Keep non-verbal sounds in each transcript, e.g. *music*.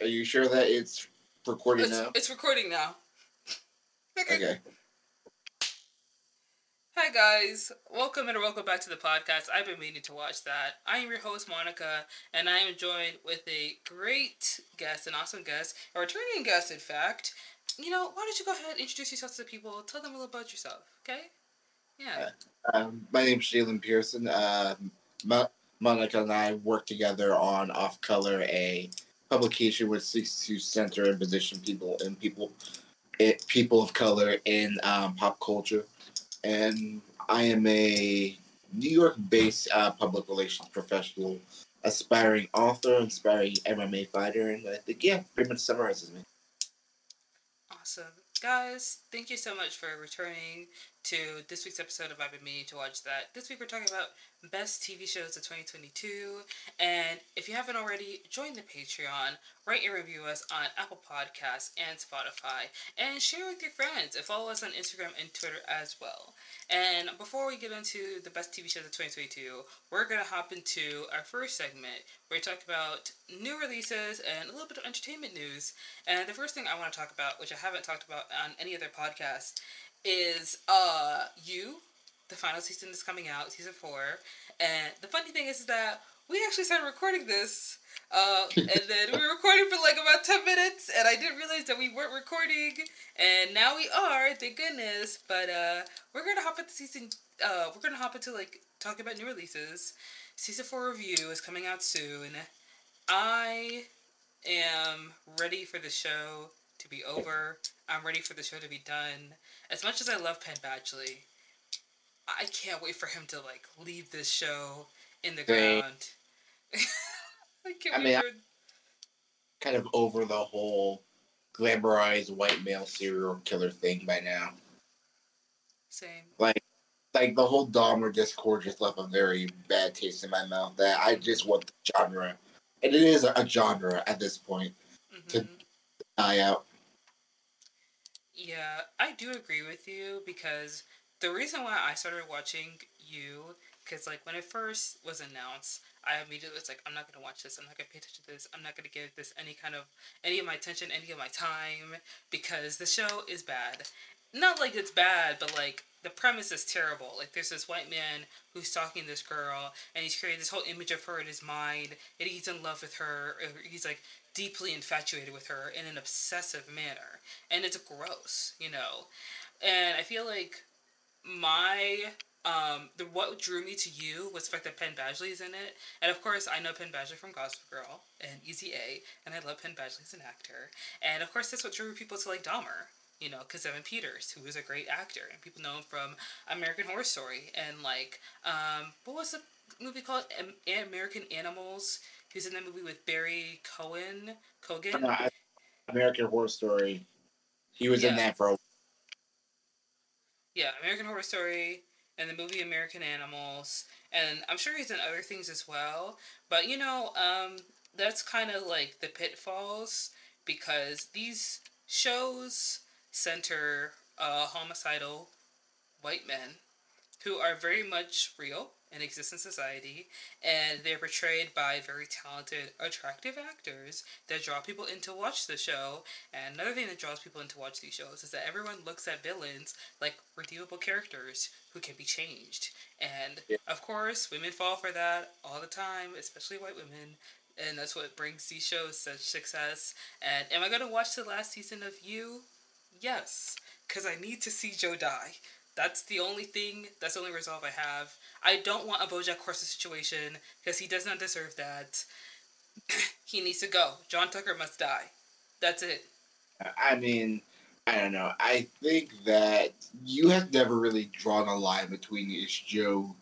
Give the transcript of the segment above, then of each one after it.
Are you sure that it's recording It's, now? it's recording now. *laughs* Okay. Hi guys, welcome and welcome back to the podcast. I've been meaning to watch that. I am your host Monica, and I am joined with a great guest, an awesome guest, a returning guest, in fact. You know, why don't you go ahead and introduce yourself to the people? Tell them a little about yourself, okay? Yeah. Um, my name's Jalen Pearson. Um, Mo- Monica and I work together on Off Color, a publication which seeks to center and position people and people, it, people of color in um, pop culture. And I am a New York-based uh, public relations professional, aspiring author, aspiring MMA fighter, and I think yeah, pretty much summarizes me. Awesome. Guys, thank you so much for returning to this week's episode of I've Been Meaning to Watch That. This week we're talking about best TV shows of 2022. And if you haven't already, join the Patreon, rate and review us on Apple Podcasts and Spotify, and share with your friends and follow us on Instagram and Twitter as well. And before we get into the best TV shows of 2022, we're going to hop into our first segment where we talk about new releases and a little bit of entertainment news. And the first thing I want to talk about, which I haven't talked about on any other podcast, is uh you. The final season is coming out, season four. And the funny thing is that we actually started recording this. Uh, *laughs* and then we were recording for like about 10 minutes, and I didn't realize that we weren't recording. And now we are, thank goodness. But uh, we're gonna hop into season. Uh, we're gonna hop into like talking about new releases. Season four review is coming out soon. I am ready for the show to be over. I'm ready for the show to be done. As much as I love Penn Badgley, I can't wait for him to like leave this show in the ground. *laughs* I can't I mean, for kind of over the whole glamorized white male serial killer thing by now. same. Like, like the whole Dahmer discord just left a very bad taste in my mouth. That I just want the genre, and it is a genre at this point, To- Mhm. die out. Yeah, I do agree with you because the reason why I started watching you, because like when it first was announced, I immediately was like, I'm not gonna watch this. I'm not gonna pay attention to this. I'm not gonna give this any kind of any of my attention, any of my time, because the show is bad. Not like it's bad, but like the premise is terrible. Like there's this white man who's stalking this girl, and he's created this whole image of her in his mind, and he's in love with her. He's like deeply infatuated with her in an obsessive manner and it's gross, you know. And I feel like my um the what drew me to you was the fact that Penn Badgley is in it, and of course I know Penn Badgley from Gossip Girl and Easy A, and I love Penn Badgley as an actor, and of course that's what drew people to like Dahmer. You know, because Evan Peters, who is a great actor, and people know him from American Horror Story, and like, um, what was the movie called? Am- American Animals. He was in that movie with Barry Cohen. Keoghan. No, American Horror Story. He was in that for a Yeah, American Horror Story and the movie American Animals, and I'm sure he's in other things as well. But you know, um, that's kind of like the pitfalls because these shows center uh, homicidal white men who are very much real and exist in society, and they're portrayed by very talented, attractive actors that draw people in to watch the show. And another thing that draws people in to watch these shows is that everyone looks at villains like redeemable characters who can be changed. And Yeah. of course, women fall for that all the time, especially white women. And that's what brings these shows such success. And am I going to watch the last season of You? Yes, because I need to see Joe die. That's the only thing, that's the only resolve I have. I don't want a Bojack Horseman situation because he does not deserve that. *clears throat* he needs to go. John Tucker must die. That's it. I mean, I don't know. I think that you have never really drawn a line between is Joe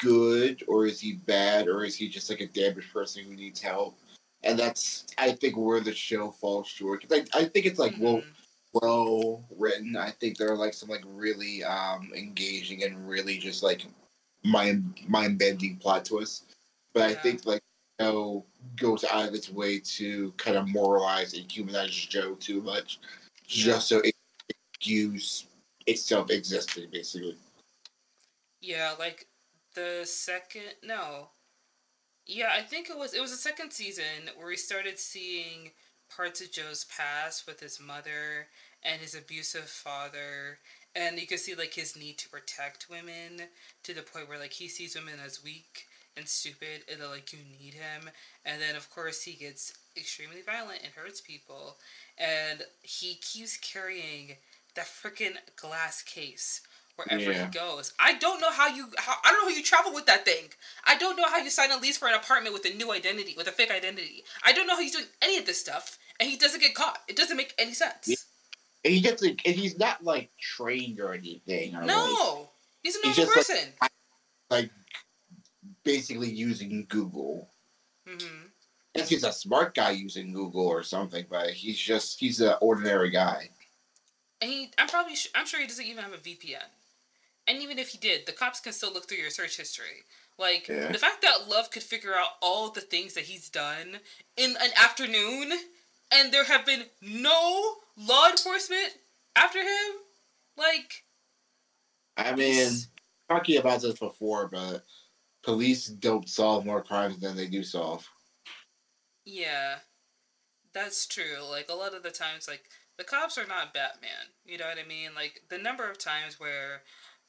good or is he bad or is he just like a damaged person who needs help? And that's, I think, where the show falls short. 'Cause I, I think it's like well, Mhm. Well written. I think there are like some like really um engaging and really just like mind mind bending plot twists. But I think like know, goes out of its way to kind of moralize and humanize Joe too much, just so it excuse itself existing, basically. Yeah, like the second no. Yeah, I think it was it was the second season where we started seeing parts of Joe's past with his mother and his abusive father and you can see like his need to protect women to the point where like he sees women as weak and stupid and like you need him and then of course he gets extremely violent and hurts people and he keeps carrying that freaking glass case wherever yeah. he goes. I don't know how you how I don't know how you travel with that thing. I don't know how you sign a lease for an apartment with a new identity, with a fake identity. I don't know how he's doing any of this stuff and he doesn't get caught. It doesn't make any sense. Yeah. And he gets like, and he's not like trained or anything. Or no, like, he's a normal he's person. Like, like, basically using Google. Mm-hmm. Guess he's a smart guy using Google or something, but he's just he's an ordinary guy. And he, I'm probably I'm sure he doesn't even have a VPN. And even if he did, the cops can still look through your search history. Like yeah. the fact that Love could figure out all the things that he's done in an afternoon, and there have been no law enforcement after him. Like, I mean, talking about this before, but police don't solve more crimes than they do solve. Yeah, that's true. Like a lot of the times, like the cops are not Batman. You know what I mean? Like the number of times where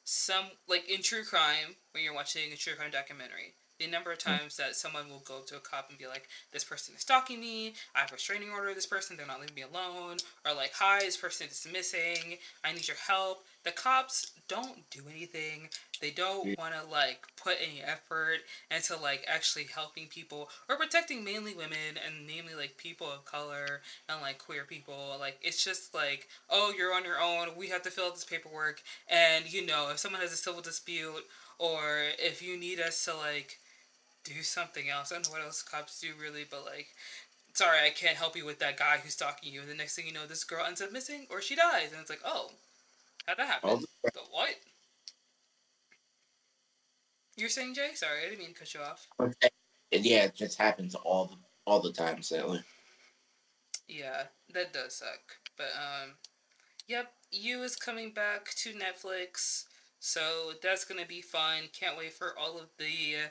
some like in true crime when you're watching a true crime documentary the number of hmm. times that someone will go up to a cop and be like, "This person is stalking me. I have a restraining order. This person, they're not leaving me alone." Or like, "Hi, this person is missing. I need your help." The cops don't do anything. They don't want to like put any effort into like actually helping people or protecting mainly women and namely like people of color and like queer people. Like it's just like, "Oh, you're on your own. We have to fill out this paperwork." And you know, if someone has a civil dispute or if you need us to like do something else. I don't know what else cops do really, but like, sorry, I can't help you with that guy who's stalking you. And the next thing you know, this girl ends up missing or she dies, and it's like, oh, how'd that happen? The what? You're saying Jay? Sorry, I didn't mean to cut you off. Okay. Yeah, it just happens all the all the time, sadly. Yeah, that does suck. But um, yep, you is coming back to Netflix, so that's gonna be fun. Can't wait for all of the. Uh,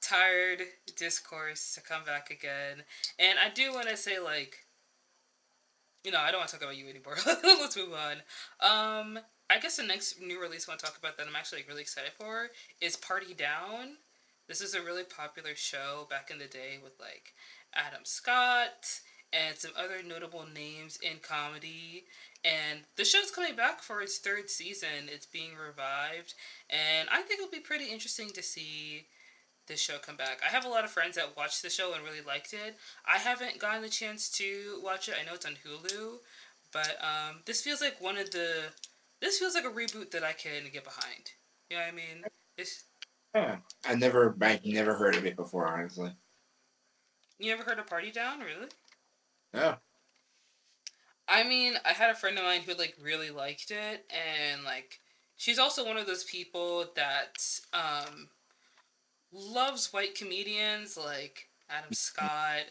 tired discourse to come back again. And I do want to say, like, you know, I don't want to talk about you anymore. *laughs* Let's move on. Um, I guess the next new release I want to talk about that I'm actually like, really excited for is Party Down. This is a really popular show back in the day with like Adam Scott and some other notable names in comedy. And the show's coming back for its third season. It's being revived. And I think it'll be pretty interesting to see this show come back. I have a lot of friends that watched the show and really liked it. I haven't gotten the chance to watch it. I know it's on Hulu, but um, this feels like one of the. This feels like a reboot that I can get behind. You know what I mean? It's. Yeah, I never, I never heard of it before, honestly. You ever heard of Party Down? Really? Yeah. I mean, I had a friend of mine who like really liked it, and like, she's also one of those people that um loves white comedians like Adam Scott,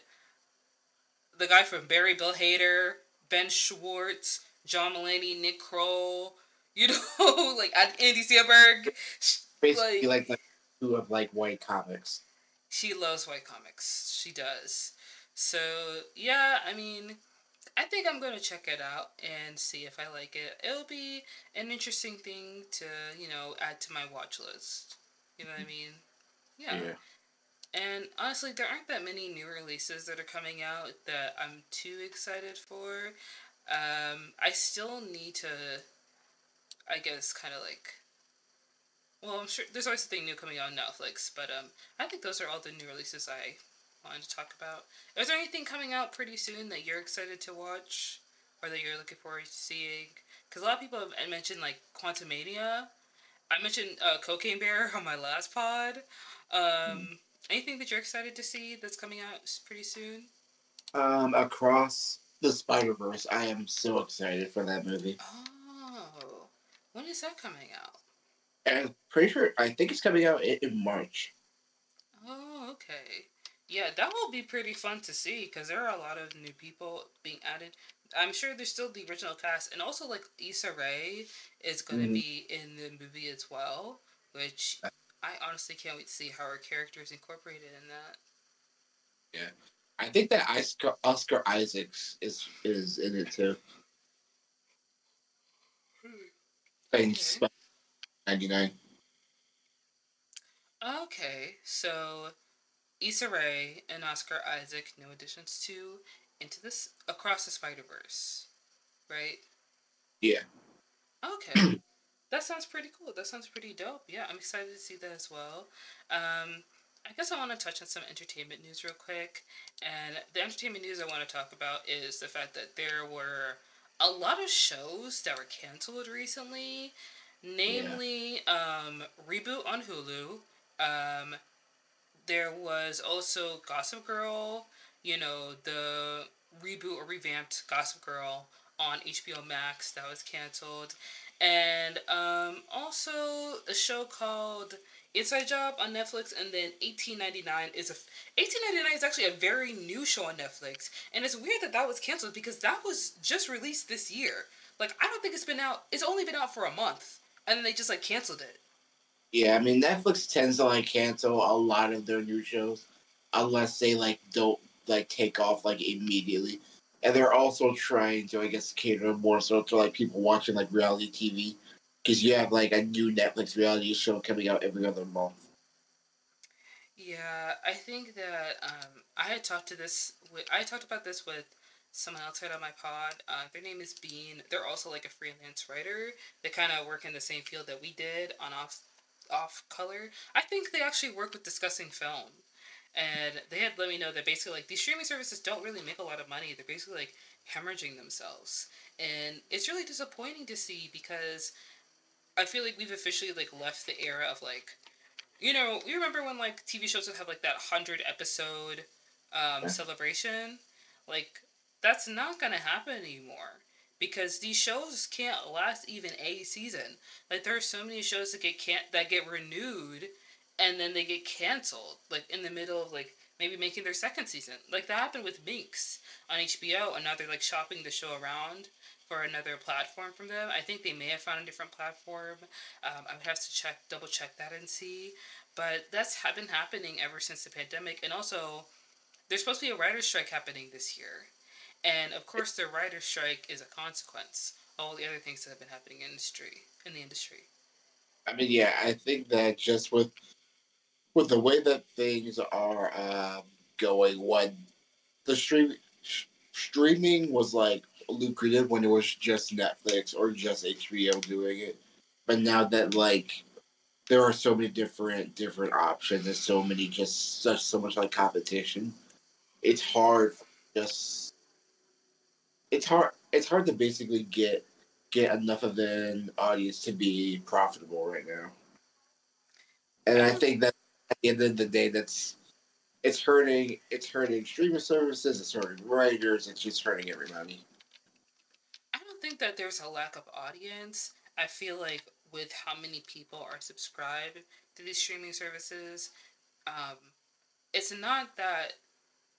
the guy from Barry Bill Hader, Ben Schwartz, John Mulaney, Nick Kroll, you *laughs* know, like Andy Samberg. Basically, like, like the two of like white comics. She loves white comics. She does. So yeah, I mean, I think I'm gonna check it out and see if I like it. It'll be an interesting thing to you know add to my watch list. You know what I mm-hmm. mean? Yeah. yeah. And honestly, there aren't that many new releases that are coming out that I'm too excited for. Um, I still need to, I guess, kind of like. Well, I'm sure there's always something new coming out on Netflix, but um, I think those are all the new releases I wanted to talk about. Is there anything coming out pretty soon that you're excited to watch, or that you're looking forward to seeing? Because a lot of people have mentioned like Quantumania. I mentioned uh, Cocaine Bear *laughs* on my last pod. Um, anything that you're excited to see that's coming out pretty soon? Um, Across the Spider Verse. I am so excited for that movie. Oh, when is that coming out? I'm pretty sure. I think it's coming out in, in March. Oh, okay. Yeah, that will be pretty fun to see because there are a lot of new people being added. I'm sure there's still the original cast, and also like Issa Rae is going to mm. be in the movie as well, which I honestly can't wait to see how her character is incorporated in that. Yeah, I think that Oscar, Oscar Isaacs is is in it too. Hmm. Playing Okay. ninety nine. Okay, so Issa Rae and Oscar Isaac, new additions to Into this Across the Spider Verse, right? Yeah. Okay, *clears throat* that sounds pretty cool. That sounds pretty dope. Yeah, I'm excited to see that as well. Um, I guess I want to touch on some entertainment news real quick, and the entertainment news I want to talk about is the fact that there were a lot of shows that were canceled recently, namely um, reboot on Hulu. Um, there was also Gossip Girl, you know, the reboot or revamped Gossip Girl on HBO Max that was canceled. And um, also a show called Inside Job on Netflix, and then 1899 is a 1899 is actually a very new show on Netflix, and it's weird that that was canceled because that was just released this year. Like I don't think it's been out. It's only been out for a month, and then they just like canceled it. Yeah, I mean Netflix tends to like cancel a lot of their new shows unless they like don't like take off like immediately. And they're also trying to, I guess, cater more so to like people watching like reality TV because you have like a new Netflix reality show coming out every other month. Yeah, I think that um, I had talked to this. With, I talked about this with someone else here on my pod. Uh, their name is Bean. They're also like a freelance writer. They kind of work in the same field that we did on off off color. I think they actually work with discussing film, and they had let me know that basically like these streaming services don't really make a lot of money. They're basically like hemorrhaging themselves, and it's really disappointing to see because I feel like we've officially like left the era of like you know, you remember when like TV shows would have like that hundred episode um, Yeah. celebration? Like that's not gonna happen anymore because these shows can't last even a season. Like there are so many shows that get can't that get renewed and then they get canceled like in the middle of like maybe making their second season. Like that happened with Minx on HBO, and now they're like shopping the show around for another platform from them. I think they may have found a different platform. Um, I would have to check, double check that and see. But that's ha- been happening ever since the pandemic. And also, there's supposed to be a writer's strike happening this year. And of course, the writer's strike is a consequence of all the other things that have been happening in industry in the industry. I mean, yeah, I think that just with with the way that things are um, going, when the stream sh- streaming was like lucrative when it was just Netflix or just HBO doing it, but now that like there are so many different different options and so many just such so much like competition, it's hard just it's hard it's hard to basically get get enough of an audience to be profitable right now. And I think that at the end of the day, that's it's hurting. It's hurting streaming services. It's hurting writers. It's just hurting everybody. I don't think that there's a lack of audience. I feel like with how many people are subscribed to these streaming services, um, it's not that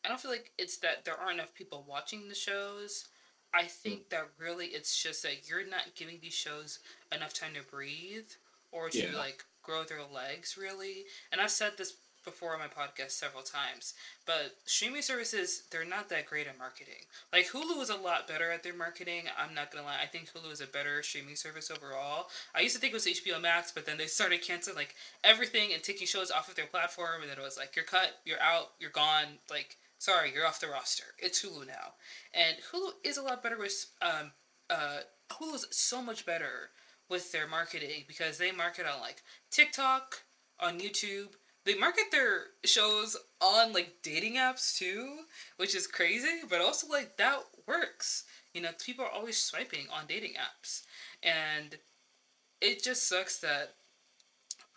I don't feel like it's that there aren't enough people watching the shows. I think that really it's just that you're not giving these shows enough time to breathe or to Yeah. like grow their legs really. And I've said this before on my podcast several times, but streaming services they're not that great at marketing. Like Hulu is a lot better at their marketing. I'm not gonna lie. I think Hulu is a better streaming service overall. I used to think it was HBO Max, but then they started canceling like everything and taking shows off of their platform, and then it was like you're cut, you're out, you're gone. Like sorry, you're off the roster. It's Hulu now, and Hulu is a lot better with um uh Hulu is so much better with their marketing because they market on like TikTok, on YouTube. They market their shows on like dating apps too, which is crazy, but also like that works. You know, people are always swiping on dating apps. And it just sucks that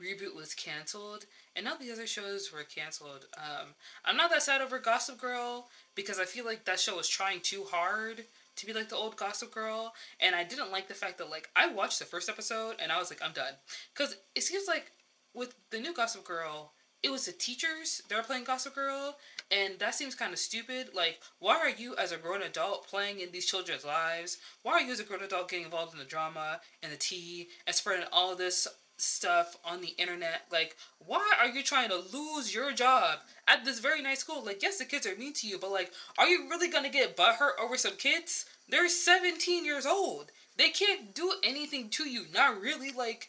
Reboot was canceled and now the other shows were canceled. Um, I'm not that sad over Gossip Girl because I feel like that show was trying too hard to be like the old Gossip Girl, and I didn't like the fact that like I watched the first episode and I was like I'm done because it seems like with the new Gossip Girl, it was the teachers that were playing Gossip Girl, and that seems kind of stupid. Like, why are you as a grown adult playing in these children's lives? Why are you as a grown adult getting involved in the drama and the tea and spreading all this stuff on the internet. Like, why are you trying to lose your job at this very nice school? Like, yes, the kids are mean to you, but like, are you really gonna get butthurt over some kids? They're 17 years old. They can't do anything to you. Not really. Like,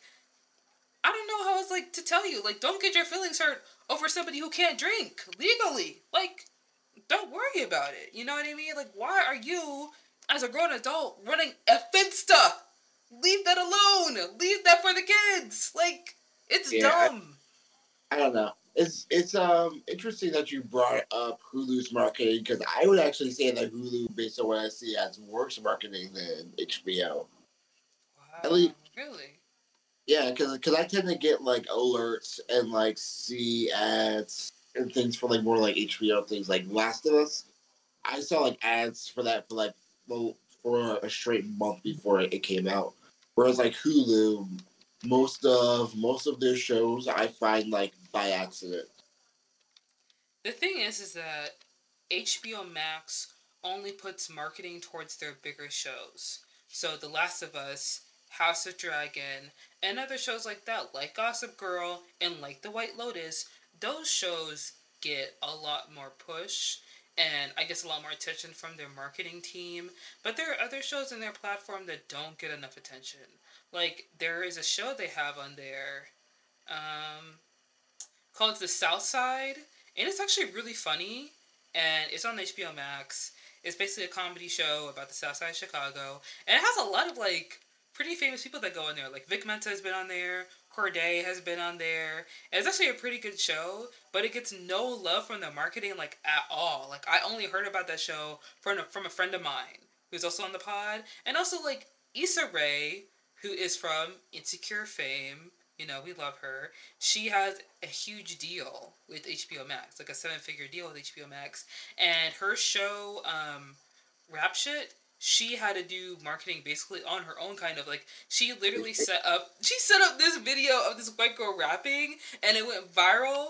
I don't know how it's like to tell you. Like, don't get your feelings hurt over somebody who can't drink legally. Like, don't worry about it. You know what I mean? Like, why are you, as a grown adult, running a Finsta? Leave that alone. Leave that for the kids. Like, it's yeah, dumb. I, I don't know. It's it's um interesting that you brought up Hulu's marketing because I would actually say that Hulu, based on what I see, has worse marketing than HBO. Wow, At least, really? Yeah, because because I tend to get like alerts and like see ads and things for like more like HBO things like Last of Us. I saw like ads for that for like well for a straight month before it came out. Whereas like Hulu, most of most of their shows I find like by accident. The thing is, is that HBO Max only puts marketing towards their bigger shows. So The Last of Us, House of Dragon, and other shows like that, like Gossip Girl and like The White Lotus, those shows get a lot more push and I guess a lot more attention from their marketing team. But there are other shows in their platform that don't get enough attention. Like there is a show they have on there, um, called The South Side, and it's actually really funny, and it's on HBO Max. It's basically a comedy show about the South Side of Chicago, and it has a lot of like pretty famous people that go in there. Like Vic Mensa has been on there, Corday has been on there. It's actually a pretty good show, but it gets no love from the marketing like at all. Like I only heard about that show from a, from a friend of mine who's also on the pod, and also like Issa Rae, who is from Insecure fame. You know, we love her. She has a huge deal with HBO Max, like a seven figure deal with HBO Max. And her show, um, Rap Shit, she had to do marketing basically on her own kind of like she literally *laughs* set up she set up this video of this white girl rapping and it went viral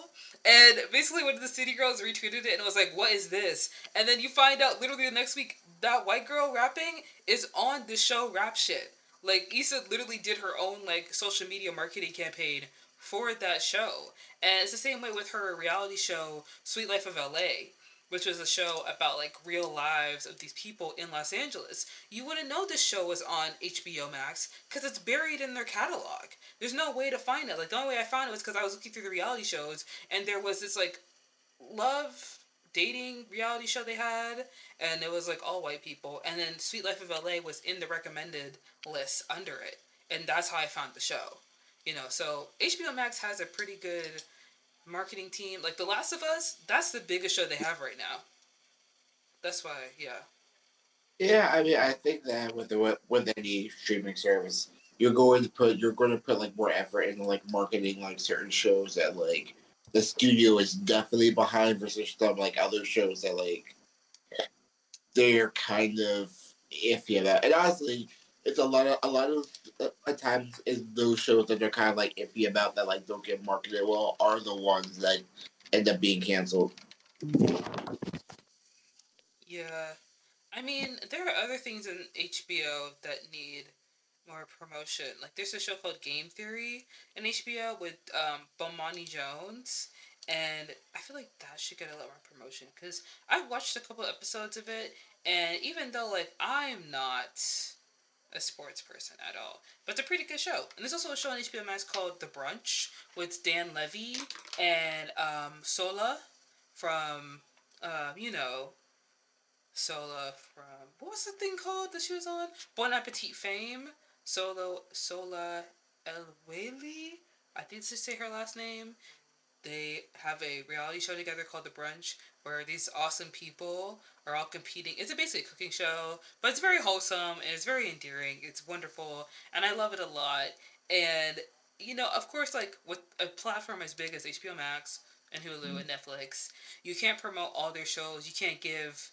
and basically one of the city girls retweeted it and it was like what is this? And then you find out literally the next week that white girl rapping is on the show rap shit. Like Issa literally did her own like social media marketing campaign for that show. And it's the same way with her reality show sweet Life of LA which was a show about like real lives of these people in Los Angeles, you wouldn't know this show was on HBO Max because it's buried in their catalog. There's no way to find it. Like the only way I found it was because I was looking through the reality shows and there was this like love dating reality show they had and it was like all white people and then Sweet Life of LA was in the recommended list under it and that's how I found the show. You know, so HBO Max has a pretty good marketing team. Like The Last of Us, that's the biggest show they have right now. That's why, yeah. Yeah, I mean, I think that with the, with any streaming service, you're going to put you're going to put like more effort into like marketing like certain shows that like the studio is definitely behind versus some like other shows that like they're kind of iffy about. And honestly, it's a lot of a lot of uh, times is those shows that they're kind of like iffy about that like don't get marketed well are the ones that end up being canceled. Yeah, I mean there are other things in HBO that need more promotion. Like there's a show called Game Theory in HBO with um, Bomani Jones, and I feel like that should get a lot more promotion because I've watched a couple episodes of it, and even though like I'm not a sports person at all. But it's a pretty good show. And there's also a show on HBO Max called The Brunch with Dan Levy and um, Sohla from, um, you know, Sohla from, what was the thing called that she was on? Bon Appetit fame. Solo, Sohla El-Waylly. I think to say her last name. They have a reality show together called The Brunch where these awesome people are all competing. It's a basic cooking show, but it's very wholesome and it's very endearing. It's wonderful, and I love it a lot. And you know, of course, like with a platform as big as HBO Max and Hulu mm and Netflix, you can't promote all their shows. You can't give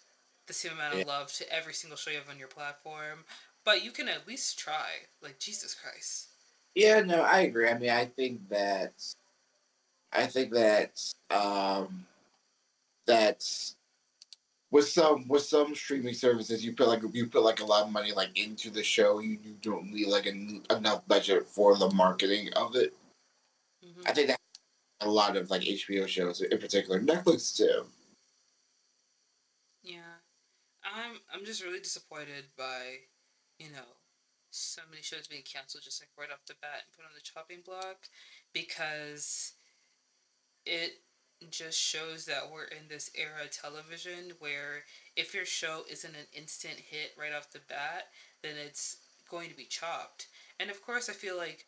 the same amount of yeah. love to every single show you have on your platform, but you can at least try. Like Jesus Christ. Yeah, no, I agree. I mean, I think that I think that um, that with some with some streaming services you put like you put like a lot of money like into the show you, you don't need like enough budget for the marketing of it Mm-hmm. I think that a lot of like HBO shows in particular, Netflix too. Yeah, I'm I'm just really disappointed by, you know, so many shows being canceled just like right off the bat and put on the chopping block because it just shows that we're in this era of television where if your show isn't an instant hit right off the bat, then it's going to be chopped. And of course, I feel like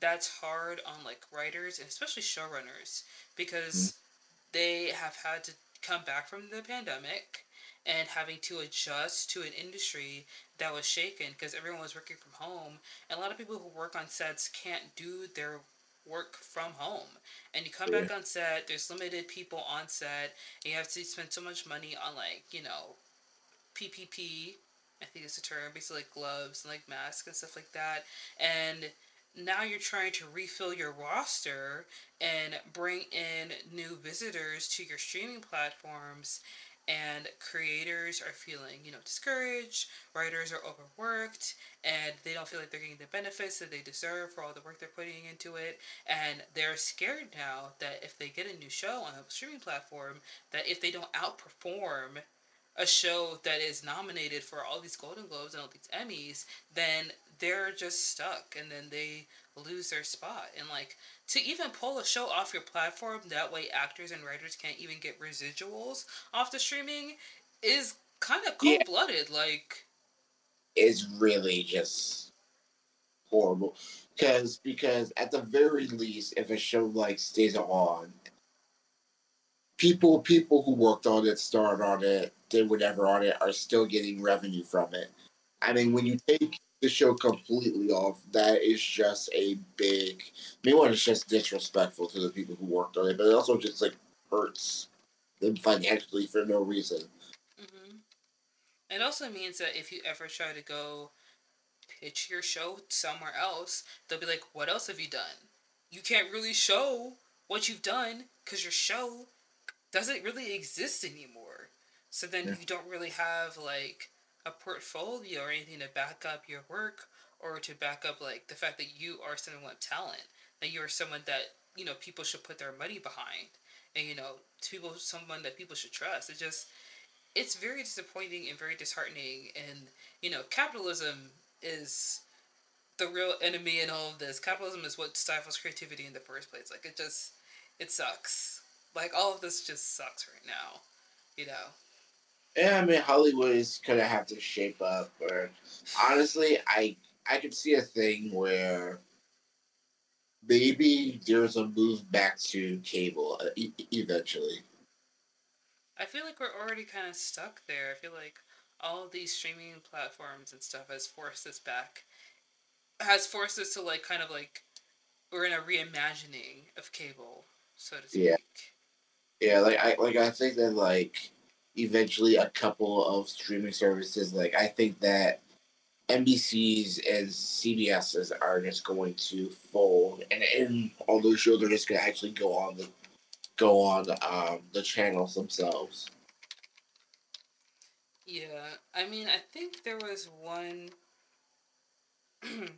that's hard on like writers and especially showrunners because mm. they have had to come back from the pandemic and having to adjust to an industry that was shaken because everyone was working from home and a lot of people who work on sets can't do their work from home and you come yeah. back on set there's limited people on set and you have to spend so much money on like you know ppp i think it's a term basically like gloves and like masks and stuff like that and now you're trying to refill your roster and bring in new visitors to your streaming platforms and creators are feeling you know discouraged writers are overworked and they don't feel like they're getting the benefits that they deserve for all the work they're putting into it and they're scared now that if they get a new show on a streaming platform that if they don't outperform a show that is nominated for all these golden globes and all these emmys then they're just stuck and then they lose their spot. And like to even pull a show off your platform that way actors and writers can't even get residuals off the streaming is kind of cold-blooded yeah. like is really just horrible. Because because at the very least if a show like stays on people people who worked on it starred on it did whatever on it are still getting revenue from it. I mean when you take the show completely off, that is just a big. I mean, one is just disrespectful to the people who worked on it, but it also just like hurts them financially for no reason. Mm-hmm. It also means that if you ever try to go pitch your show somewhere else, they'll be like, "What else have you done? You can't really show what you've done because your show doesn't really exist anymore." So then yeah. you don't really have like a portfolio or anything to back up your work or to back up like the fact that you are someone with talent that you are someone that you know people should put their money behind and you know people someone that people should trust. It just it's very disappointing and very disheartening and you know capitalism is the real enemy in all of this. Capitalism is what stifles creativity in the first place. Like it just it sucks. Like all of this just sucks right now you know yeah, I mean Hollywood is gonna have to shape up. Or honestly, I I could see a thing where maybe there's a move back to cable uh, e- eventually. I feel like we're already kind of stuck there. I feel like all of these streaming platforms and stuff has forced us back, has forced us to like kind of like we're in a reimagining of cable, so to speak. Yeah, yeah. Like I like I think that like eventually a couple of streaming services. Like I think that NBC's and CBS's are just going to fold, and, and all those shows are just going to actually go on the go on um, the channels themselves. Yeah, I mean, I think there was one. *clears throat*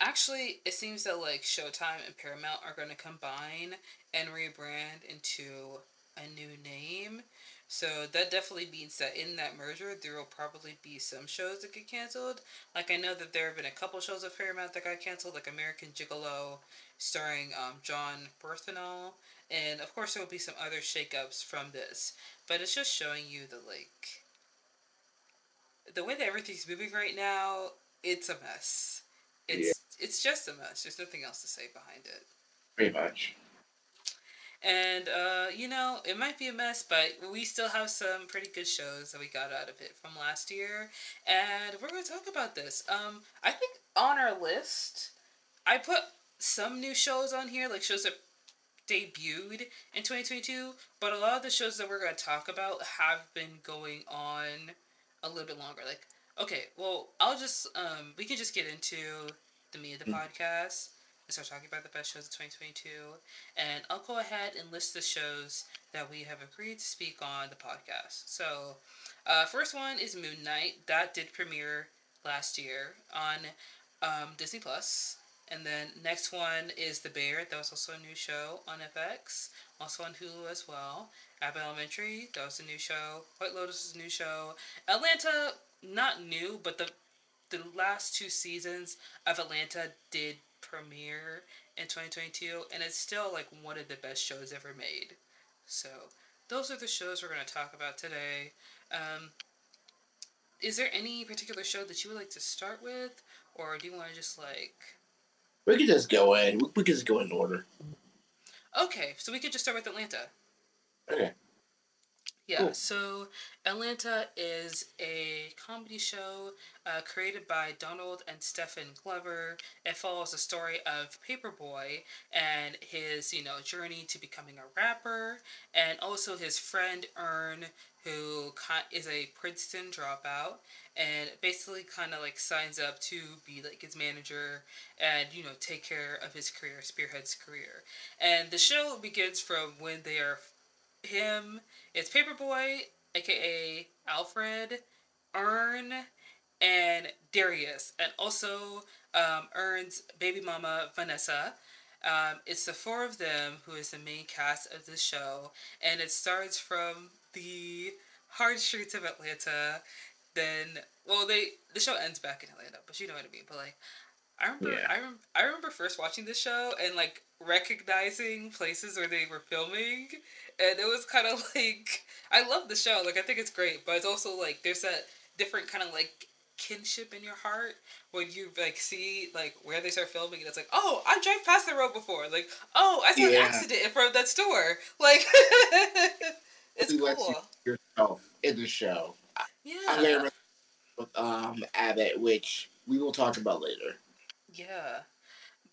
Actually, it seems that like Showtime and Paramount are going to combine and rebrand into a new name. So that definitely means that in that merger, there will probably be some shows that get canceled. Like I know that there have been a couple shows of Paramount that got canceled, like American Gigolo, starring um, Jon Bernthal, and of course there will be some other shakeups from this. But it's just showing you the like the way that everything's moving right now. It's a mess. It's yeah. it's just a mess. There's nothing else to say behind it. Pretty much. And uh, you know, it might be a mess, but we still have some pretty good shows that we got out of it from last year, and we're going to talk about this. Um, I think on our list, I put some new shows on here, like shows that debuted in 2022, but a lot of the shows that we're going to talk about have been going on a little bit longer. Like, okay, well, I'll just um, we can just get into the meat of the mm. podcast start talking about the best shows of 2022. And I'll go ahead and list the shows that we have agreed to speak on the podcast. So, uh, first one is Moon Knight. That did premiere last year on um, Disney Plus. And then next one is The Bear. That was also a new show on FX, also on Hulu as well. Abbott Elementary. That was a new show. White Lotus is a new show. Atlanta, not new, but the the last two seasons of Atlanta did premiere in 2022, and it's still like one of the best shows ever made. So those are the shows we're going to talk about today. Um, is there any particular show that you would like to start with, or do you want to just like? We could just go in. We could just go in order. Okay, so we could just start with Atlanta. Okay. Yeah, Cool. so Atlanta is a comedy show uh, created by Donald and Stephen Glover. It follows the story of Paper Boi and his, you know, journey to becoming a rapper, and also his friend Earn, who is a Princeton dropout, and basically kind of like signs up to be like his manager and you know take care of his career, Spearhead's career. And the show begins from when they are him it's Paper Boi, aka Alfred, Earn, and Darius, and also um, Earn's baby mama Vanessa. Um, it's the four of them who is the main cast of the show, and it starts from the hard streets of Atlanta. Then, well, they the show ends back in Atlanta, but you know what I mean. But like, I remember, Yeah. I rem- I remember first watching this show and like recognizing places where they were filming, and it was kind of *laughs* like I love the show. Like I think it's great, but it's also like there's that different kind of like kinship in your heart when you like see like where they start filming and it's like oh i drive past the road before like oh i saw an accident in front of that store *laughs* like *laughs* it's lets cool yourself in the show. I yeah remember with um Abbott, which we will talk about later. Yeah.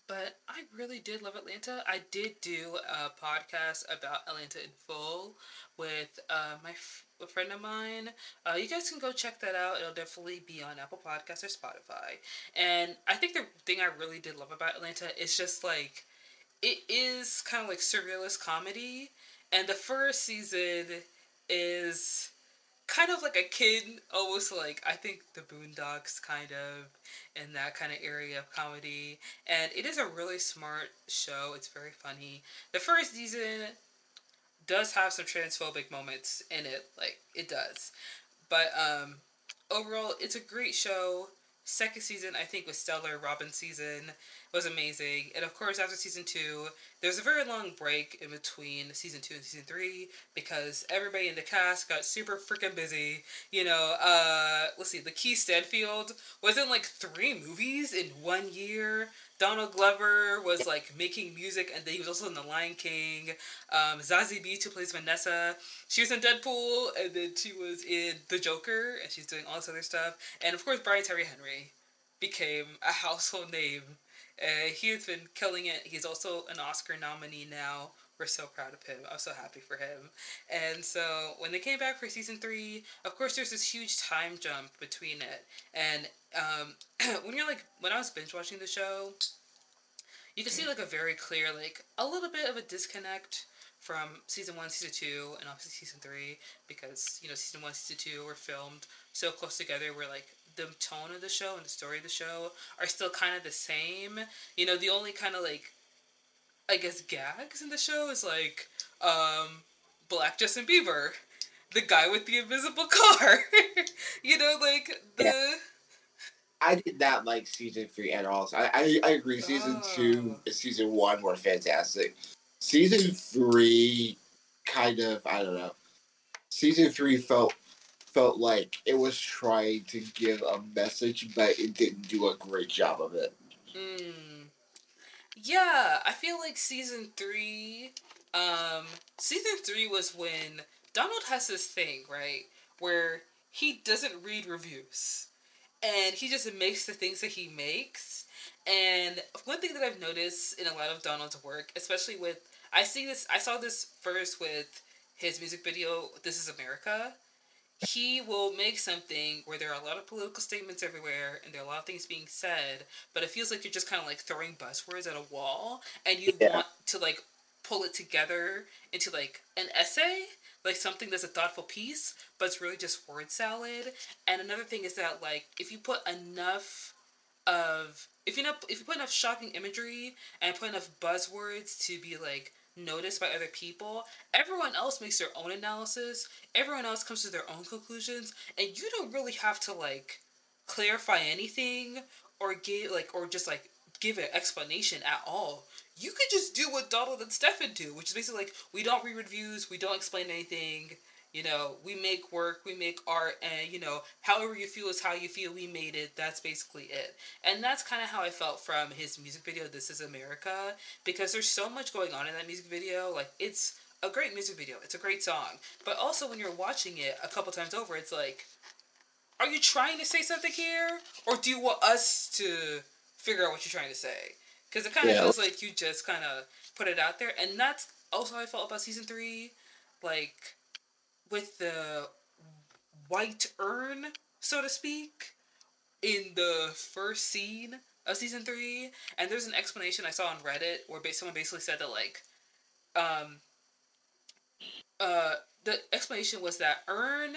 But I really did love Atlanta. I did do a podcast about Atlanta in full with uh, my f- a friend of mine. Uh, you guys can go check that out. It'll definitely be on Apple Podcasts or Spotify. And I think the thing I really did love about Atlanta is just like it is kind of like surrealist comedy. And the first season is kind of like a kid, almost like I think the Boondocks kind of in that kind of area of comedy. And it is a really smart show. It's very funny. The first season does have some transphobic moments in it, like it does. But um overall it's a great show. Second season I think was stellar. Robbin' season was amazing. And of course after season 2, there's a very long break in between season 2 and season 3 because everybody in the cast got super freaking busy. You know, uh let's see, Lakeith Stanfield was in like three movies in one year. Donald Glover was like making music, and then he was also in The Lion King. Um, Zazie Beetz, who plays Vanessa, she was in Deadpool, and then she was in The Joker, and she's doing all this other stuff. And of course, Brian Tyree Henry became a household name. Uh, he has been killing it. He's also an Oscar nominee now. We're so proud of him. I'm so happy for him. And so when they came back for season three, of course, there's this huge time jump between it. And um, *clears throat* when you're like, when I was binge watching the show, you can see like a very clear, like a little bit of a disconnect from season one, season two, and obviously season three, because you know season one, season two were filmed so close together, where like the tone of the show and the story of the show are still kind of the same. You know, the only kind of like, I guess gags in the show is like, um, Black Justin Bieber, the guy with the invisible car. *laughs* you know, like the. Yeah. I did not like season three at all. So I, I, I agree. Season two Oh. and season one were fantastic. Season three, kind of, I don't know. Season three felt felt like it was trying to give a message, but it didn't do a great job of it. Mm. Yeah, I feel like season three. Um, season three was when Donald has this thing, right, where he doesn't read reviews, and he just makes the things that he makes. And one thing that I've noticed in a lot of Donald's work, especially with I see this, I saw this first with his music video, "This Is America." He will make something where there are a lot of political statements everywhere, and there are a lot of things being said, but it feels like you're just kind of like throwing buzzwords at a wall and you Yeah. want to like pull it together into like an essay like something that's a thoughtful piece but it's really just word salad and another thing is that like if you put enough of if you know if you put enough shocking imagery and put enough buzzwords to be like noticed by other people, everyone else makes their own analysis. Everyone else comes to their own conclusions, and you don't really have to like clarify anything or give like or just like give an explanation at all. You could just do what Donald and Stefan do, which is basically like we don't read reviews, we don't explain anything. You know, we make work, we make art, and you know, however you feel is how you feel. We made it. That's basically it. And that's kind of how I felt from his music video, This Is America, because there's so much going on in that music video. Like, it's a great music video, it's a great song. But also, when you're watching it a couple times over, it's like, are you trying to say something here? Or do you want us to figure out what you're trying to say? Because it kind of yeah. feels like you just kind of put it out there. And that's also how I felt about season three. Like, with the white Earn, so to speak, in the first scene of season three. And there's an explanation I saw on Reddit where someone basically said that like, um, uh, the explanation was that Earn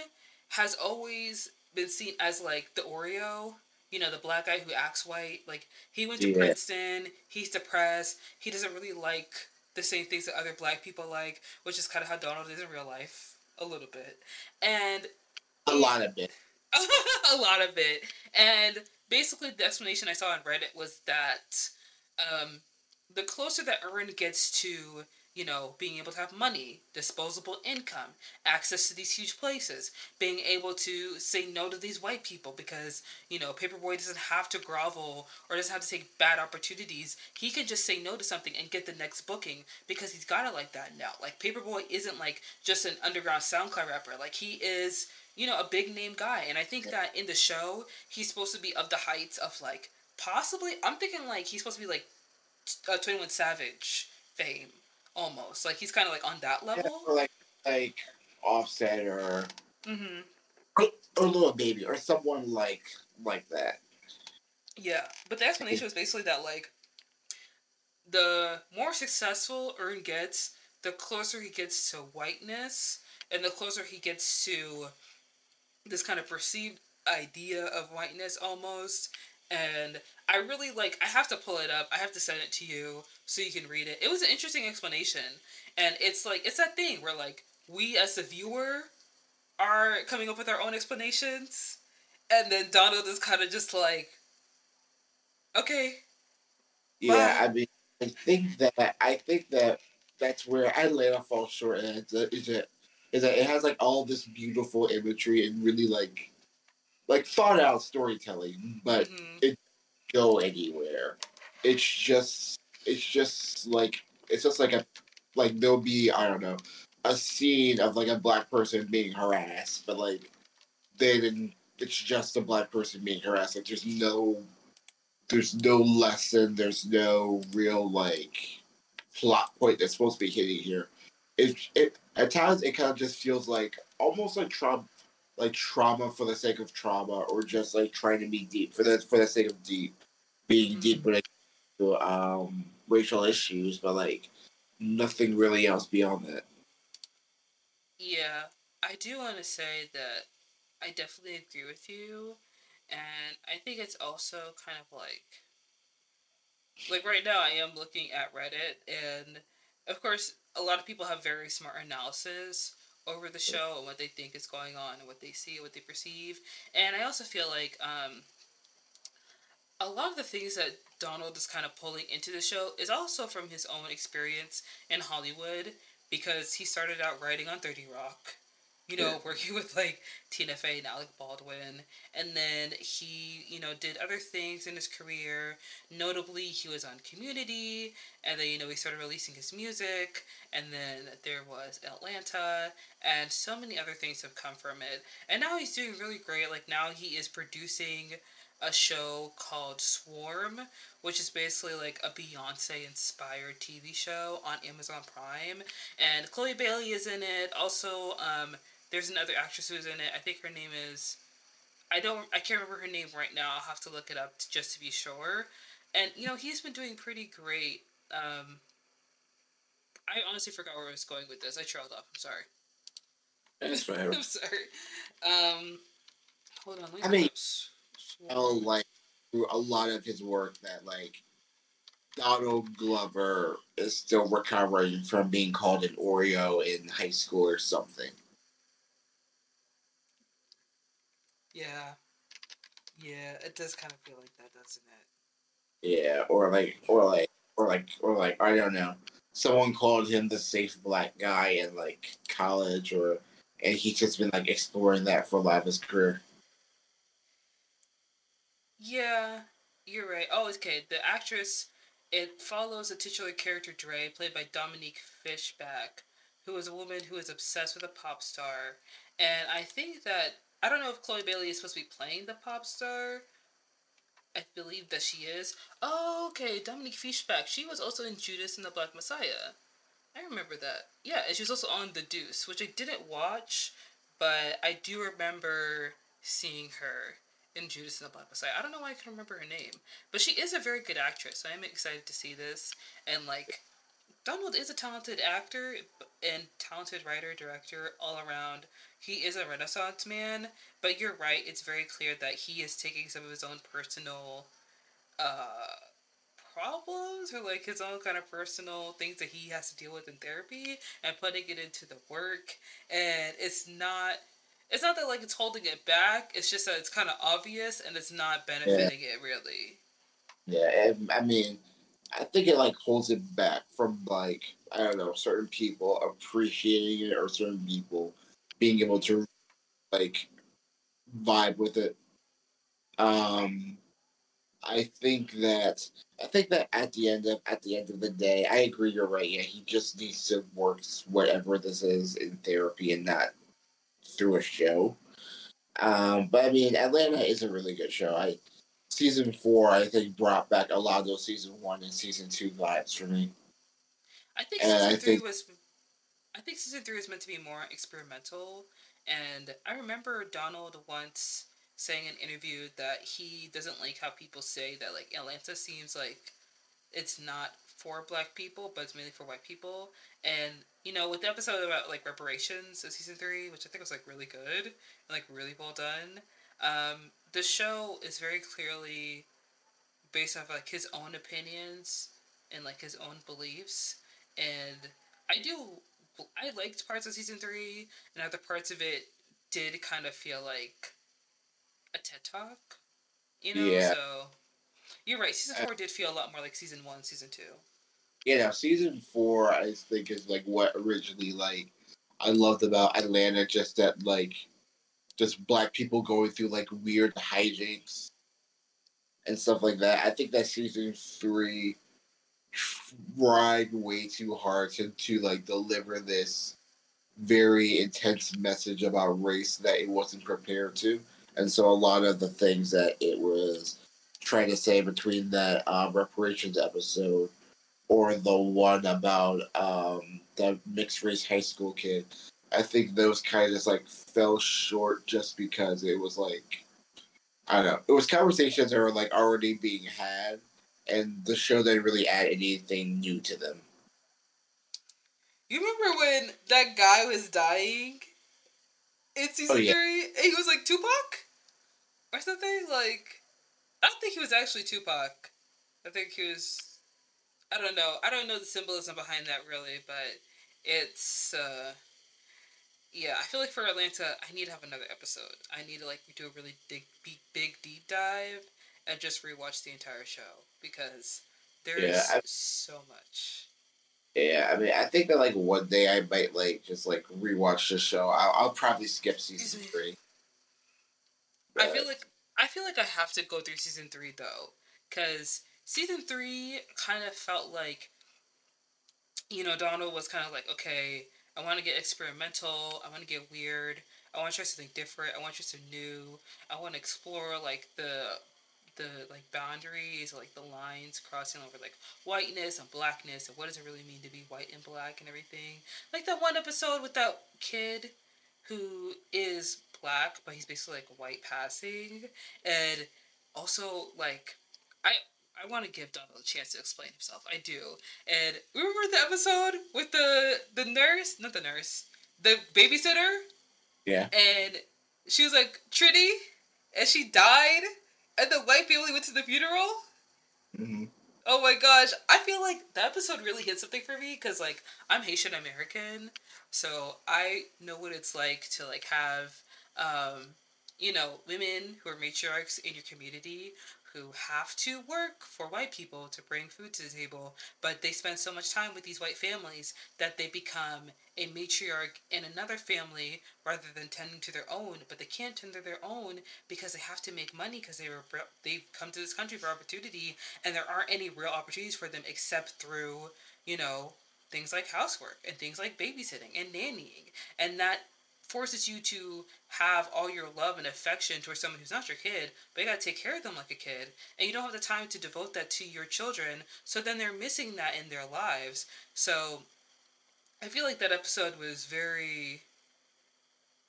has always been seen as like the Oreo. You know, the black guy who acts white. Like he went to yeah. Princeton. He's depressed. He doesn't really like the same things that other black people like, which is kind of how Donald is in real life a little bit, and a lot of it. *laughs* a lot of it, and basically the explanation I saw on Reddit was that um, the closer that Earn gets to you know, being able to have money, disposable income, access to these huge places, being able to say no to these white people because, you know, Paper Boi doesn't have to grovel or doesn't have to take bad opportunities. He can just say no to something and get the next booking because he's got it like that now. Like, Paper Boi isn't like just an underground SoundCloud rapper. Like, he is, you know, a big name guy. And I think that in the show, he's supposed to be of the heights of like, possibly, I'm thinking like he's supposed to be like uh, 21 Savage fame almost. Like he's kind of like on that level. yeah, like like offset or mm-hmm. or, or Lil Baby or someone like like that. Yeah but the explanation was basically that like the more successful Earn gets the closer he gets to whiteness and the closer he gets to this kind of perceived idea of whiteness almost. And I really like I have to pull it up. I have to send it to you so you can read it. It was an interesting explanation. And it's like it's that thing where like we as the viewer are coming up with our own explanations and then Donald is kind of just like okay. Yeah, bye. I mean I think that I think that that's where Atlanta falls short and is that is that it has like all this beautiful imagery and really like like thought out storytelling, but mm-hmm. it go anywhere. It's just it's just like it's just like a like there'll be I don't know a scene of like a black person being harassed, but like they didn't. it's just a black person being harassed. Like there's no there's no lesson. There's no real like plot point that's supposed to be hitting here. It it at times it kind of just feels like almost like Trump like trauma for the sake of trauma or just like trying to be deep for the for the sake of deep being mm-hmm. deep into um racial issues but like nothing really else beyond that yeah i do want to say that i definitely agree with you and i think it's also kind of like like right now i am looking at reddit and of course a lot of people have very smart analysis over the show and what they think is going on and what they see, what they perceive. And I also feel like um, a lot of the things that Donald is kind of pulling into the show is also from his own experience in Hollywood because he started out writing on 30 Rock you know, yeah. *laughs* working with like Tina Fey and Alec Baldwin. And then he, you know, did other things in his career. Notably, he was on Community, and then, you know, he started releasing his music. And then there was Atlanta, and so many other things have come from it. And now he's doing really great. Like, now he is producing a show called Swarm, which is basically like a Beyonce inspired TV show on Amazon Prime. And Chloe Bailey is in it. Also, um, there's another actress who's in it. I think her name is. I don't. I can't remember her name right now. I'll have to look it up to, just to be sure. And you know he's been doing pretty great. Um, I honestly forgot where I was going with this. I trailed off. I'm sorry. That's right. *laughs* I'm sorry. Um, hold on. I mean, oh, like through a lot of his work that like Donald Glover is still recovering from being called an Oreo in high school or something. Yeah. Yeah, it does kind of feel like that, doesn't it? Yeah, or like, or like, or like, or like, I don't know. Someone called him the safe black guy in like college, or and he's just been like exploring that for a lot of his career. Yeah, you're right. Oh, okay. The actress it follows the titular character Dre, played by Dominique Fishback, who is a woman who is obsessed with a pop star. And I think that I don't know if Chloe Bailey is supposed to be playing the pop star. I believe that she is. Oh, okay, Dominique Fishback. She was also in Judas and the Black Messiah. I remember that. Yeah, and she was also on The Deuce, which I didn't watch, but I do remember seeing her in Judas and the Black Messiah. I don't know why I can remember her name, but she is a very good actress. So I'm excited to see this. And like, Donald is a talented actor and talented writer, director, all around. He is a Renaissance man, but you're right. It's very clear that he is taking some of his own personal uh, problems or like his own kind of personal things that he has to deal with in therapy and putting it into the work. And it's not it's not that like it's holding it back. It's just that it's kind of obvious and it's not benefiting yeah. it really. Yeah, I mean, I think it like holds it back from like I don't know certain people appreciating it or certain people being able to like vibe with it. Um, I think that I think that at the end of at the end of the day, I agree. You're right. Yeah, he just needs to work whatever this is in therapy and not through a show. Um, but I mean, Atlanta is a really good show. I season four, I think, brought back a lot of those season one and season two vibes for me. I think and season I three think, was. I think season three was meant to be more experimental, and I remember Donald once saying in an interview that he doesn't like how people say that like Atlanta seems like it's not for black people, but it's mainly for white people. And you know, with the episode about like reparations of season three, which I think was like really good and like really well done, um, the show is very clearly based off like his own opinions and like his own beliefs. And I do, I liked parts of season three, and other parts of it did kind of feel like a TED talk, you know. Yeah. So you're right. Season four did feel a lot more like season one, season two. Yeah, now season four I think is like what originally like I loved about Atlanta, just that like just black people going through like weird hijinks and stuff like that. I think that season three tried way too hard to, to like deliver this very intense message about race that it wasn't prepared to. And so a lot of the things that it was trying to say between that um, reparations episode or the one about um, the mixed race high school kid. I think those kind of just like fell short just because it was like I don't know. It was conversations that were like already being had, and the show didn't really add anything new to them. You remember when that guy was dying in season oh, yeah. three? He was like Tupac or something. Like I don't think he was actually Tupac. I think he was I don't know. I don't know the symbolism behind that really, but it's uh yeah, I feel like for Atlanta, I need to have another episode. I need to like do a really big, big, big deep dive and just rewatch the entire show because there's yeah, I, so much. Yeah, I mean, I think that like one day I might like just like rewatch the show. I'll, I'll probably skip season mm-hmm. three. But... I feel like I feel like I have to go through season three though, because season three kind of felt like, you know, Donald was kind of like, okay, I want to get experimental. I want to get weird. I want to try something different. I want to try something new. I want to explore like the the like boundaries, like the lines crossing over like whiteness and blackness and what does it really mean to be white and black and everything. Like that one episode with that kid who is black but he's basically like white passing and also like I I want to give Donald a chance to explain himself. I do. And remember the episode with the the nurse, not the nurse, the babysitter. Yeah. And she was like Trinity, and she died. and the white family went to the funeral. Mm-hmm. Oh my gosh, I feel like the episode really hit something for me because like I'm Haitian American, so I know what it's like to like have, um, you know, women who are matriarchs in your community who have to work for white people to bring food to the table, but they spend so much time with these white families that they become a matriarch in another family rather than tending to their own. But they can't tend to their own because they have to make money because they were they come to this country for opportunity, and there aren't any real opportunities for them except through you know things like housework and things like babysitting and nannying, and that forces you to have all your love and affection towards someone who's not your kid, but you gotta take care of them like a kid, and you don't have the time to devote that to your children, so then they're missing that in their lives. So I feel like that episode was very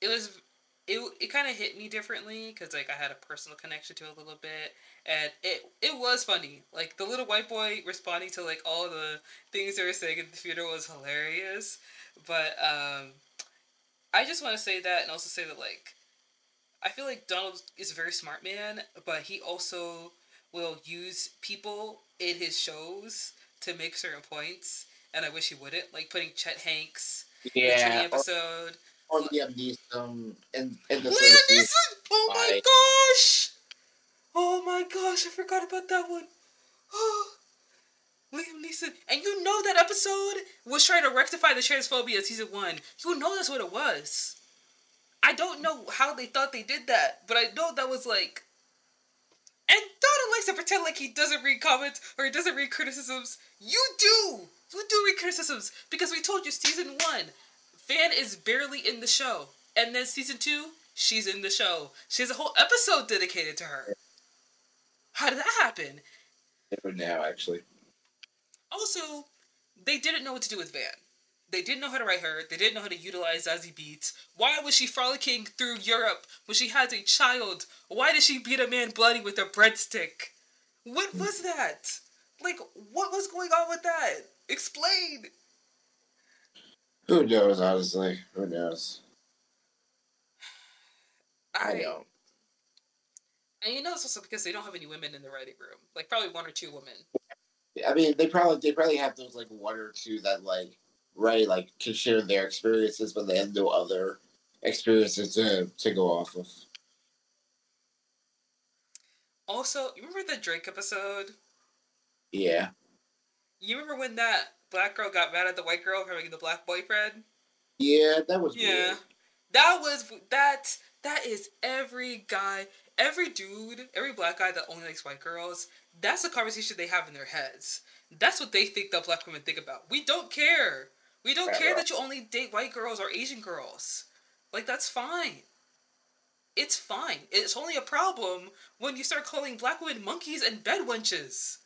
it was it, it kind of hit me differently because like I had a personal connection to it a little bit, and it it was funny. Like the little white boy responding to like all the things they were saying at the funeral was hilarious. But um, I just want to say that and also say that like I feel like Donald is a very smart man, but he also will use people in his shows to make certain points, and I wish he wouldn't. Like putting Chet Hanks yeah, in the episode. Or, or Liam Neeson in, in the Liam Neeson! Oh my gosh! Oh my gosh, I forgot about that one. *gasps* *laughs* Neeson. And you know that episode was trying to rectify the transphobia season one. You know that's what it was. I don't know how they thought they did that, but I know that was like. And Donald likes to pretend like he doesn't read comments or he doesn't read criticisms. You do! You do read criticisms because we told you season one, Van is barely in the show. And then season two, she's in the show. She has a whole episode dedicated to her. How did that happen? Now, actually. Also, they didn't know what to do with Van. They didn't know how to write her. They didn't know how to utilize Zazie Beetz. Why was she frolicking through Europe when she has a child? Why did she beat a man bloody with a breadstick? What was that? Like, what was going on with that? Explain. Who knows, honestly? Who knows? I, I don't. And you know it's also because they don't have any women in the writing room. Like probably one or two women. I mean, they probably they probably have those like one or two that like right like can share their experiences, but they have no other experiences to to go off of. Also, you remember the Drake episode? Yeah. You remember when that black girl got mad at the white girl for having the black boyfriend? Yeah, that was yeah. Weird. That was that. That is every guy, every dude, every black guy that only likes white girls that's the conversation they have in their heads. That's what they think that black women think about. We don't care. We don't care that you only date white girls or Asian girls. Like that's fine. It's fine. It's only a problem when you start calling black women monkeys and bed wenches.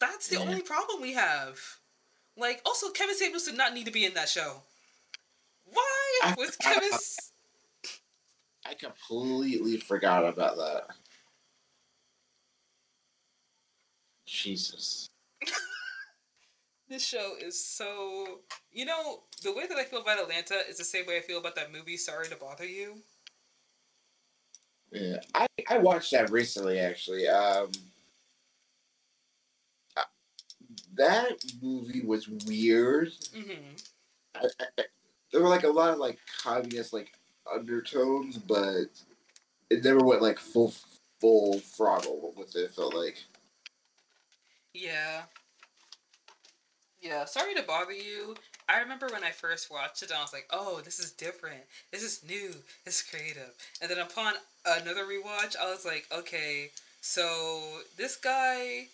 That's the yeah. only problem we have. Like, also, Kevin Samuels did not need to be in that show. Why was Kevin? I completely forgot about that. Jesus. this show is so. You know, the way that I feel about Atlanta is the same way I feel about that movie, Sorry to Bother You. Yeah, I, I watched that recently, actually. Um, that movie was weird. Mm-hmm. I, I, there were like a lot of like communist like undertones, but it never went like full full throttle with it. Felt like. Yeah. Yeah, sorry to bother you. I remember when I first watched it, and I was like, "Oh, this is different. This is new. Is creative." And then upon another rewatch, I was like, "Okay, so this guy,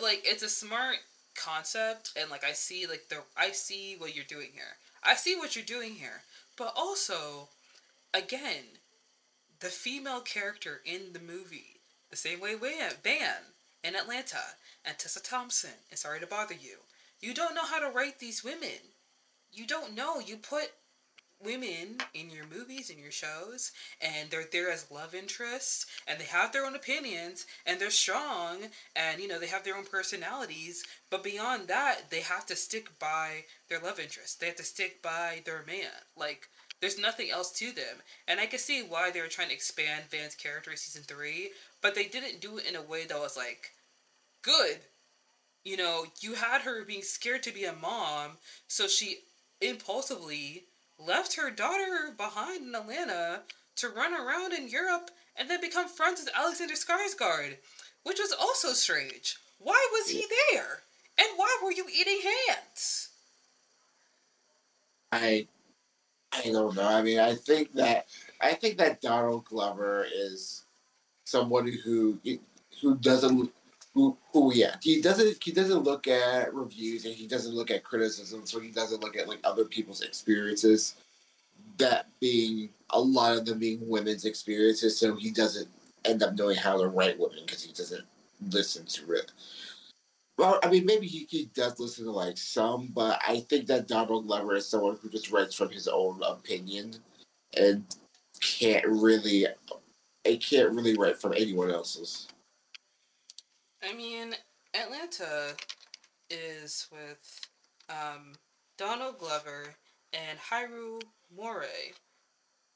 like, it's a smart concept, and like, I see like the I see what you're doing here. I see what you're doing here, but also, again, the female character in the movie, the same way Van in Atlanta, and Tessa Thompson and Sorry to Bother You. You don't know how to write these women. You don't know. You put women in your movies and your shows and they're there as love interests and they have their own opinions and they're strong and you know they have their own personalities but beyond that they have to stick by their love interest they have to stick by their man like There's nothing else to them. And I can see why they were trying to expand Van's character in season three, but they didn't do it in a way that was like good. You know, you had her being scared to be a mom, so she impulsively left her daughter behind in Atlanta to run around in Europe and then become friends with Alexander Skarsgård, which was also strange. Why was he there? And why were you eating hands? I I don't know. I mean, I think that I think that Donald Glover is someone who who doesn't who who yeah he doesn't he doesn't look at reviews and he doesn't look at criticism, so he doesn't look at like other people's experiences. That being a lot of them being women's experiences, so he doesn't end up knowing how to write women because he doesn't listen to it. Well, I mean, maybe he, he does listen to like some, but I think that Donald Glover is someone who just writes from his own opinion and can't really, it can't really write from anyone else's. I mean, Atlanta is with um, Donald Glover and Hiro Murai.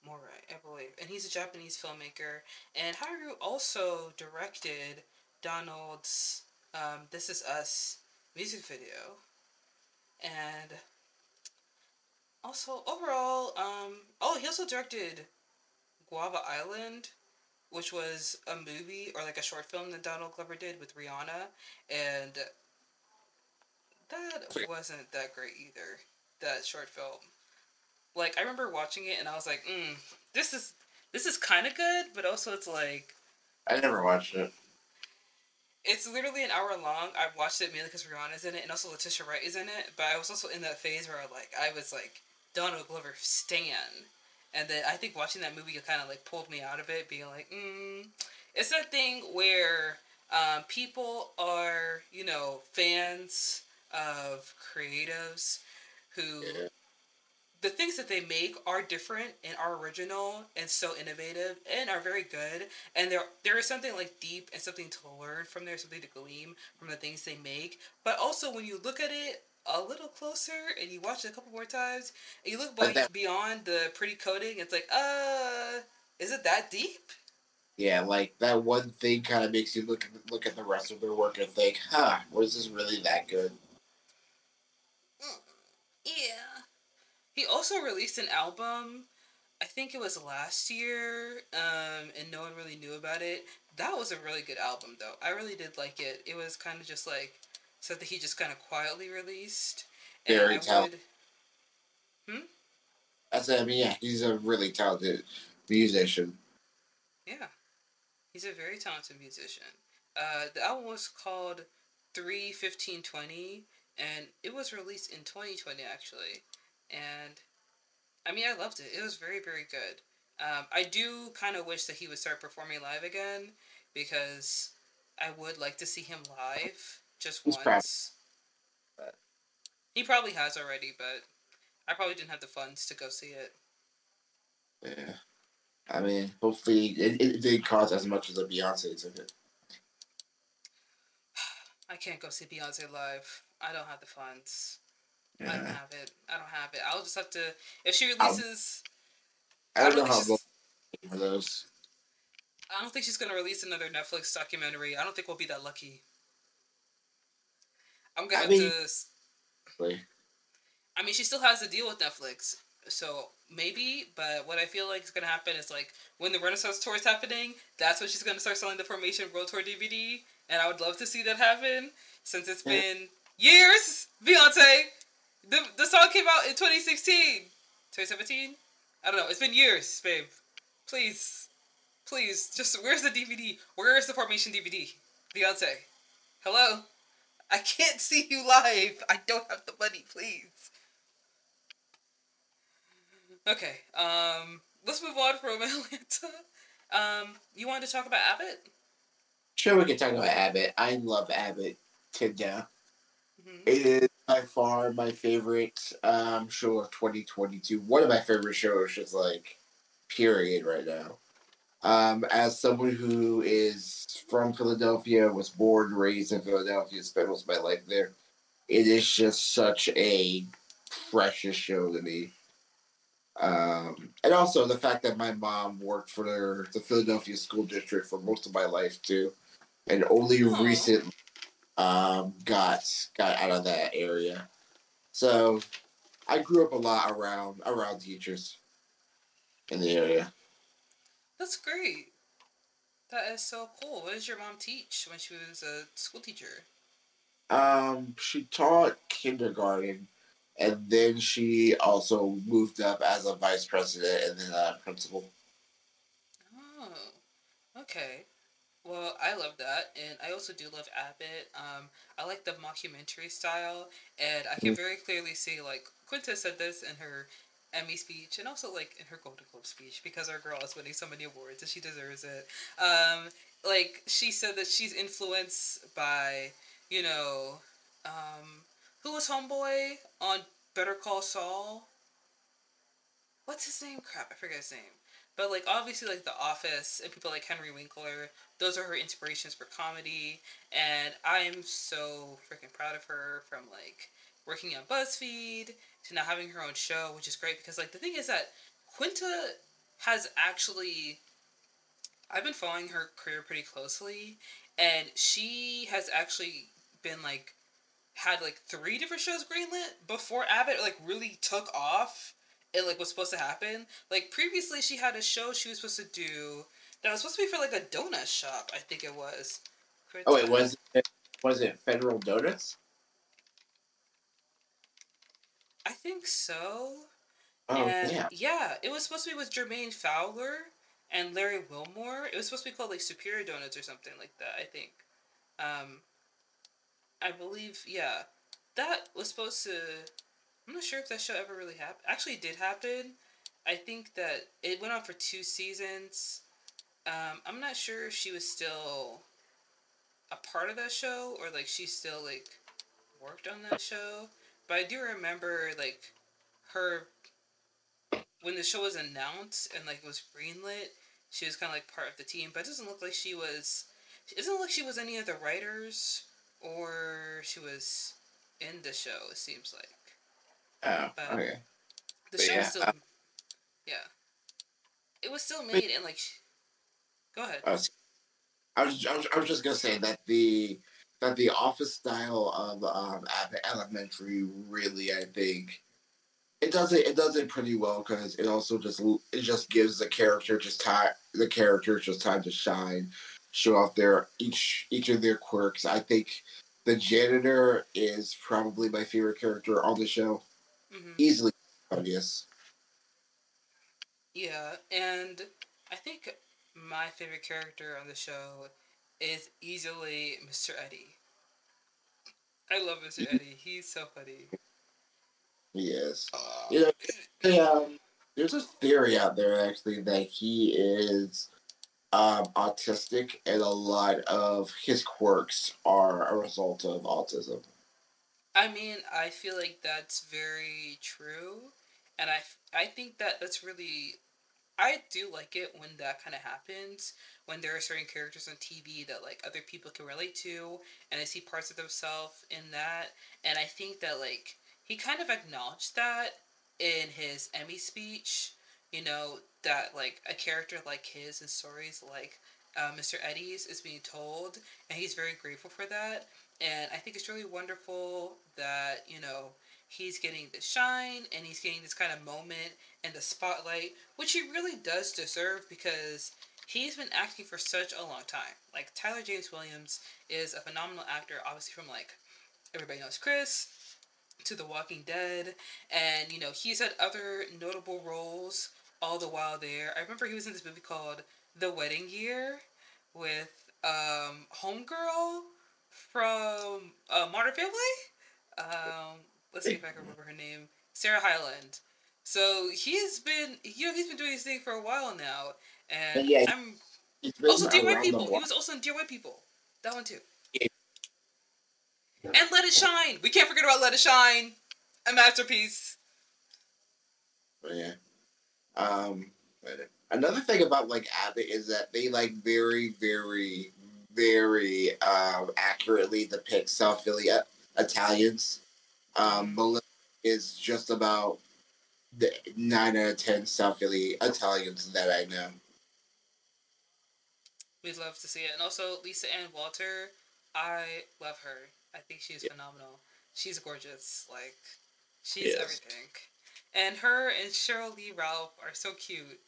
Murai, I believe. And he's a Japanese filmmaker. And Hiro also directed Donald's um, This Is Us music video. And also, overall, um, oh, he also directed Guava Island, which was a movie or like a short film that Donald Glover did with Rihanna. And that wasn't that great either, that short film. Like, I remember watching it and I was like, mm, this is this is kind of good, but also it's like I never watched it. It's literally an hour long. I watched it mainly because Rihanna's in it and also Letitia Wright is in it. But I was also in that phase where I like I was like Donald Glover stan, and then I think watching that movie kind of like pulled me out of it, being like, mm. it's that thing where um, people are you know fans of creatives who yeah. the things that they make are different and are original and so innovative and are very good. And there there is something like deep and something to learn from there something to glean from the things they make. But also when you look at it a little closer and you watch it a couple more times and you look that, beyond the pretty coating it's like uh is it that deep yeah like that one thing kind of makes you look look at the rest of their work and think huh was this really that good mm, yeah he also released an album. I think it was last year, um, and no one really knew about it. That was a really good album, though. I really did like it. It was kind of just like something he just kind of quietly released. Very talented. Hmm. I said, I mean, yeah, he's a really talented musician. Yeah, he's a very talented musician. Uh, the album was called Three Fifteen Twenty, and it was released in 2020 actually and I mean, I loved it. It was very, very good. Um, I do kind of wish that he would start performing live again because I would like to see him live just He's once. But he probably has already, but I probably didn't have the funds to go see it. Yeah, I mean, hopefully it, it did cost as much as a Beyonce ticket. *sighs* I can't go see Beyonce live. I don't have the funds. Yeah. I don't have it. I don't have it. I'll just have to if she um, releases. I'll, I do not know how for those. I don't think she's gonna release another Netflix documentary. I don't think we'll be that lucky. I'm gonna I mean, to. I mean, she still has a deal with Netflix, so maybe. But what I feel like is gonna happen is like when the Renaissance tour is happening, that's when she's gonna start selling the Formation World Tour DVD, and I would love to see that happen since it's been years. Beyonce, the the song came out in 2016, 2017. I don't know. It's been years, babe. Please, please, just where's the DVD? Where is the Formation DVD? Beyonce, hello. I can't see you live. I don't have the money. Please. Okay. Um. Let's move on from *laughs* Atlanta. Um. You wanted to talk about Abbott? Sure, we can talk about Abbott. I love Abbott to death. Mm-hmm. It is by far my favorite um, show of 2022. One of my favorite shows, just like period, right now. Um, as someone who is from Philadelphia, was born, raised in Philadelphia, spent most of my life there, it is just such a precious show to me. Um, and also the fact that my mom worked for the Philadelphia School District for most of my life too, and only recently um, got got out of that area. So I grew up a lot around around teachers in the area. That's great. That is so cool. What did your mom teach when she was a school teacher? Um, she taught kindergarten, and then she also moved up as a vice president and then a principal. Oh, okay. Well, I love that, and I also do love Abbott. Um, I like the mockumentary style, and I can very clearly see like Quinta said this in her Emmy speech, and also like in her Golden Globe speech, because our girl is winning so many awards and she deserves it. Um, like she said that she's influenced by, you know, um, who was Homeboy on Better Call Saul? What's his name? Crap, I forget his name. But like obviously like The Office and people like Henry Winkler, those are her inspirations for comedy, and I'm so freaking proud of her from like working on BuzzFeed to now having her own show, which is great because like the thing is that Quinta has actually I've been following her career pretty closely and she has actually been like had like three different shows greenlit before Abbott like really took off and like was supposed to happen. Like previously she had a show she was supposed to do that was supposed to be for like a donut shop, I think it was. Oh wait, was it was it Federal Donuts? I think so. Oh and yeah. yeah, it was supposed to be with Jermaine Fowler and Larry Wilmore. It was supposed to be called like Superior Donuts or something like that, I think. Um I believe yeah. That was supposed to I'm not sure if that show ever really happened. Actually it did happen. I think that it went on for two seasons. Um I'm not sure if she was still a part of that show or like she still like worked on that show. But I do remember like her when the show was announced and like was greenlit, she was kind of like part of the team. But it doesn't look like she was. It doesn't look like she was any of the writers or she was in the show. It seems like Oh, But- okay. the But show yeah, was still. uh, yeah, it was still made and like. Go ahead. I was, I was, I was, I was just gonna say that the that the office style of um, Abbott Elementary really, I think, it does it. It does it pretty well because it also just it just gives the character just time the characters just time to shine, show off their each each of their quirks. I think the janitor is probably my favorite character on the show, hmm easily obvious. Yeah, and I think my favorite character on the show is easily Mr. Eddie. I love Mr. Eddie. He's so funny. Yes. Aw. You know, they, um, there's a theory out there actually that he is um, autistic, and a lot of his quirks are a result of autism. I mean, I feel like that's very true, and I, I think that that's really, I do like it when that kind of happens, when there are certain characters on TV that like other people can relate to, and I see parts of themselves in that, and I think that like he kind of acknowledged that in his Emmy speech, you know, that like a character like his and stories like uh, Mr. Eddie's is being told, and he's very grateful for that. And I think it's really wonderful that, you know, he's getting the shine and he's getting this kind of moment and the spotlight, which he really does deserve because he's been acting for such a long time. Like, Tyler James Williams is a phenomenal actor, obviously, from like Everybody Knows Chris to The Walking Dead. And, you know, he's had other notable roles all the while there. I remember he was in this movie called The Wedding Year with um, Homegirl from uh, Modern Family. Um, let's see if I can remember her name. Sarah Hyland. So he's been, you know, he's been doing his thing for a while now, and Yeah, I'm also Dear White People. He was also in Dear White People. That one too. Yeah. And Let It Shine. We can't forget about Let It Shine. A masterpiece. Yeah. Um, another thing about like Abbott is that they like very, very, very um, accurately depict South Philly uh, Italians. Um, Melissa is just about the nine out of ten South Philly Italians that I know. We'd love to see it. And also Lisa Ann Walter, I love her. I think she's yeah. phenomenal. She's gorgeous. Like she's yes. everything. And her and Sheryl Lee Ralph are so cute.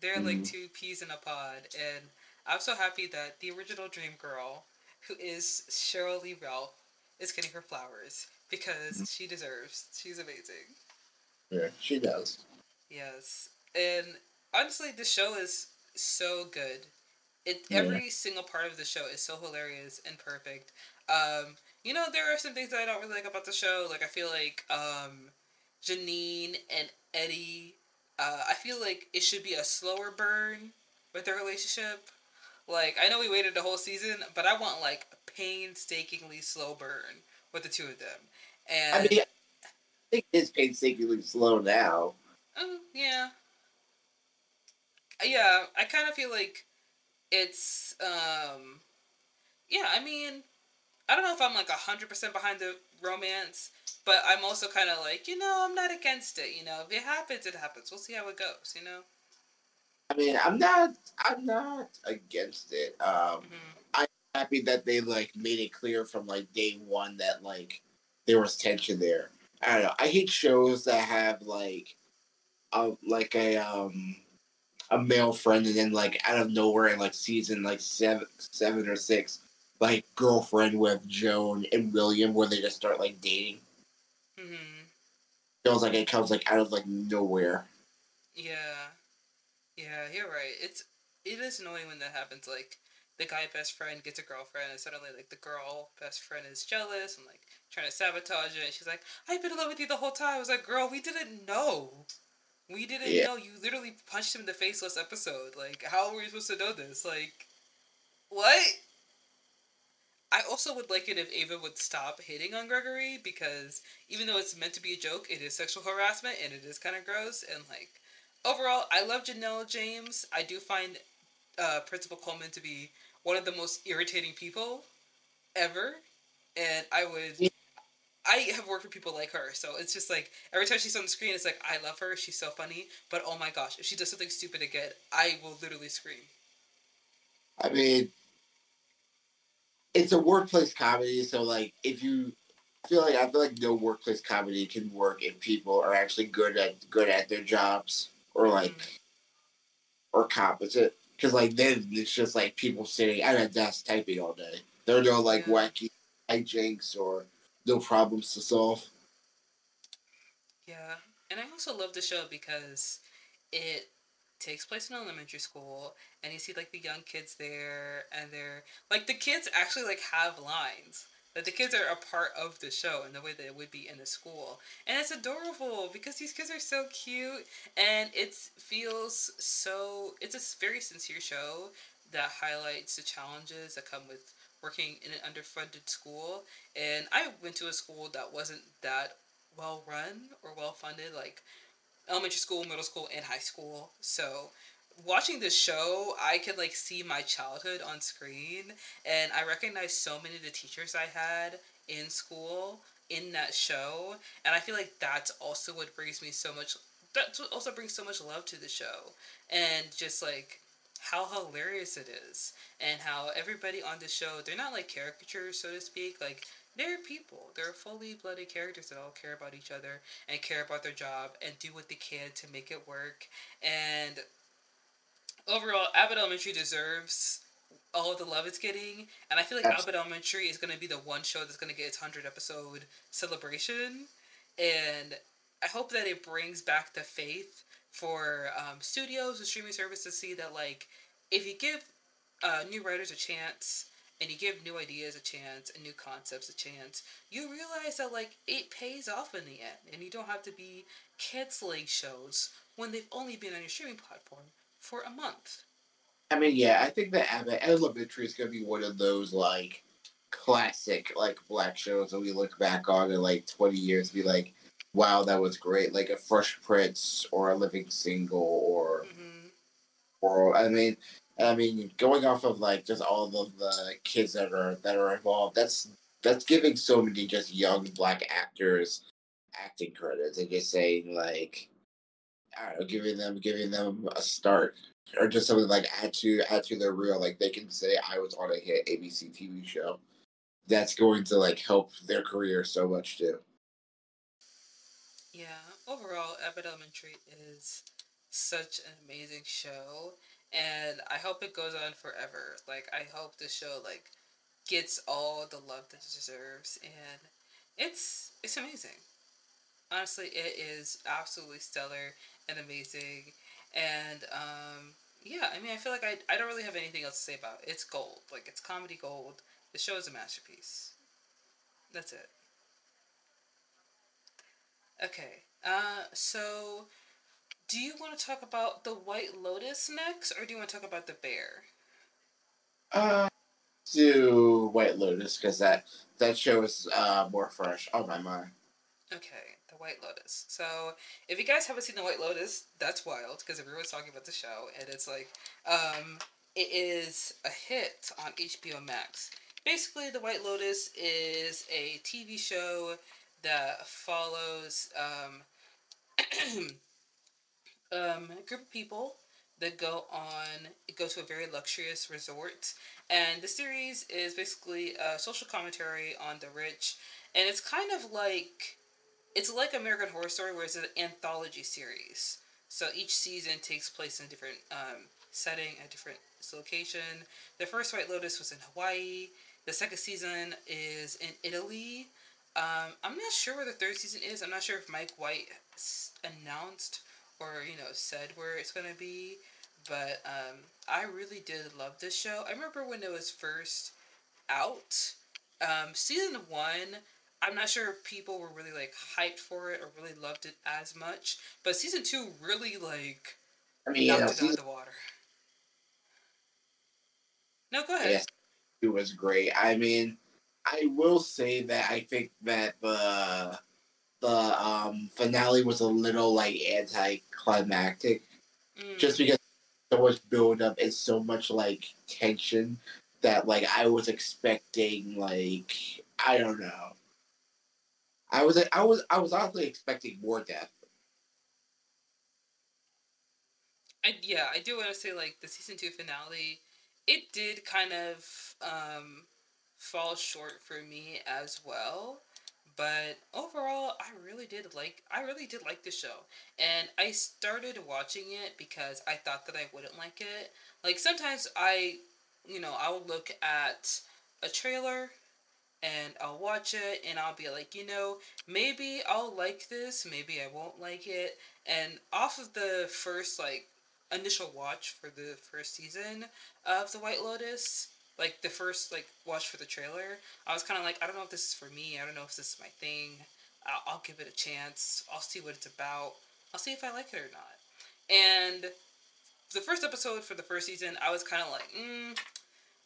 They're mm-hmm. like two peas in a pod. And I'm so happy that the original Dream Girl, who is Sheryl Lee Ralph, is getting her flowers because mm-hmm. she deserves. She's amazing. Yeah, she does. Yes. And honestly, the show is so good. It every yeah. single part of the show is so hilarious and perfect. Um, you know, there are some things that I don't really like about the show. Like I feel like um, Janine and Eddie. Uh, I feel like it should be a slower burn with their relationship. Like I know we waited the whole season, but I want like a painstakingly slow burn with the two of them. And I mean, I think it's painstakingly slow now. Oh yeah, yeah. I kind of feel like it's um, yeah. I mean, I don't know if I'm like hundred percent behind the romance, but I'm also kind of like you know I'm not against it. You know, if it happens, it happens. We'll see how it goes. You know. I mean, I'm not. I'm not against it. Um, mm-hmm. I'm happy that they like made it clear from like day one that like there was tension there. I don't know. I hate shows that have like, a like a um, a male friend, and then like out of nowhere in like season like seven, seven or six, like girlfriend with Joan and William, where they just start like dating. Mm-hmm. Feels like it comes like out of like nowhere. Yeah, yeah, you're right. It's it is annoying when that happens. Like the guy best friend gets a girlfriend, and suddenly like the girl best friend is jealous and like trying to sabotage it. And she's like, "I've been in love with you the whole time." I was like, "Girl, we didn't know. We didn't yeah. know. You literally punched him in the face last episode. Like, how were we supposed to know this? Like, what?" I also would like it if Ava would stop hitting on Gregory because even though it's meant to be a joke, it is sexual harassment and it is kind of gross. And like, overall, I love Janelle James. I do find uh, Principal Coleman to be one of the most irritating people ever, and I would. I have worked with people like her, so it's just like every time she's on the screen, it's like I love her. She's so funny, but oh my gosh, if she does something stupid again, I will literally scream. I mean, it's a workplace comedy, so like if you feel like I feel like no workplace comedy can work if people are actually good at good at their jobs or like mm-hmm. or competent. Because like then it's just like people sitting at a desk typing all day. There are no like yeah. wacky hijinks or no problems to solve. Yeah, and I also love the show because it takes place in elementary school and you see like the young kids there and they're like the kids actually like have lines that the kids are a part of the show in the way that it would be in a school and it's adorable because these kids are so cute and it feels so it's a very sincere show that highlights the challenges that come with working in an underfunded school and i went to a school that wasn't that well run or well funded like elementary school, middle school, and high school. So watching this show, I could like see my childhood on screen, and I recognize so many of the teachers I had in school in that show, and I feel like that's also what brings me so much. That also brings so much love to the show, and just like how hilarious it is, and how everybody on the show they're not like caricatures, so to speak. Like they're people. They're fully blooded characters that all care about each other and care about their job and do what they can to make it work. And overall, Abbott Elementary deserves all the love it's getting. And I feel like Absolutely. Abbott Elementary is going to be the one show that's going to get its 100 episode celebration. And I hope that it brings back the faith for um, studios and streaming services to see that, like, if you give uh, new writers a chance and you give new ideas a chance and new concepts a chance, you realize that like it pays off in the end, and you don't have to be canceling shows when they've only been on your streaming platform for a month. I mean, yeah, I think that Abbott Elementary is gonna be one of those like classic like black shows that we look back on in like twenty years, be like, wow, that was great, like a Fresh Prince or a Living Single or. Mm-hmm. Or I mean, I mean, going off of like just all of the kids that are that are involved, that's that's giving so many just young black actors acting credits and just saying like, I don't know, giving them giving them a start or just something like add to add to their reel. Like they can say I was on a hit ABC TV show. That's going to like help their career so much too. Yeah, overall, Abbott Elementary is such an amazing show, and I hope it goes on forever. Like I hope the show like gets all the love that it deserves, and it's it's amazing. Honestly, it is absolutely stellar and amazing, and um, yeah, I mean, I feel like I I don't really have anything else to say about it. It's gold, like it's comedy gold. The show is a masterpiece. That's it. Okay. Uh, so do you want to talk about the White Lotus next, or do you want to talk about the bear? Uh, do White Lotus because that that show is uh more fresh on my mind. Okay, the White Lotus. So if you guys haven't seen the White Lotus, that's wild because everyone's talking about the show, and it's like, um, it is a hit on HBO Max. Basically, the White Lotus is a TV show that follows um, *clears throat* um, a group of people that go on go to a very luxurious resort. And the series is basically a social commentary on the rich. And it's kind of like it's like american horror story where it's an anthology series. So each season takes place in a different um, setting a different location. The first white lotus was in hawaii. The second season is in italy um, i'm not sure where the third season is i'm not sure if mike white announced or you know said where it's gonna be, but um, I really did love this show. I remember when it was first out, um, season one. I'm not sure if people were really like hyped for it or really loved it as much, but season two really like I mean, knocked yeah, it out of the water. No, go ahead. yes, it was great. I mean, I will say that I think that the the um finale was a little like anticlimactic, Mm. just because so much build up and so much like tension that like I was expecting like I don't know. I was I was I was honestly expecting more death. I yeah, I do want to say like the season two finale, it did kind of um, fall short for me as well. But overall, I really did like I really did like the show, and I started watching it because I thought that I wouldn't like it. Like sometimes I, you know, I'll look at a trailer and I'll watch it and I'll be like, you know, maybe I'll like this, maybe I won't like it. And off of the first like initial watch for the first season of The White Lotus, like the first like watch for the trailer, I was kind of like, I don't know if this is for me. I don't know if this is my thing. I'll, I'll give it a chance. I'll see what it's about. I'll see if I like it or not. And the first episode for the first season, I was kind of like, mm,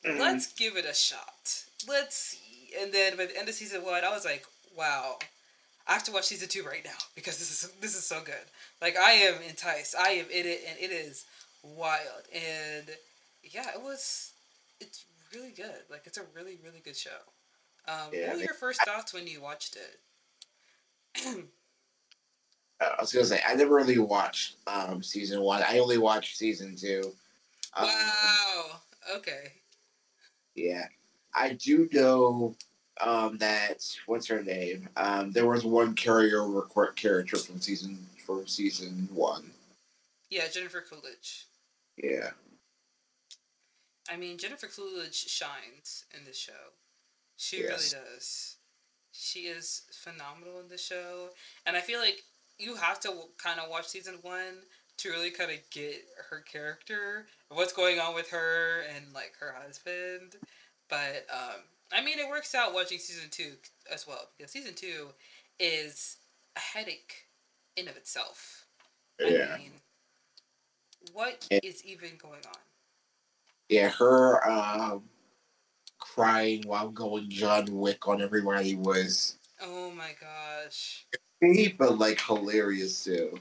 Mhm. let's give it a shot. Let's see. And then by the end of season one, I was like, wow, I have to watch season two right now because this is this is so good. Like I am enticed. I am in it, and it is wild. And yeah, it was. It's really good. Like it's a really really good show. Um, Yeah, what were your first thoughts when you watched it? Uh, I was gonna say I never really watched um season one. I only watched season two. Um, wow. Okay. Yeah, I do know um, that what's her name? Um, there was one carryover character from season from season one. Yeah, Jennifer Coolidge. Yeah, I mean, Jennifer Coolidge shines in this show. She Yes. really does. She is phenomenal in the show, and I feel like you have to kind of watch season one to really kind of get her character, what's going on with her, and like her husband. But um, I mean, it works out watching season two as well because season two is a headache in of itself. yeah, I mean, what is even going on? Yeah. Her um, crying while going John Wick on everybody was Oh my gosh. but like hilarious too.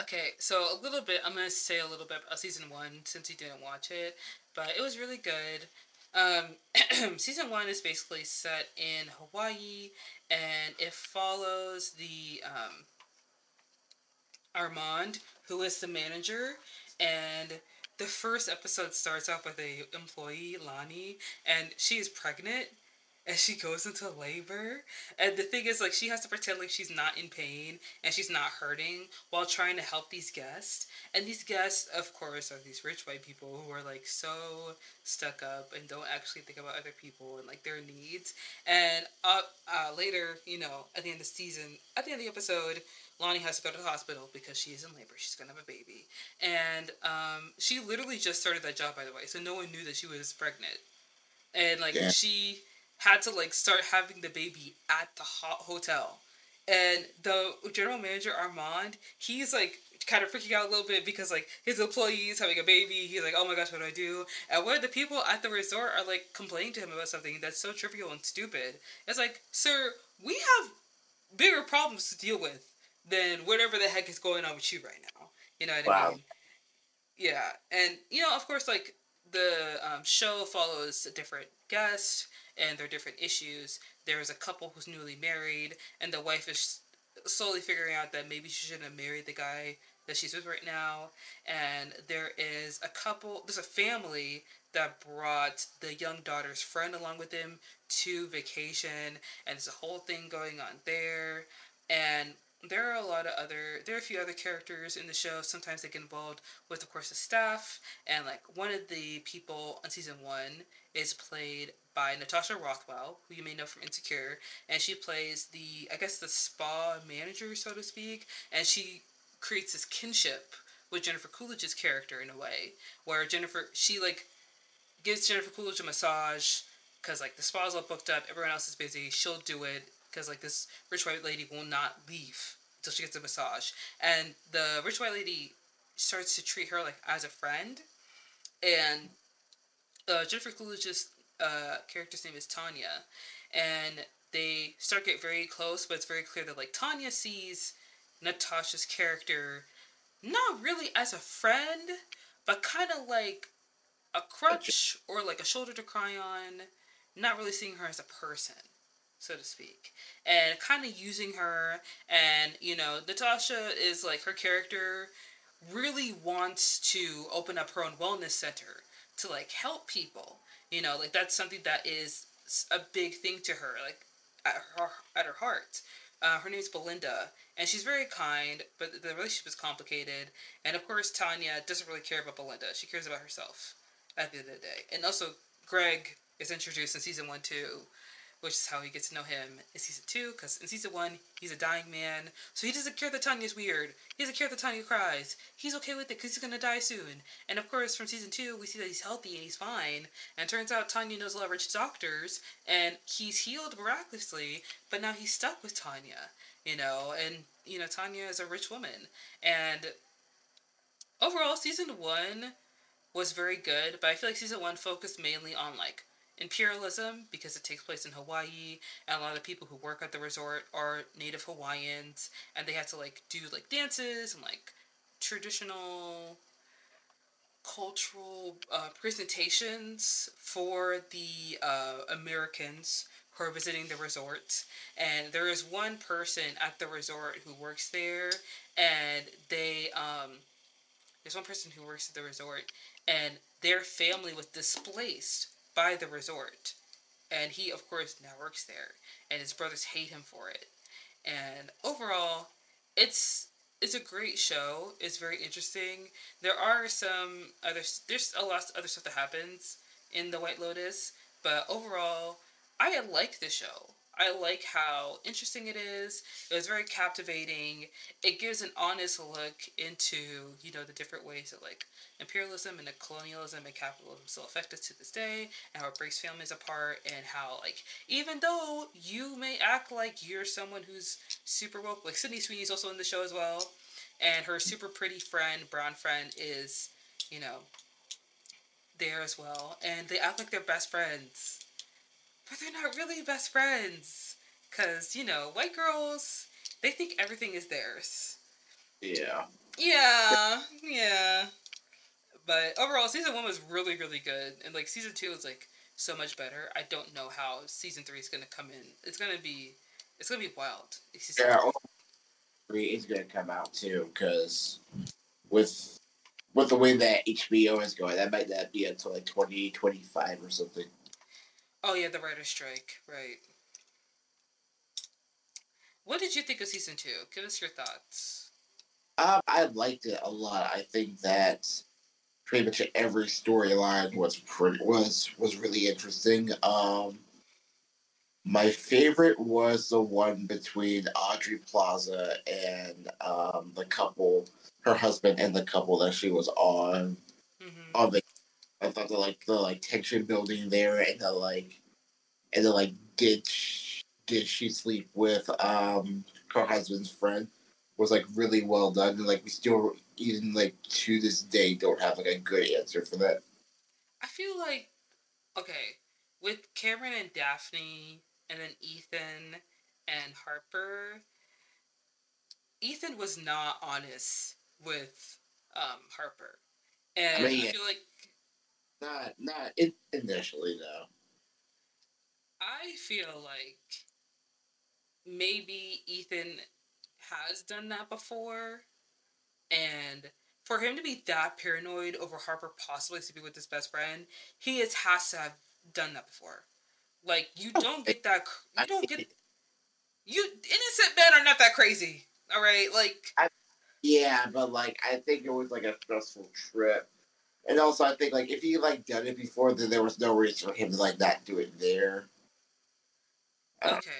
Okay, so a little bit. I'm gonna say a little bit about season one since you didn't watch it, but it was really good. Um, *clears throat* season one is basically set in Hawaii, and it follows the um, Armand, who is the manager, and the first episode starts off with a employee Lani, and she is pregnant, and she goes into labor. And the thing is, like, she has to pretend like she's not in pain and she's not hurting while trying to help these guests. And these guests, of course, are these rich white people who are like so stuck up and don't actually think about other people and like their needs. And uh, uh, later, you know, at the end of the season, at the end of the episode, Lani has to go to the hospital because she is in labor. She's gonna have a baby, and um, she literally just started that job, by the way. So no one knew that she was pregnant, and like yeah. she had to like start having the baby at the hot hotel. And the general manager Armand, he's like kind of freaking out a little bit because like his employees having a baby. He's like, oh my gosh, what do I do? And one of the people at the resort are like complaining to him about something that's so trivial and stupid. It's like, sir, we have bigger problems to deal with than whatever the heck is going on with you right now. You know what wow. I mean? Yeah, and you know, of course, like the um, show follows a different guests and their different issues. There is a couple who's newly married, and the wife is slowly figuring out that maybe she shouldn't have married the guy that she's with right now. And there is a couple, there's a family that brought the young daughter's friend along with them to vacation, and there's a whole thing going on there. And there are a lot of other there are a few other characters in the show. Sometimes they get involved with of course the staff. And like one of the people on season one is played by natasha rothwell who you may know from insecure. And she plays the i guess the spa manager so to speak. And she creates this kinship with jennifer coolidge's character in a way where jennifer she like gives jennifer coolidge a massage because like the spa's all booked up. Everyone else is busy. She'll do it because like this rich white lady will not leave until she gets a massage, and the rich white lady starts to treat her like as a friend, and uh, Jennifer Coolidge's uh, character's name is Tanya, and they start get very close, but it's very clear that like Tanya sees Natasha's character not really as a friend, but kind of like a crutch or like a shoulder to cry on, not really seeing her as a person so to speak, and kind of using her. And you know, Natasha is like her character really wants to open up her own wellness center to like help people. You know, like that's something that is a big thing to her, like at her at her heart. Uh, her name's Belinda, and she's very kind, but the relationship is complicated. And of course, Tanya doesn't really care about Belinda. She cares about herself at the end of the day. And also, Greg is introduced in season one too, which is how he gets to know him in season two. Because in season one, he's a dying man, so he doesn't care that Tanya's weird. He doesn't care that Tanya cries. He's okay with it because he's gonna die soon. And of course, from season two, we see that he's healthy and he's fine. And turns out Tanya knows a lot of rich doctors, and he's healed miraculously. But now he's stuck with Tanya, you know. And you know, Tanya is a rich woman, and overall, season one was very good. But I feel like season one focused mainly on like imperialism because it takes place in Hawaii and a lot of people who work at the resort are native Hawaiians and they have to like do like dances and like traditional cultural uh, presentations for the uh, Americans who are visiting the resort. And there is one person at the resort who works there and they um there's one person who works at the resort and their family was displaced by the resort. And he, of course, now works there. And his brothers hate him for it. And overall, it's it's a great show. It's very interesting. There are some other there's a lot of other stuff that happens in the White Lotus, but overall, I like the show. I like how interesting it is. It was very captivating. It gives an honest look into, you know, the different ways that like imperialism and the colonialism and capitalism still affect us to this day and how it breaks families apart and how like even though you may act like you're someone who's super woke, like Sydney Sweeney's also in the show as well. And her super pretty friend, brown friend, is, you know, there as well. And they act like they're best friends but they're not really best friends. Because, you know, white girls, they think everything is theirs. Yeah. Yeah, yeah. But overall, season one was really, really good. And, like, season two is, like, so much better. I don't know how season three is going to come in. It's going to be, it's going to be wild. Yeah. three is gonna come out too, because with with the way that HBO is going, that might not be until like twenty twenty five or something. Oh yeah, the writer's strike, right. What did you think of season two? Give us your thoughts. Um, I liked it a lot. I think that pretty much every storyline was pretty was was really interesting. Um, my favorite was the one between Aubrey Plaza and um, the couple, her husband and the couple that she was on. Mm-hmm. On the, I thought the like the like tension building there and the like, and the like did she, did she sleep with um her husband's friend was like really well done and like we still even like to this day don't have like a good answer for that. I feel like okay with Cameron and Daphne and then Ethan and Harper. Ethan was not honest with um, Harper, and I, mean, I feel like not not in, initially though. I feel like maybe Ethan has done that before, and for him to be that paranoid over Harper possibly sleeping with his best friend, he has has to have done that before. Like you oh, don't get that. You don't get. You innocent men are not that crazy. All right, like. I, yeah, but like I think it was like a stressful trip, and also I think like if he like done it before, then there was no reason for him to like not do it there. Uh, okay.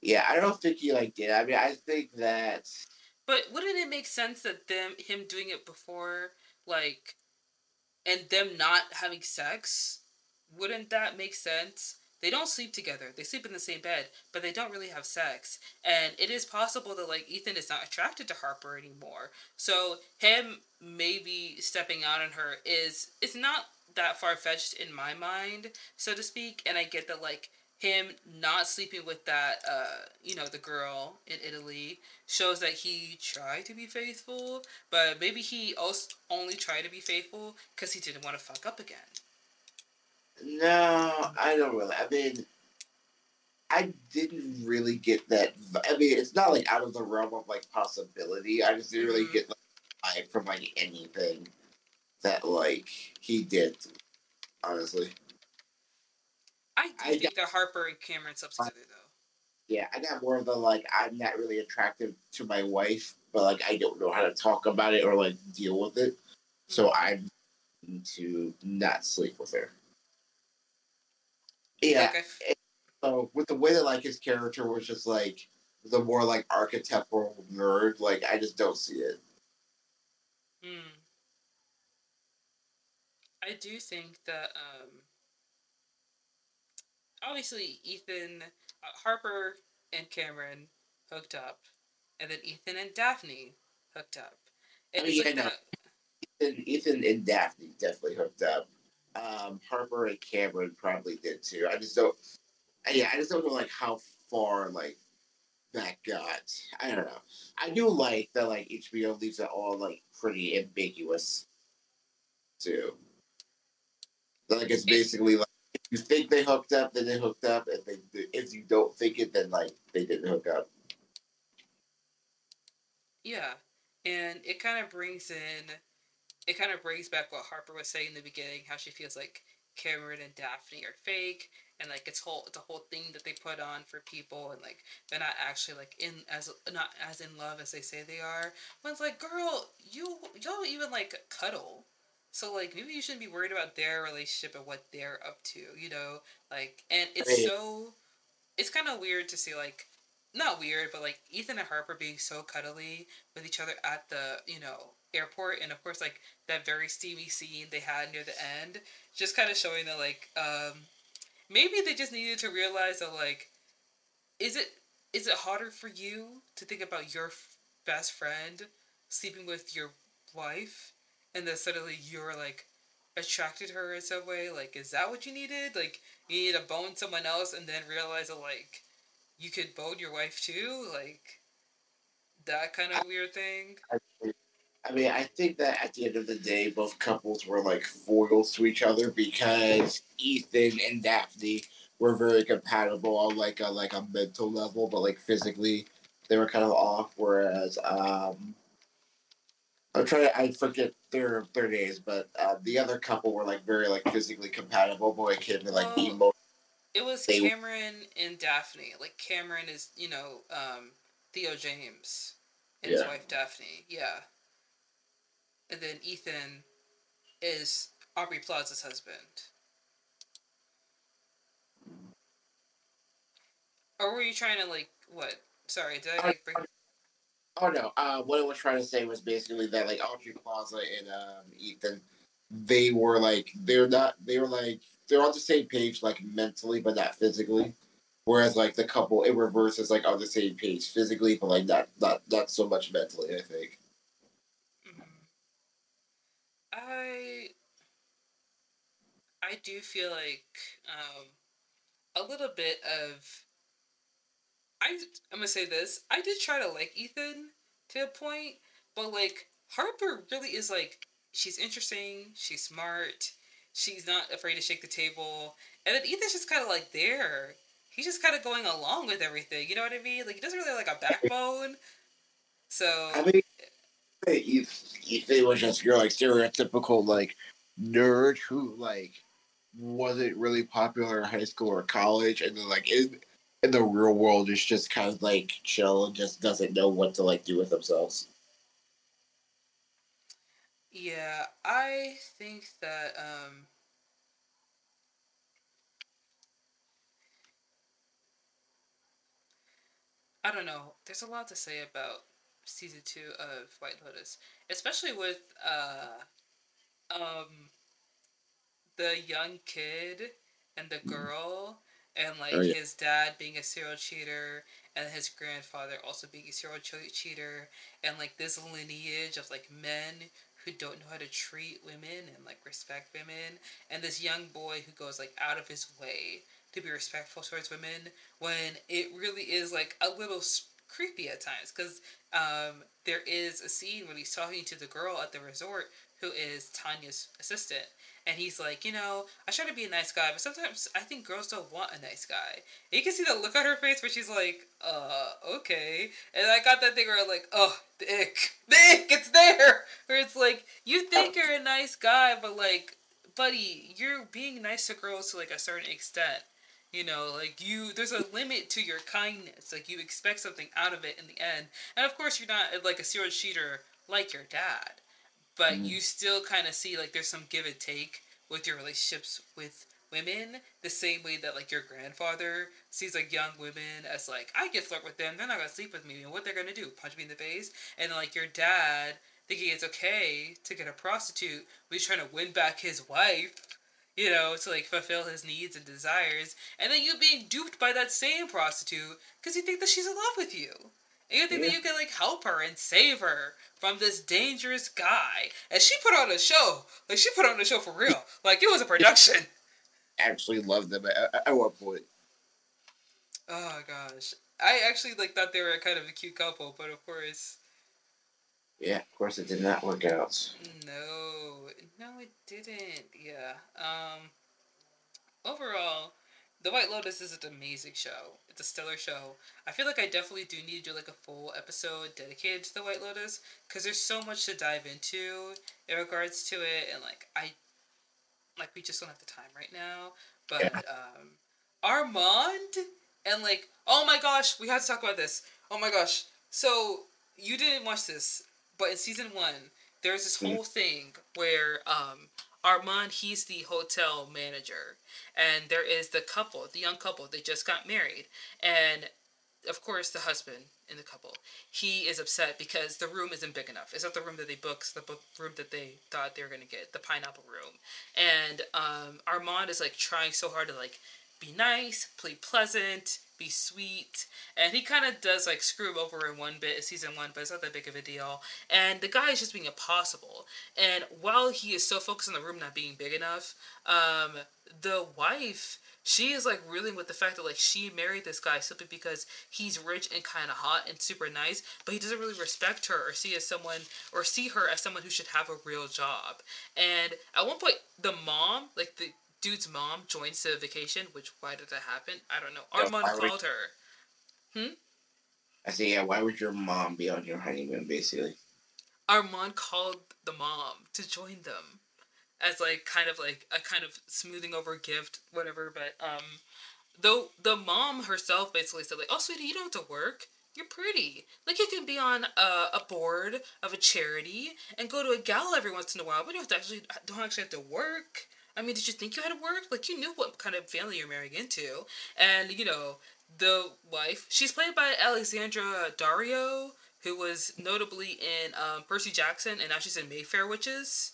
Yeah, I don't think he like did. I mean, I think that. But wouldn't it make sense that them him doing it before, like, and them not having sex? Wouldn't that make sense? They don't sleep together. They sleep in the same bed, but they don't really have sex. And it is possible that like Ethan is not attracted to Harper anymore. So him maybe stepping out on her is it's not that far fetched in my mind, so to speak. And I get that like him not sleeping with that uh you know the girl in Italy shows that he tried to be faithful, but maybe he also only tried to be faithful because he didn't want to fuck up again. No, I don't really. I mean, I didn't really get that. I mean, it's not like out of the realm of like possibility. I just didn't really mm-hmm. get like from like anything that like he did. Honestly, I do I think got, that Harper and Cameron substituted though. Yeah, I got more of the like I'm not really attracted to my wife, but like I don't know how to talk about it or like deal with it, mm-hmm. so I'm to not sleep with her. Yeah. So with the way that like his character was just like the more like archetypal nerd, like I just don't see it. Hmm. I do think that um obviously Ethan uh, Harper and Cameron hooked up, and then Ethan and Daphne hooked up. And I mean, like yeah, no. Ethan, Ethan and Daphne definitely hooked up um, Harper and Cameron probably did too. I just don't. Yeah, I just don't know like how far like that got. I don't know. I do like that like HBO leaves it all like pretty ambiguous too. Like it's basically like if you think they hooked up, then they hooked up, and they, if you don't think it, then like they didn't hook up. Yeah, and it kind of brings in it kind of brings back what Harper was saying in the beginning, how she feels like Cameron and Daphne are fake, and like it's whole it's a whole thing that they put on for people, and like they're not actually like in as not as in love as they say they are. When it's like, girl, you y'all even like cuddle, so like maybe you shouldn't be worried about their relationship and what they're up to, you know? Like, and it's so it's kind of weird to see like not weird, but like Ethan and Harper being so cuddly with each other at the you know airport and of course like that very steamy scene they had near the end just kind of showing that like um maybe they just needed to realize that like is it is it harder for you to think about your f- best friend sleeping with your wife and then suddenly you're like attracted to her in some way? Like is that what you needed? Like you need to bone someone else and then realize that like you could bone your wife too? Like that kind of weird thing? I mean, I think that at the end of the day, both couples were like foils to each other because Ethan and Daphne were very compatible on like a like a mental level, but like physically, they were kind of off. Whereas um, I'm trying to, I forget their their names, but uh, the other couple were like very like physically compatible. Boy, kid, and like Well, emo. It was They- Cameron and Daphne. Like Cameron is, you know, um, Theo James and his wife Daphne. Yeah. And then Ethan is Aubrey Plaza's husband. Or were you trying to like what? Sorry, did I like break? Oh no! Uh, what I was trying to say was basically that like Aubrey Plaza and um, Ethan, they were like they're not they were like they're on the same page like mentally but not physically, whereas like the couple in reverse is like on the same page physically but like not not not so much mentally. I think. I I do feel like um, a little bit of I I'm gonna say this. I did try to like Ethan to a point, but like Harper really is like she's interesting, she's smart, she's not afraid to shake the table, and then Ethan's just kind of like there. He's just kind of going along with everything. You know what I mean? Like he doesn't really have like a backbone. So I mean, Ethan, Ethan was just your like stereotypical like nerd who like wasn't really popular in high school or college, and then like in in the real world is just kind of like chill and just doesn't know what to like do with themselves. Yeah, I think that um I don't know. There's a lot to say about season 2 of White Lotus, especially with uh um the young kid and the girl and like Oh, yeah. his dad being a serial cheater and his grandfather also being a serial cheater and like this lineage of like men who don't know how to treat women and like respect women and this young boy who goes like out of his way to be respectful towards women when it really is like a little s- creepy at times because um, there is a scene when he's talking to the girl at the resort who is Tanya's assistant and he's like, you know, I try to be a nice guy, but sometimes I think girls don't want a nice guy. And you can see the look on her face where she's like, uh, okay. And I got that thing where I'm like, oh, the ick. The *laughs* ick, it's there! Where it's like, you think you're a nice guy, but like, buddy, you're being nice to girls to like a certain extent. You know, like you, there's a limit to your kindness. Like you expect something out of it in the end. And of course, you're not like a serial cheater like your dad. But Mhm. you still kind of see like there's some give and take with your relationships with women. The same way that like your grandfather sees like young women as like i get flirt with them. They're not gonna sleep with me. And what they're gonna do? Punch me in the face? And like your dad thinking it's okay to get a prostitute but he's trying to win back his wife you know to like fulfill his needs and desires and then you being duped by that same prostitute because you think that she's in love with you and you think that you can like help her and save her from this dangerous guy. And she put on a show. Like she put on a show for real. *laughs* Like it was a production. Actually, loved them at, at one point. Oh gosh. I actually like thought they were kind of a cute couple, but of course Yeah, of course, it did not work out. no. It didn't. Yeah. Um overall, The White Lotus is an amazing show. It's a stellar show. I feel like I definitely do need to do like a full episode dedicated to The White Lotus because there's so much to dive into in regards to it, and like I, like we just don't have the time right now. But um, Armand and like oh my gosh, we had to talk about this. Oh my gosh, so you didn't watch this, but in season one, there's this Mhm. whole thing where um Armand he's the hotel manager and there is the couple, the young couple, they just got married. And of course the husband in the couple, he is upset because the room isn't big enough. It's not the room that they booked, the book room that they thought they were gonna get, the pineapple room. And um Armand is like trying so hard to like be nice, play pleasant, be sweet, and he kind of does like screw him over in one bit, in season one, but it's not that big of a deal. And the guy is just being impossible. And while he is so focused on the room not being big enough, um, the wife she is like reeling with the fact that like she married this guy simply because he's rich and kind of hot and super nice, but he doesn't really respect her or see as someone or see her as someone who should have a real job. And at one point, the mom, like the dude's mom, joins the vacation. Which why did that happen? I don't know. Armand re- called her. Hmm? I say, yeah. Why would your mom be on your honeymoon, basically? Armand called the mom to join them as like kind of like a kind of smoothing over gift, whatever. But um, though the mom herself basically said like, "Oh, sweetie, you don't have to work. You're pretty. Like you can be on a, a board of a charity and go to a gala every once in a while, but you don't have to actually don't actually have to work." I mean, did you think you had to work? Like you knew what kind of family you're marrying into, and you know the wife. She's played by Alexandra Daddario, who was notably in um, Percy Jackson, and now she's in Mayfair Witches.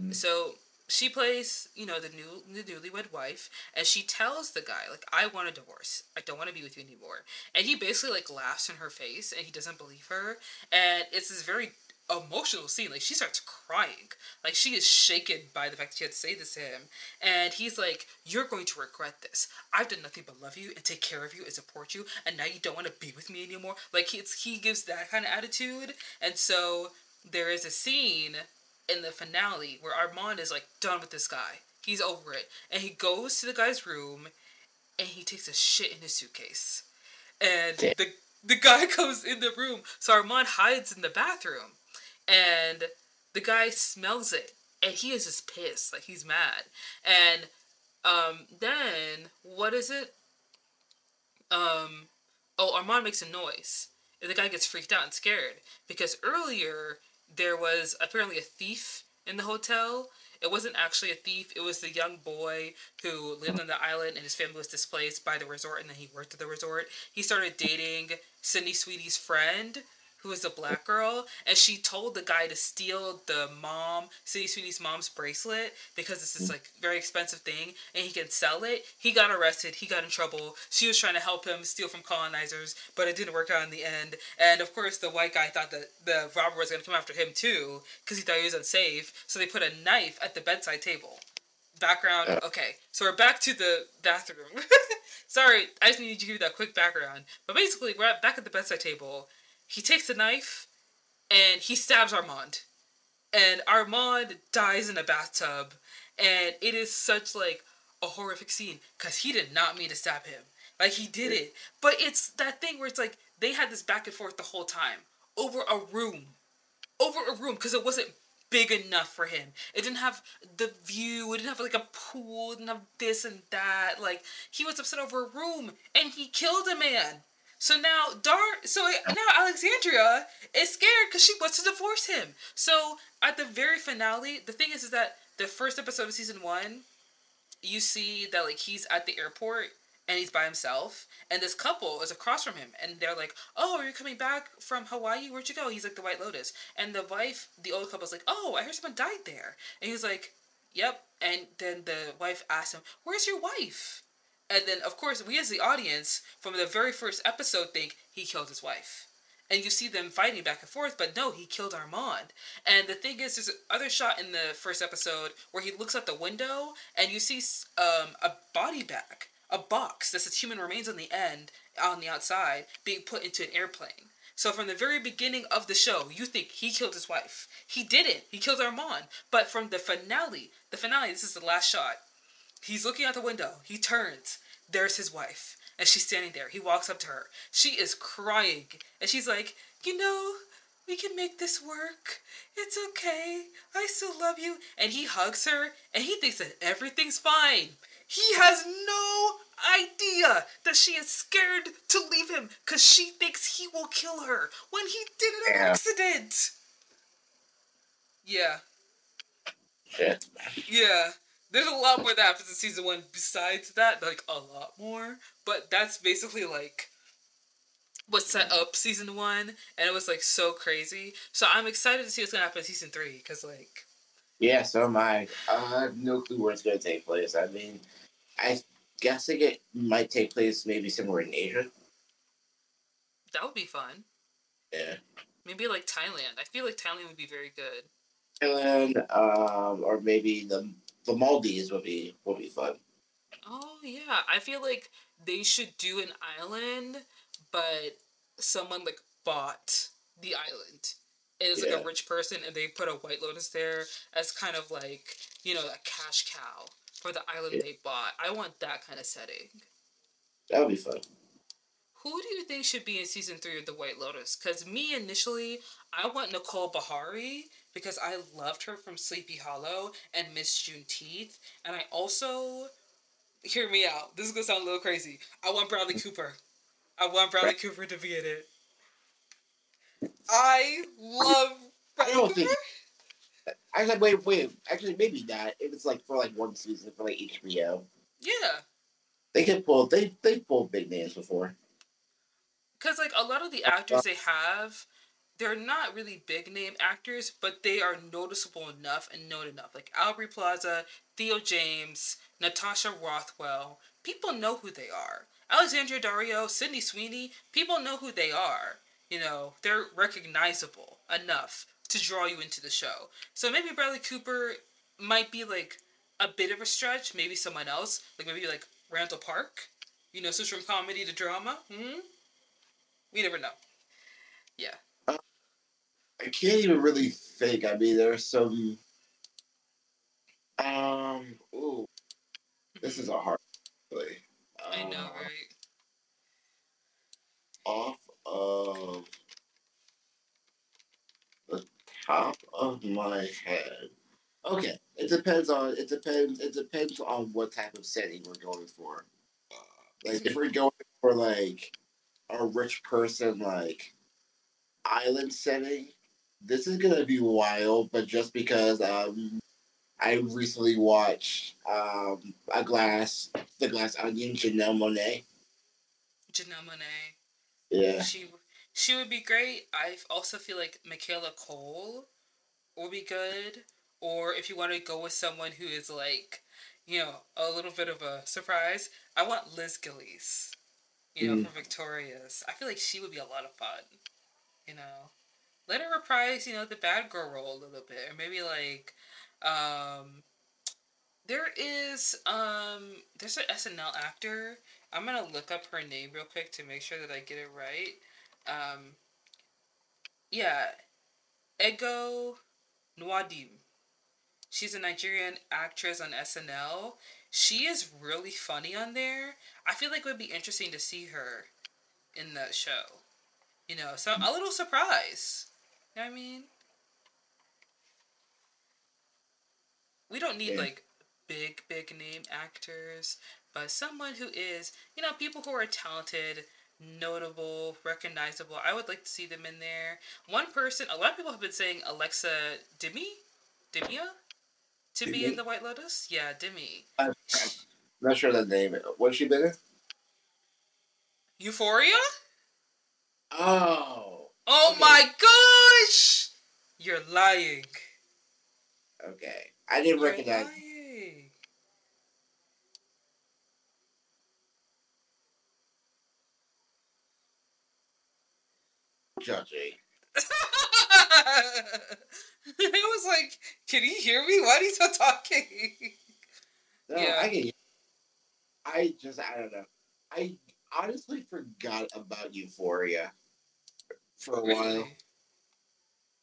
Mm. So she plays, you know, the new the newlywed wife, and she tells the guy, like, I want a divorce. I don't want to be with you anymore. And he basically like laughs in her face and he doesn't believe her. And it's this very emotional scene. Like she starts crying. Like she is shaken by the fact that she had to say this to him. And he's like, You're going to regret this. I've done nothing but love you and take care of you and support you, and now you don't want to be with me anymore. Like it's he gives that kind of attitude. And so there is a scene in the finale where Armand is like done with this guy. He's over it. And he goes to the guy's room and he takes a shit in his suitcase. And the the guy *laughs* comes in the room. So Armand hides in the bathroom. And the guy smells it. And he is just pissed. Like he's mad. And um then what is it? Um oh Armand makes a noise. And the guy gets freaked out and scared. Because earlier there was apparently a thief in the hotel. It wasn't actually a thief. It was the young boy who lived on the island and his family was displaced by the resort and then he worked at the resort. He started dating Sydney Sweeney's friend who was a black girl, and she told the guy to steal the mom, Sydney Sweeney's mom's bracelet because it's this like very expensive thing, and he can sell it. He got arrested. He got in trouble. She was trying to help him steal from colonizers, but it didn't work out in the end. And of course, the white guy thought that the robber was gonna come after him too because he thought he was unsafe. So they put a knife at the bedside table. Background. Uh. Okay, so we're back to the bathroom. *laughs* Sorry, I just needed to give you that quick background. But basically, we're at, back at the bedside table he takes a knife and he stabs Armand. And Armand dies in a bathtub. And it is such like a horrific scene because he did not mean to stab him. Like he did it. But it's that thing where it's like they had this back and forth the whole time over a room. Over a room because it wasn't big enough for him. It didn't have the view. It didn't have like a pool. It didn't have this and that. Like he was upset over a room and he killed a man. So now Dar so now Alexandria is scared because she wants to divorce him. So at the very finale, the thing is is that the first episode of season one, you see that like he's at the airport and he's by himself and this couple is across from him and they're like oh are you coming back from hawaii? Where'd you go? He's like the white lotus and the wife the old couple's like oh i heard someone died there. And he's like yep. And then the wife asks him where's your wife and then, of course, we as the audience, from the very first episode, think he killed his wife. And you see them fighting back and forth, but no, he killed Armand. And the thing is, there's another shot in the first episode where he looks out the window and you see um, a body bag, a box that says human remains on the end, on the outside, being put into an airplane. So from the very beginning of the show, you think he killed his wife. He didn't. He killed Armand. But from the finale, the finale, this is the last shot. He's looking out the window. He turns there's his wife. And she's standing there. He walks up to her. She is crying. And she's like, You know, we can make this work. It's okay. I still love you. And he hugs her and he thinks that everything's fine. He has no idea that she is scared to leave him because she thinks he will kill her when he did it on yeah. accident. Yeah. Shit. Yeah. There's a lot more that happens in season one besides that, like a lot more. But that's basically like what set up season one, and it was like so crazy. So I'm excited to see what's gonna happen in season three, because like. Yeah, so am I. I have no clue where it's gonna take place. I mean, I guessing it might take place maybe somewhere in Asia. That would be fun. Yeah. Maybe like Thailand. I feel like Thailand would be very good. Thailand, um, or maybe the the Maldives would be would be fun. Oh yeah, I feel like they should do an island, but someone like bought the island. It is yeah. like a rich person, and they put a White Lotus there as kind of like you know a cash cow for the island yeah. they bought. I want that kind of setting. That would be fun. Who do you think should be in season three of The White Lotus? Because me initially, I want Nicole Beharie because I loved her from Sleepy Hollow and Miss Juneteenth, and I also hear me out. This is gonna sound a little crazy. I want Bradley Cooper. I want Bradley Cooper to be in it. I love Bradley I don't Cooper. think. I said, wait, wait. Actually, maybe not. If it's like for like one season for like HBO, Yeah. they can pull. They they pulled big names before. Because like a lot of the actors they have, they're not really big name actors, but they are noticeable enough and known enough. Like Aubrey Plaza, Theo James, Natasha Rothwell. People know who they are. Alexandria Daddario, Sydney Sweeney. People know who they are. You know, they're recognizable enough to draw you into the show. So maybe Bradley Cooper might be like a bit of a stretch. Maybe someone else, like maybe like Randall Park. You know, switch from comedy to drama. Hmm. We never know. Yeah. I can't even really think. I mean, there's some. Um. Ooh, this is a hard. Really. I know, Uh, right? Off of the top of my head. Okay, it depends on it depends it depends on what type of setting we're going for. Like if we're going for like a rich person like island setting, this is gonna be wild. But just because um, I recently watched um a glass the glass onion Janelle Monae. Janelle Monae. Yeah, She she would be great. I also feel like Michaela Coel would be good. Or if you want to go with someone who is like, you know, a little bit of a surprise, I want Liz Gillies. You know, Mm. from Victorious. I feel like she would be a lot of fun. You know, let her reprise, you know, the bad girl role a little bit, or maybe like, um, there is um, there's an SNL actor. I'm gonna look up her name real quick to make sure that I get it right. Um, yeah, Ego Nwodim. She's a Nigerian actress on SNL. She is really funny on there. I feel like it would be interesting to see her in that show. You know, so a little surprise. You know what I mean? We don't need Yeah. like big, big name actors, but someone who is, you know, people who are talented, notable, recognizable. I would like to see them in there. One person, a lot of people have been saying Alexa Demie, Demia, to be in the White Lotus. Yeah, Demi. I'm not sure that name. What's she been in? Euphoria. Oh, Oh Okay. my gosh! You're lying. okay. I didn't You're recognize. lying. Judging. *laughs* *laughs* I was like, can he hear me? Why is he still talking? No, Yeah. I can. I just I don't know. I honestly forgot about Euphoria for a while.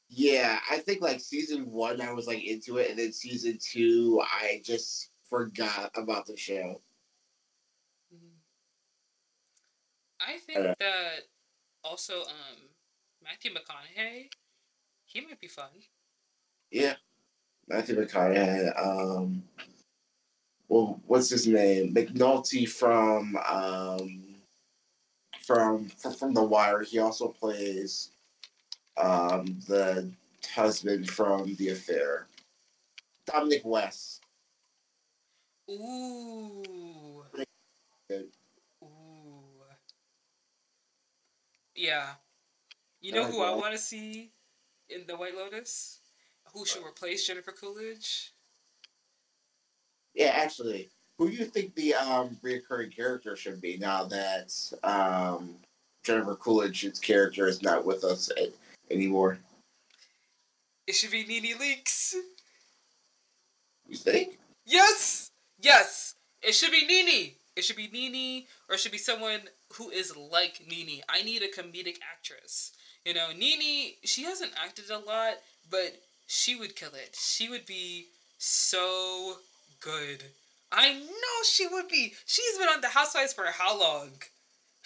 Yeah, I think like season one I was like into it, and then season two I just forgot about the show. Mm. I think Uh, that also um Matthew McConaughey, he might be fun. Yeah, Matthew McConaughey. Um, well, what's his name? McNulty from um from from, from The Wire. He also plays um the husband from The Affair. Dominic West. Ooh. Ooh. Yeah. You know who I want to see in the White Lotus? Who should replace Jennifer Coolidge? Yeah, actually, who do you think the um reoccurring character should be now that um Jennifer Coolidge's character is not with us a- anymore? It should be Nene Leakes. You think? Yes! Yes! It should be Nene! It should be Nene, or it should be someone who is like Nene. I need a comedic actress. You know, Nene, she hasn't acted a lot, but she would kill it. She would be so good. I know she would be. She's been on The Housewives for how long?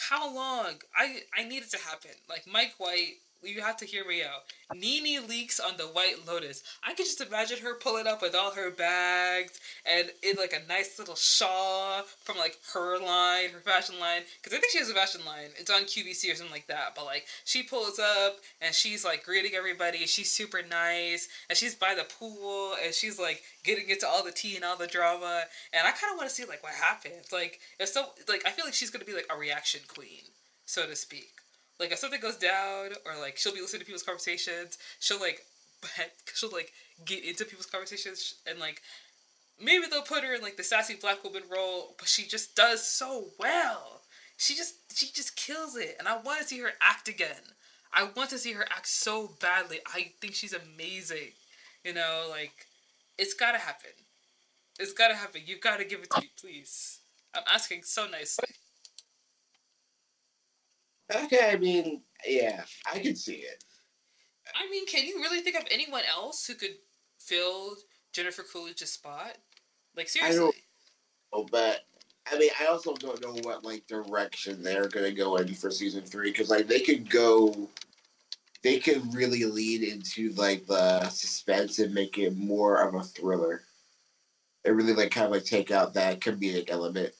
how long? I I need it to happen. Like Mike White you have to hear me out. Nene Leakes on the White Lotus. I could just imagine her pulling up with all her bags and in like a nice little shawl from like her line, her fashion line. Because I think she has a fashion line. It's on QVC or something like that. But like she pulls up and she's like greeting everybody. She's super nice and she's by the pool and she's like getting into all the tea and all the drama. And I kind of want to see like what happens. Like if so, like I feel like she's gonna be like a reaction queen, so to speak like if something goes down or like she'll be listening to people's conversations she'll like she'll like get into people's conversations and like maybe they'll put her in like the sassy black woman role but she just does so well. She just she just kills it and i want to see her act again. I want to see her act so badly. I think she's amazing you know like it's gotta happen. It's gotta happen. You gotta give it to me please. I'm asking so nicely Okay, I mean, yeah, I can see it. I mean, can you really think of anyone else who could fill Jennifer Coolidge's spot? Like seriously. I don't know, but I mean, I also don't know what like direction they're gonna go in for season three because like they could go, they could really lead into like the suspense and make it more of a thriller. It really like kind of like take out that comedic element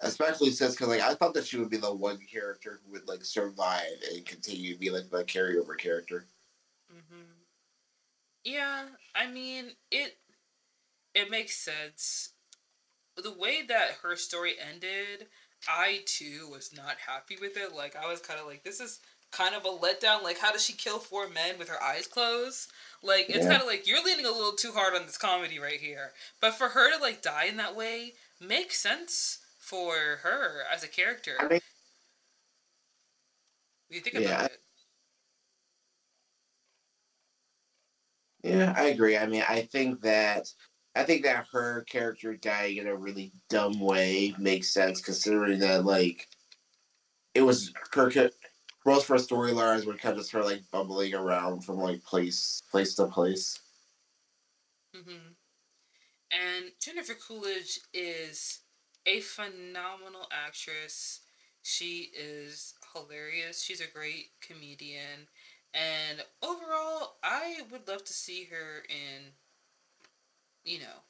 especially since because like I thought that she would be the one character who would like survive and continue to be like the carryover character. Mm-hmm. Yeah, I mean it. It makes sense. The way that her story ended, I too was not happy with it. Like I was kind of like, this is kind of a letdown. Like, how does she kill four men with her eyes closed? Like, it's yeah. kind of like you're leaning a little too hard on this comedy right here. But for her to like die in that way makes sense for her as a character. I mean, you think yeah. about it. Yeah, I agree. I mean, I think that I think that her character dying in a really dumb way makes sense, considering that like it was her most of her storylines were kind of just her like bumbling around from like place place to place. Mm-hmm. And Jennifer Coolidge is a phenomenal actress. She is hilarious. She's a great comedian. And overall, I would love to see her in, you know,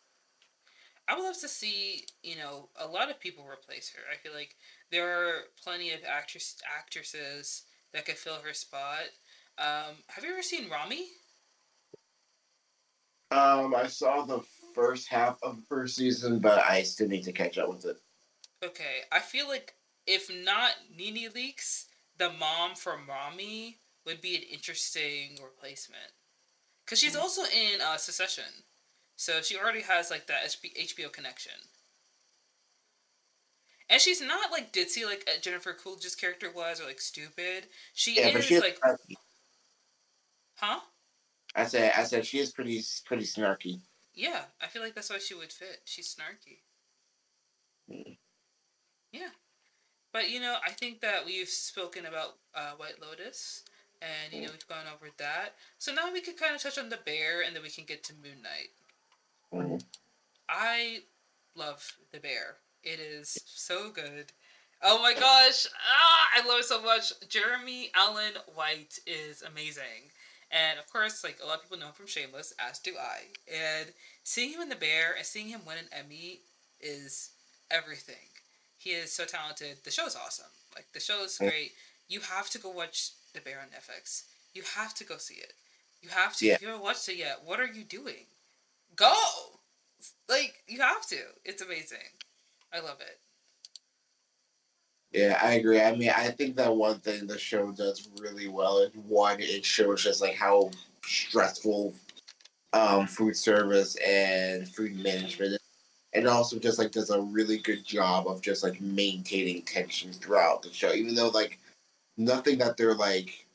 I would love to see, you know, a lot of people replace her. I feel like there are plenty of actress actresses that could fill her spot. Um, have you ever seen Ramy? Um, I saw the first half of the first season, but I still need to catch up with it. Okay, I feel like if not Nene Leakes, the mom from Ramy would be an interesting replacement. Cause she's mm. also in uh, Succession, so she already has like that HBO connection. And she's not like ditzy like uh, Jennifer Coolidge's character was, or like stupid. She yeah, is like, huh? I said, I said she is pretty, pretty snarky. Yeah, I feel like that's why she would fit. She's snarky. Mm. Yeah. But, you know, I think that we've spoken about uh, White Lotus, and, you know, we've gone over that. So now we can kind of touch on the bear, and then we can get to Moon Knight. Mm-hmm. I love the bear. It is so good. Oh my gosh! Ah, I love it so much. Jeremy Allen White is amazing. And of course, like a lot of people know him from Shameless, as do I. And seeing him in The Bear and seeing him win an Emmy is everything. He is so talented. The show's awesome. Like the show is great. You have to go watch The Bear on Netflix. You have to go see it. You have to. Yeah. If you haven't watched it yet, what are you doing? Go! Like you have to. It's amazing. I love it. Yeah, I agree. I mean, I think that one thing the show does really well is one, it shows just like how stressful um, food service and food management is. And also just like does a really good job of just like maintaining tension throughout the show. Even though like nothing that they're like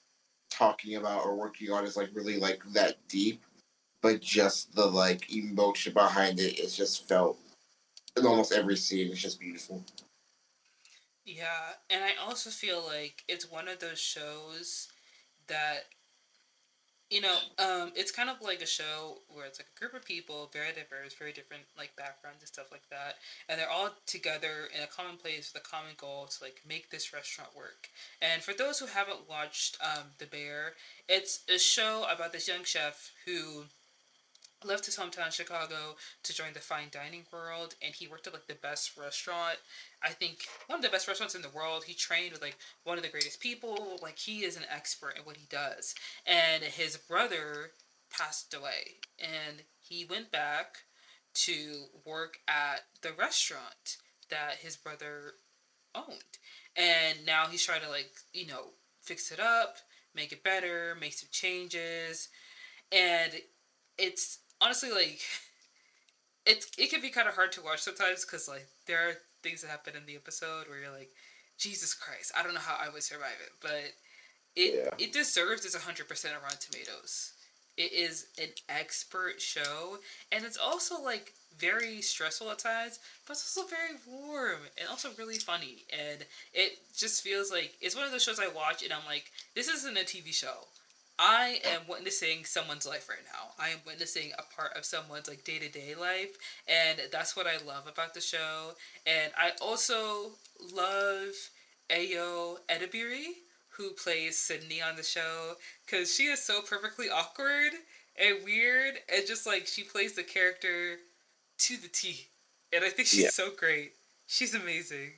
talking about or working on is like really like that deep. But just the like emotion behind it is just felt in almost every scene. It's just beautiful. Yeah, and I also feel like it's one of those shows that you know, um, it's kind of like a show where it's like a group of people, very diverse, very different like backgrounds and stuff like that, and they're all together in a common place with a common goal to like make this restaurant work. And for those who haven't watched um, The Bear, it's a show about this young chef who left his hometown Chicago to join the fine dining world and he worked at like the best restaurant. I think one of the best restaurants in the world. He trained with like one of the greatest people. Like he is an expert in what he does. And his brother passed away and he went back to work at the restaurant that his brother owned. And now he's trying to like you know fix it up make it better make some changes. And it's honestly like it's it can be kind of hard to watch sometimes because like there are things that happen in the episode where you're like jesus christ i don't know how i would survive it. But it yeah. it deserves its 100% on rotten tomatoes. It is an expert show and it's also like very stressful at times but it's also very warm and also really funny and it just feels like it's one of those shows i watch and i'm like this isn't a tv show I am witnessing someone's life right now. I am witnessing a part of someone's like day to day life, and that's what I love about the show. And I also love Ayo Edebiri, who plays Sydney on the show, because she is so perfectly awkward and weird, and just like she plays the character to the T. And I think she's yeah. so great. She's amazing.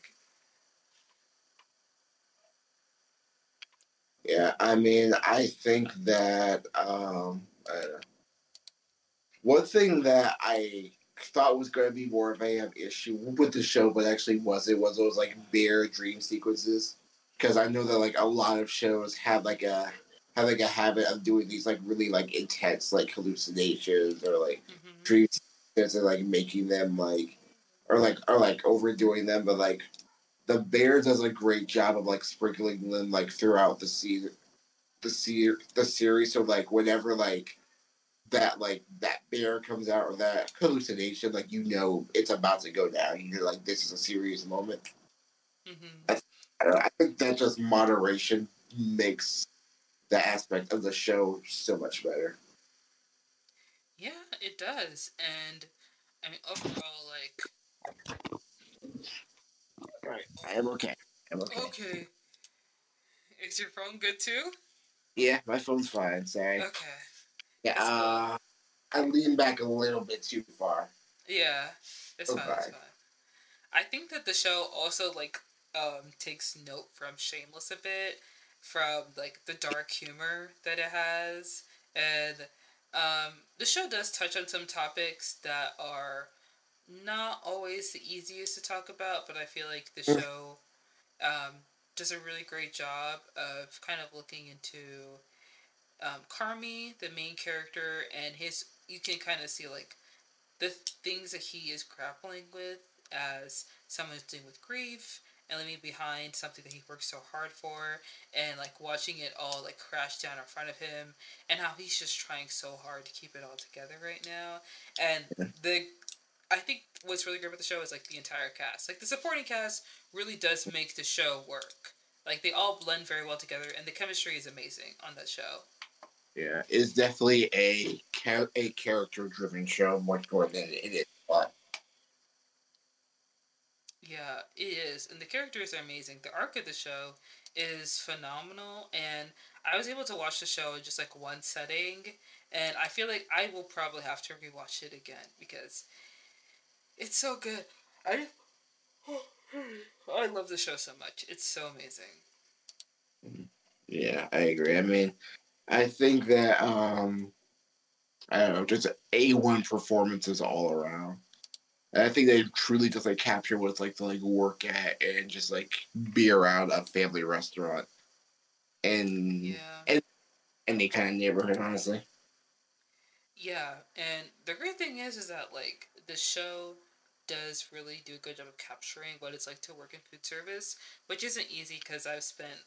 Yeah, I mean, I think that um, uh, one thing that I thought was going to be more of a issue with the show, but actually wasn't, was those like bear dream sequences. Because I know that like a lot of shows have like a have like a habit of doing these like really like intense like hallucinations or like mm-hmm. dream sequences and like making them like or like or like overdoing them, but like the Bear does a great job of like sprinkling them like throughout the season, the se- the series. So like whenever like that like that bear comes out or that hallucination, like you know it's about to go down. You're like, this is a serious moment. Mm-hmm. I, I, know, I think that just moderation makes the aspect of the show so much better. Yeah, it does, and I mean overall, like Right. I am okay. I'm okay. Okay. Is your phone good too? Yeah, my phone's fine. Sorry. Okay. Yeah. Uh, I lean back a little bit too far. Yeah, it's okay. fine. It's fine. I think that the show also like um takes note from Shameless a bit, from like the dark humor that it has, and um the show does touch on some topics that are not always the easiest to talk about, but I feel like the mm. show um, does a really great job of kind of looking into um, Carmy, the main character, and his. You can kind of see like the things that he is grappling with as someone who's dealing with grief and leaving behind something that he worked so hard for and like watching it all like crash down in front of him and how he's just trying so hard to keep it all together right now and the I think what's really great about the show is like the entire cast. Like the supporting cast really does make the show work. Like they all blend very well together, and the chemistry is amazing on that show. Yeah, it's definitely a a character driven show much more than it is but Yeah, it is, and the characters are amazing. The arc of the show is phenomenal, and I was able to watch the show in just like one setting, and I feel like I will probably have to rewatch it again because it's so good. I *gasps* I love the show so much. It's so amazing. Yeah, I agree. I mean, I think that um I don't know, just A one performances all around. And I think they truly just like capture what it's like to like work at and just like be around a family restaurant. And yeah. and any kind of neighborhood, honestly. Yeah, and the great thing is is that like the show does really do a good job of capturing what it's like to work in food service, which isn't easy because I've spent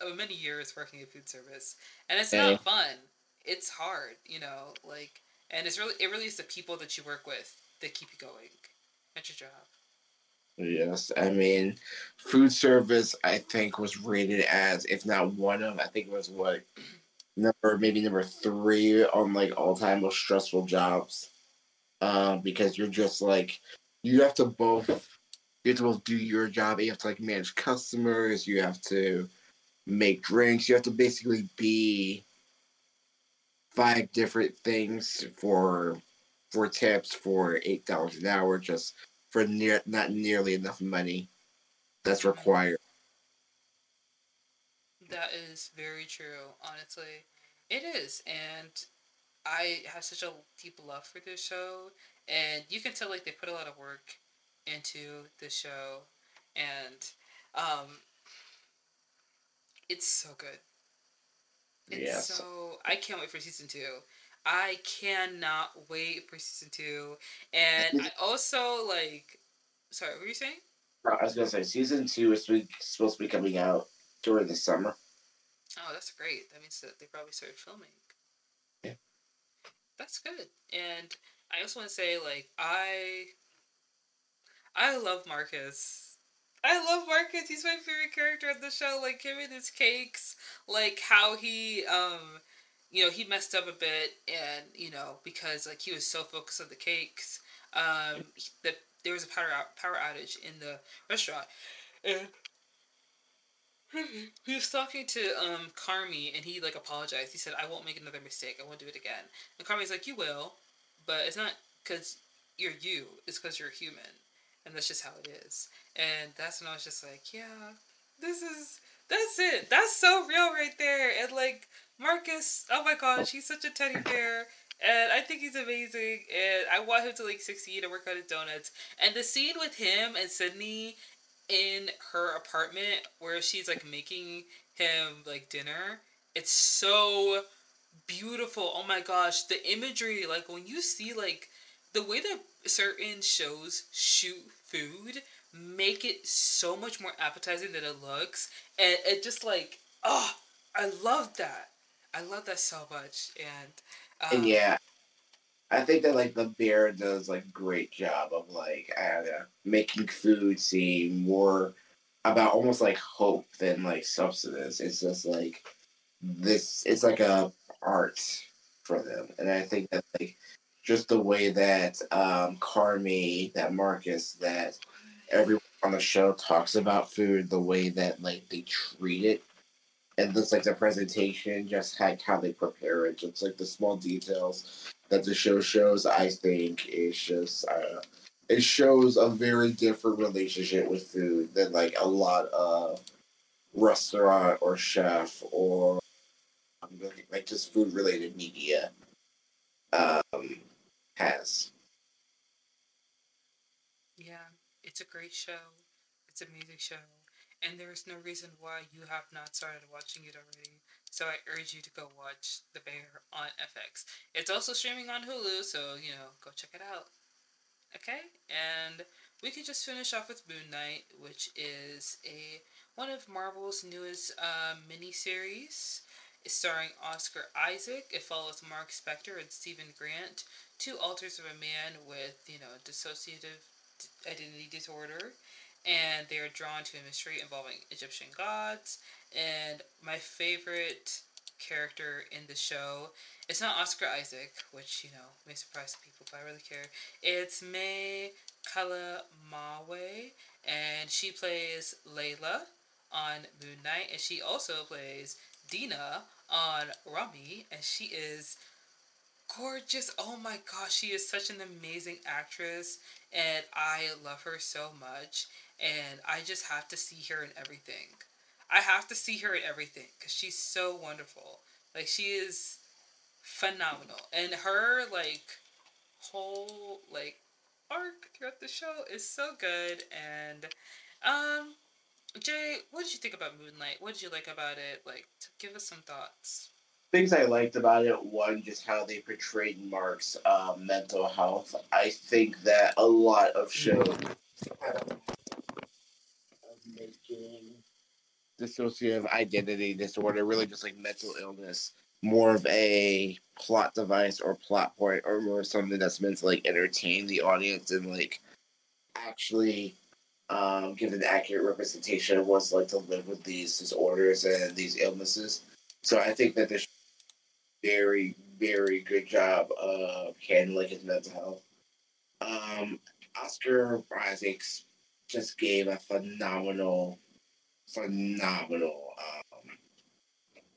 uh, many years working in food service, and it's not fun. It's hard, you know, like, and it's really it really is the people that you work with that keep you going at your job. Yes, I mean, food service. I think was rated as, if not one of, I think it was what *clears throat* number maybe number three on like all time most stressful jobs. Um, because you're just like you have to both you have to both do your job, you have to like manage customers, you have to make drinks, you have to basically be five different things for for tips for eight dollars an hour just for near not nearly enough money that's required. That is very true, honestly. It is, and I have such a deep love for this show, and you can tell like they put a lot of work into the show, and um, it's so good. It's yes. so I can't wait for season two. I cannot wait for season two, and I also like. Sorry, what were you saying? I was gonna say season two is supposed to be coming out during the summer. Oh, that's great. That means that they probably started filming. Yeah. That's good. And I also want to say, like, I I love Marcus. I love Marcus. He's my favorite character of the show. Like him and his cakes. Like how he um you know, he messed up a bit and, you know, because like he was so focused on the cakes. Um that there was a power out, power outage in the restaurant. And *laughs* he was talking to um Carmy and he like apologized. He said, "I won't make another mistake. I won't do it again." And Carmy's like, "You will, but it's not because you're you. It's because you're human, and that's just how it is." And that's when I was just like, "Yeah, this is that's it. That's so real right there." And like Marcus, oh my gosh, he's such a teddy bear. And I think he's amazing, and I want him to like succeed and work on his donuts. And the scene with him and Sydney in her apartment where she's like making him like dinner. It's so beautiful. Oh my gosh, the imagery like when you see like the way that certain shows shoot food make it so much more appetizing than it looks and it just like oh i love that i love that so much and um, yeah I think that like the bear does like great job of like I don't know making food seem more about almost like hope than like substance. It's just like this. It's like a art for them, and I think that like just the way that um Carmy, that Marcus, that everyone on the show talks about food, the way that like they treat it and just like the presentation, just how they prepare it, just like the small details that the show shows, I think is just uh, it shows a very different relationship with food than like a lot of restaurant or chef or like just food related media um, has. Yeah, it's a great show. It's a music show, and there's no reason why you have not started watching it already. So I urge you to go watch The Bear on FX. It's also streaming on Hulu, so you know, go check it out. Okay, and we can just finish off with Moon Knight, which is a one of Marvel's newest uh, miniseries. Starring Oscar Isaac. It follows Mark Spector and Stephen Grant, two alters of a man with you know dissociative identity disorder and they are drawn to a mystery involving Egyptian gods. And my favorite character in the show, it's not Oscar Isaac, which, you know, may surprise people, but I really care. It's May Calamawy, and she plays Layla on Moon Knight, and she also plays Dina on Ramy, and she is gorgeous. Oh my gosh, she is such an amazing actress, and I love her so much and I just have to see her in everything. I have to see her in everything because she's so wonderful. Like she is phenomenal, and her like whole like arc throughout the show is so good. And um, Jay, what did you think about Moon Knight? What did you like about it? Like, give us some thoughts. Things I liked about it one, just how they portrayed Mark's uh, mental health. I think that a lot of shows of making dissociative identity disorder, really just like mental illness, more of a plot device or plot point, or more something that's meant to like entertain the audience and like actually um, give an accurate representation of what's like to live with these disorders and these illnesses. So I think that this very, very good job of handling his mental health. Um, Oscar Isaacs just gave a phenomenal, phenomenal um,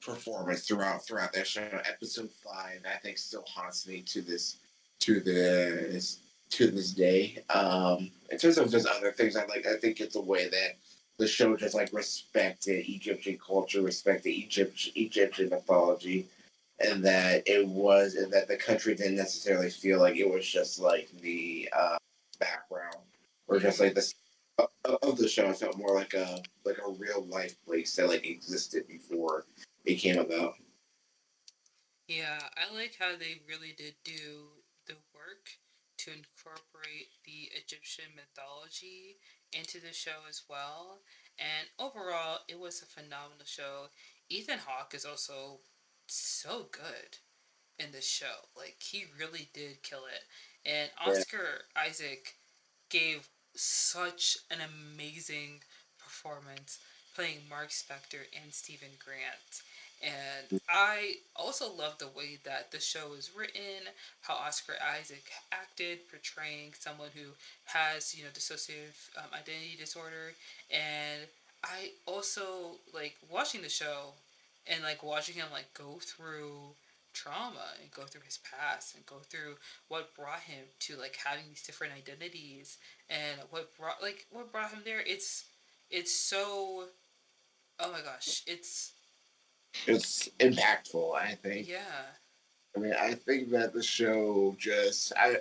performance throughout throughout that show. Episode five, I think, still haunts me to this to this to this day. Um, in terms of just other things, I like. I think it's a way that the show just like respected Egyptian culture, respected Egypt, Egyptian mythology, and that it was, and that the country didn't necessarily feel like it was just like the uh, background or just like the of the show. It felt more like a like a real life place that like existed before it came about. Yeah, I like how they really did do the work to incorporate the Egyptian mythology into the show as well. And overall, it was a phenomenal show. Ethan Hawke is also so good in this show. Like, he really did kill it. And Oscar yeah. Isaac gave such an amazing performance playing Mark Spector and Stephen Grant. And I also love the way that the show is written, how Oscar Isaac acted, portraying someone who has, you know, dissociative um, identity disorder. And I also like watching the show and like watching him like go through trauma and go through his past and go through what brought him to like having these different identities and what brought like what brought him there it's it's so oh my gosh it's it's impactful. I think. Yeah. I mean, I think that the show just I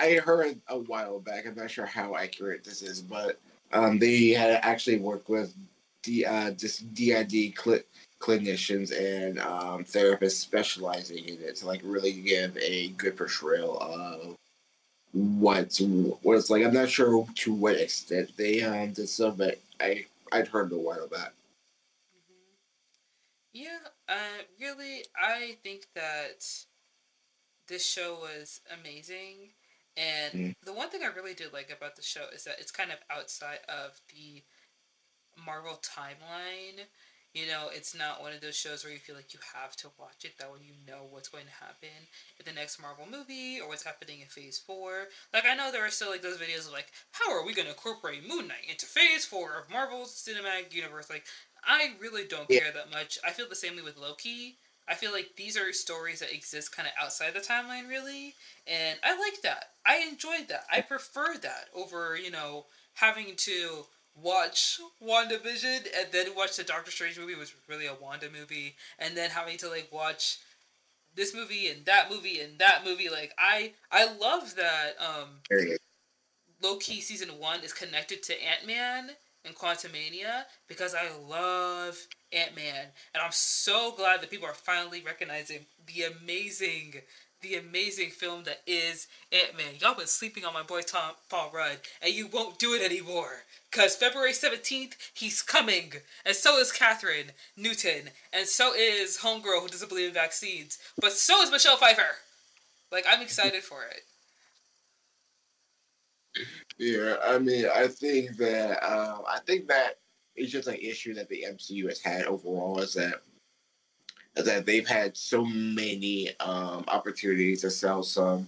I heard a while back. I'm not sure how accurate this is, but um, they had actually worked with the uh, just DID cl- clinicians and um, therapists specializing in it to like really give a good portrayal of what what it's like. I'm not sure to what extent they um, did so, but I I'd heard a while back. Yeah, uh, really, I think that this show was amazing. And mm. the one thing I really did like about the show is that it's kind of outside of the Marvel timeline. You know, it's not one of those shows where you feel like you have to watch it. That way, you know what's going to happen in the next Marvel movie or what's happening in Phase Four. Like, I know there are still like those videos of like, how are we going to incorporate Moon Knight into Phase Four of Marvel's cinematic universe? Like, I really don't care that much. I feel the same way with Loki. I feel like these are stories that exist kind of outside the timeline, really, and I like that. I enjoyed that. I prefer that over, you know, having to watch WandaVision and then watch the Doctor Strange movie, which was really a Wanda movie, and then having to like watch this movie and that movie and that movie. Like I, I love that. Um, Loki season one is connected to Ant Man in Quantumania because I love Ant Man, and I'm so glad that people are finally recognizing the amazing, the amazing film that is Ant Man. Y'all been sleeping on my boy Tom Paul Rudd, and you won't do it anymore. Cause February 17th, he's coming. And so is Kathryn Newton. And so is Homegirl who doesn't believe in vaccines. But so is Michelle Pfeiffer. Like, I'm excited for it. Yeah, I mean, I think that um, I think that it's just an issue that the MCU has had overall is that is that they've had so many um, opportunities to sell some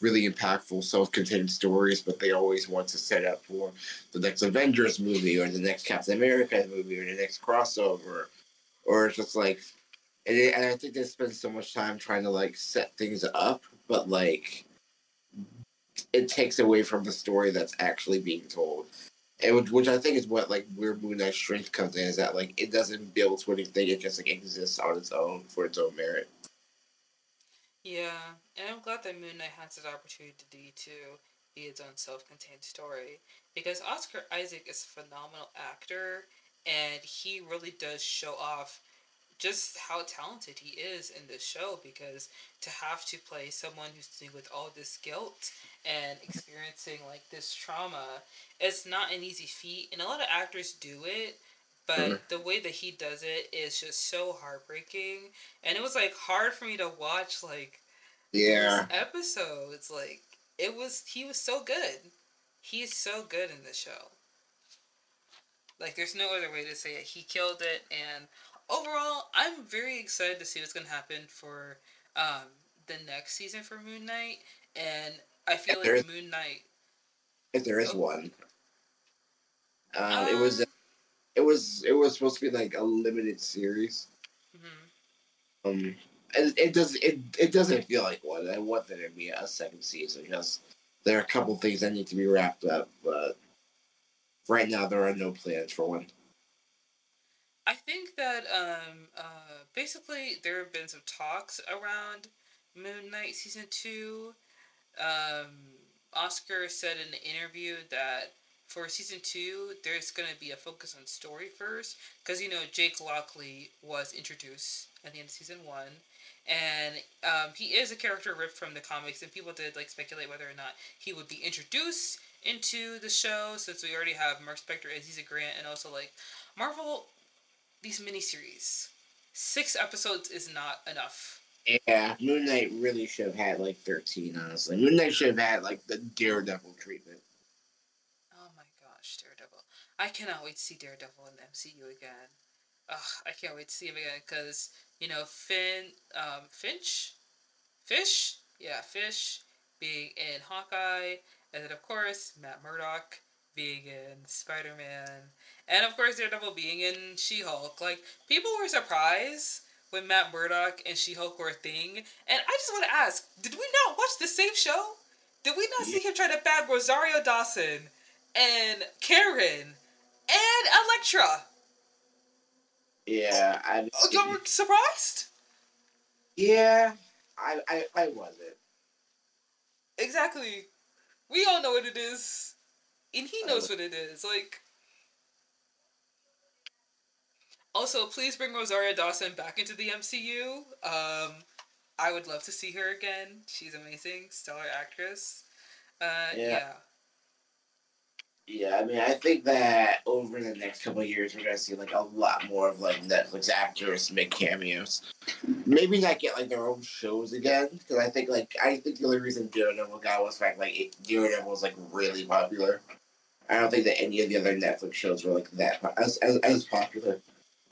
really impactful self-contained stories, but they always want to set up for the next Avengers movie or the next Captain America movie or the next crossover, or it's just like, and, it, and I think they spend so much time trying to like set things up, but like it takes away from the story that's actually being told. And which I think is what like where Moon Knight's strength comes in is that like it doesn't build to anything; it just like exists on its own for its own merit. Yeah, and I'm glad that Moon Knight has that opportunity to be its own self-contained story because Oscar Isaac is a phenomenal actor, and he really does show off just how talented he is in this show because to have to play someone who's dealing with all this guilt and experiencing like this trauma it's not an easy feat and a lot of actors do it but mm-hmm. the way that he does it is just so heartbreaking and it was like hard for me to watch like yeah. episodes like it was he was so good. He's so good in the show. Like there's no other way to say it. He killed it and overall, I'm very excited to see what's gonna happen for um, the next season for Moon Knight, and I feel If like is- Moon Knight. If there is Oh. one, um, it was Um, it was it was supposed to be like a limited series. mhm. Um, and it does it it doesn't feel like one. I want there to be a second season because there are a couple things that need to be wrapped up, but right now there are no plans for one. I think that um, uh, basically there have been some talks around Moon Knight season two. Um, Oscar said in an interview that for season two, there's going to be a focus on story first, because you know Jake Lockley was introduced at the end of season one, and um, he is a character ripped from the comics, and people did like speculate whether or not he would be introduced into the show, since we already have Mark Spector Aziza Grant, and also like Marvel these miniseries. Six episodes is not enough. Yeah, Moon Knight really should have had like thirteen. Honestly, Moon Knight should have had like the Daredevil treatment. Oh my gosh, Daredevil. I cannot wait to see Daredevil in the MCU again. Ugh, I can't wait to see him again because, you know, Finn, um, Finch? Fish? Yeah, Fish being in Hawkeye. And then, of course, Matt Murdock being in Spider Man. And, of course, Daredevil being in She Hulk. Like, people were surprised when Matt Murdock and She Hulk were a thing. And I just want to ask did we not watch the same show? Did we not see him try to bag Rosario Dawson and Karen and Elektra? Yeah, I. Oh, y'all were surprised? Yeah, I, I, I wasn't. Exactly. We all know what it is. And he knows uh. what it is. Like. Also, please bring Rosario Dawson back into the MCU. Um, I would love to see her again. She's amazing, stellar actress. Uh, Yeah. yeah. Yeah, I mean, I think that over the next couple of years, we're gonna see like a lot more of like Netflix actors make cameos. Maybe not get like their own shows again, because I think like I think the only reason Daredevil got was the fact like it, Daredevil was like really popular. I don't think that any of the other Netflix shows were like that po- as as, as popular.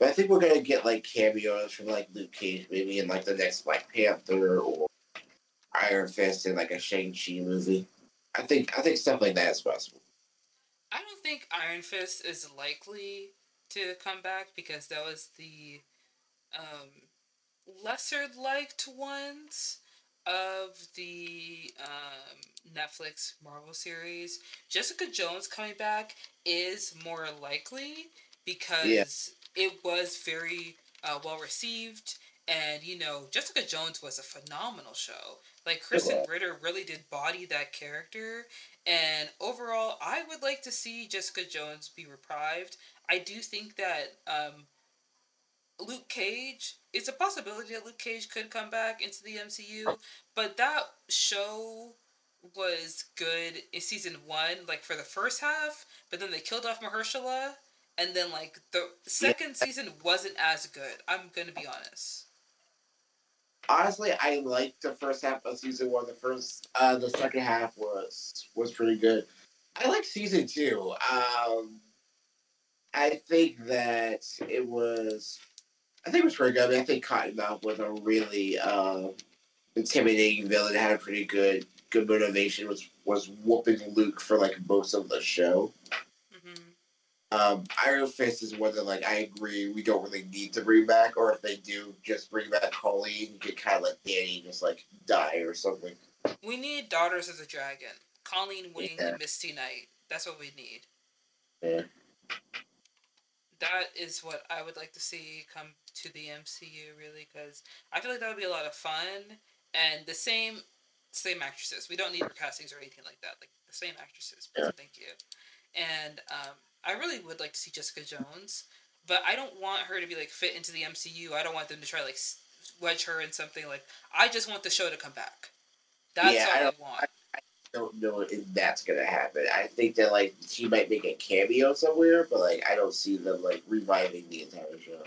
But I think we're gonna get like cameos from like Luke Cage maybe in like the next Black Panther or Iron Fist in like a Shang Chi movie. I think I think stuff like that is possible. I don't think Iron Fist is likely to come back because that was the um, lesser liked ones of the um, Netflix Marvel series. Jessica Jones coming back is more likely because it was very uh, well received. And you know, Jessica Jones was a phenomenal show. Like Krysten. Ritter really did body that character, and overall, I would like to see Jessica Jones be reprived. I do think that um, Luke Cage, it's a possibility that Luke Cage could come back into the MCU, but that show was good in season one, like for the first half, but then they killed off Mahershala, and then like the second season wasn't as good. I'm gonna be honest. honestly, I liked the first half of season one. The first, uh, the second half was was pretty good. I like season two. Um, I think that it was, I think it was pretty good. I, mean, I think Cottonmouth was a really uh, intimidating villain. Had a pretty good good motivation. Was was whooping Luke for like most of the show. Um, Iron Fist is one that, like, I agree, we don't really need to bring back, or if they do, just bring back Colleen, get kind of like Danny, just like die or something. We need Daughters of the Dragon. Colleen Wing Yeah. and Misty Knight. That's what we need. Yeah. That is what I would like to see come to the MCU, really, because I feel like that would be a lot of fun. And the same, same actresses. We don't need recastings or anything like that. Like the same actresses. please, Yeah. Thank you. And um, I really would like to see Jessica Jones, but I don't want her to be like fit into the MCU. I don't want them to try like wedge her in something like. I just want the show to come back. That's Yeah, all I want. I, don't- want. don't know if that's gonna happen. I think that, like, she might make a cameo somewhere, but, like, I don't see them, like, reviving the entire show.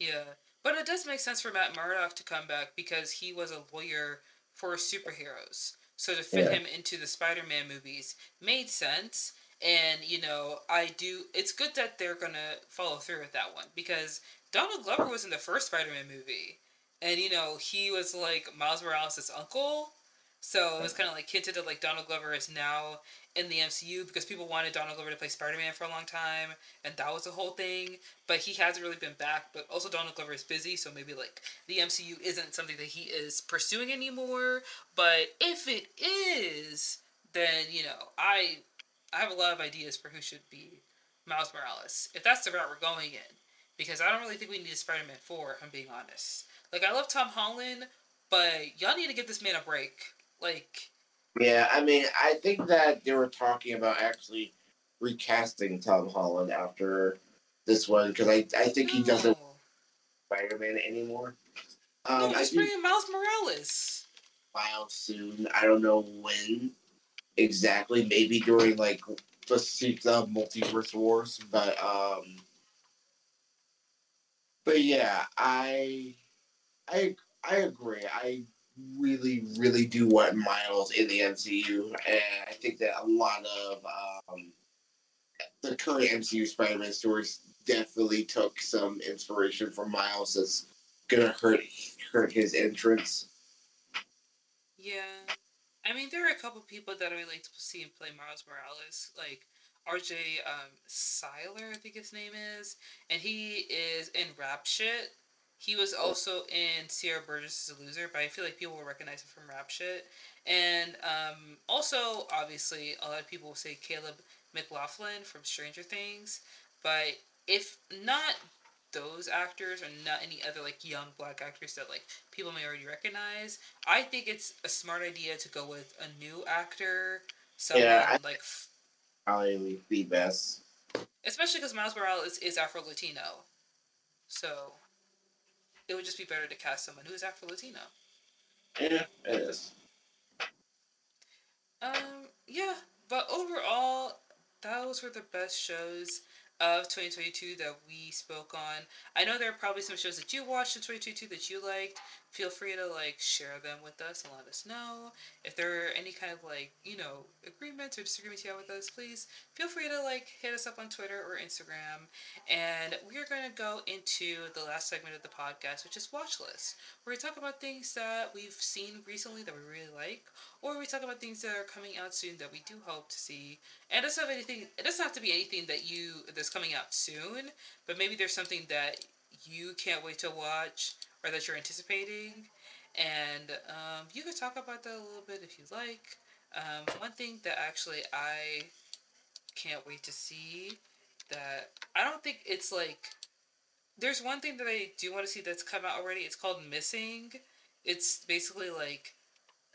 Yeah, but it does make sense for Matt Murdock to come back because he was a lawyer for superheroes. So to fit Yeah. him into the Spider-Man movies made sense. And you know, I do. It's good that they're gonna follow through with that one because Donald Glover was in the first Spider-Man movie, and you know he was like Miles Morales' uncle. So it was kind of like hinted that like Donald Glover is now in the MCU because people wanted Donald Glover to play Spider Man for a long time, and that was the whole thing. But he hasn't really been back. But also Donald Glover is busy, so maybe like the MCU isn't something that he is pursuing anymore. But if it is, then you know I I have a lot of ideas for who should be Miles Morales if that's the route we're going in. Because I don't really think we need a Spider Man four. If I'm being honest. Like I love Tom Holland, but y'all need to give this man a break. Like yeah, I mean, I think that they were talking about actually recasting Tom Holland after this one because I I think he doesn't Spider Man anymore. Um, no, just bring in Miles Morales. Miles soon. I don't know when exactly. Maybe during like the the multiverse wars, but um, but yeah, I I I agree. I really, really do want Miles in the MCU, and I think that a lot of um, the current MCU Spider-Man stories definitely took some inspiration from Miles. That's gonna hurt hurt his entrance. Yeah, I mean, there are a couple people that I would like to see him play Miles Morales, like RJ um, Cyler, I think his name is, and he is in Rap Shit. He was also in Sierra Burgess is a Loser, but I feel like people will recognize him from Rap Shit. And um, also, obviously, a lot of people will say Caleb McLaughlin from Stranger Things. But if not those actors or not any other like young black actors that like people may already recognize, I think it's a smart idea to go with a new actor, someone yeah, I, like probably the best. Especially because Miles Morales is Afro Latino, so it would just be better to cast someone who is Afro Latino. Yeah, it is. Um, yeah, but overall, those were the best shows of 2022 that we spoke on. I know there are probably some shows that you watched in 2022 that you liked. Feel free to like share them with us and let us know. If there are any kind of like, you know, agreements or disagreements you have with us, please feel free to like hit us up on Twitter or Instagram. And we are going to go into the last segment of the podcast, which is watch list, where we talk about things that we've seen recently that we really like, or we talk about things that are coming out soon that we do hope to see. And it doesn't have anything. It doesn't have to be anything that you that's coming out soon, but maybe there's something that you can't wait to watch or that you're anticipating. And um, you could talk about that a little bit if you like. Um, one thing that actually I can't wait to see that I don't think it's like there's one thing that I do want to see that's come out already. It's called Missing. It's basically like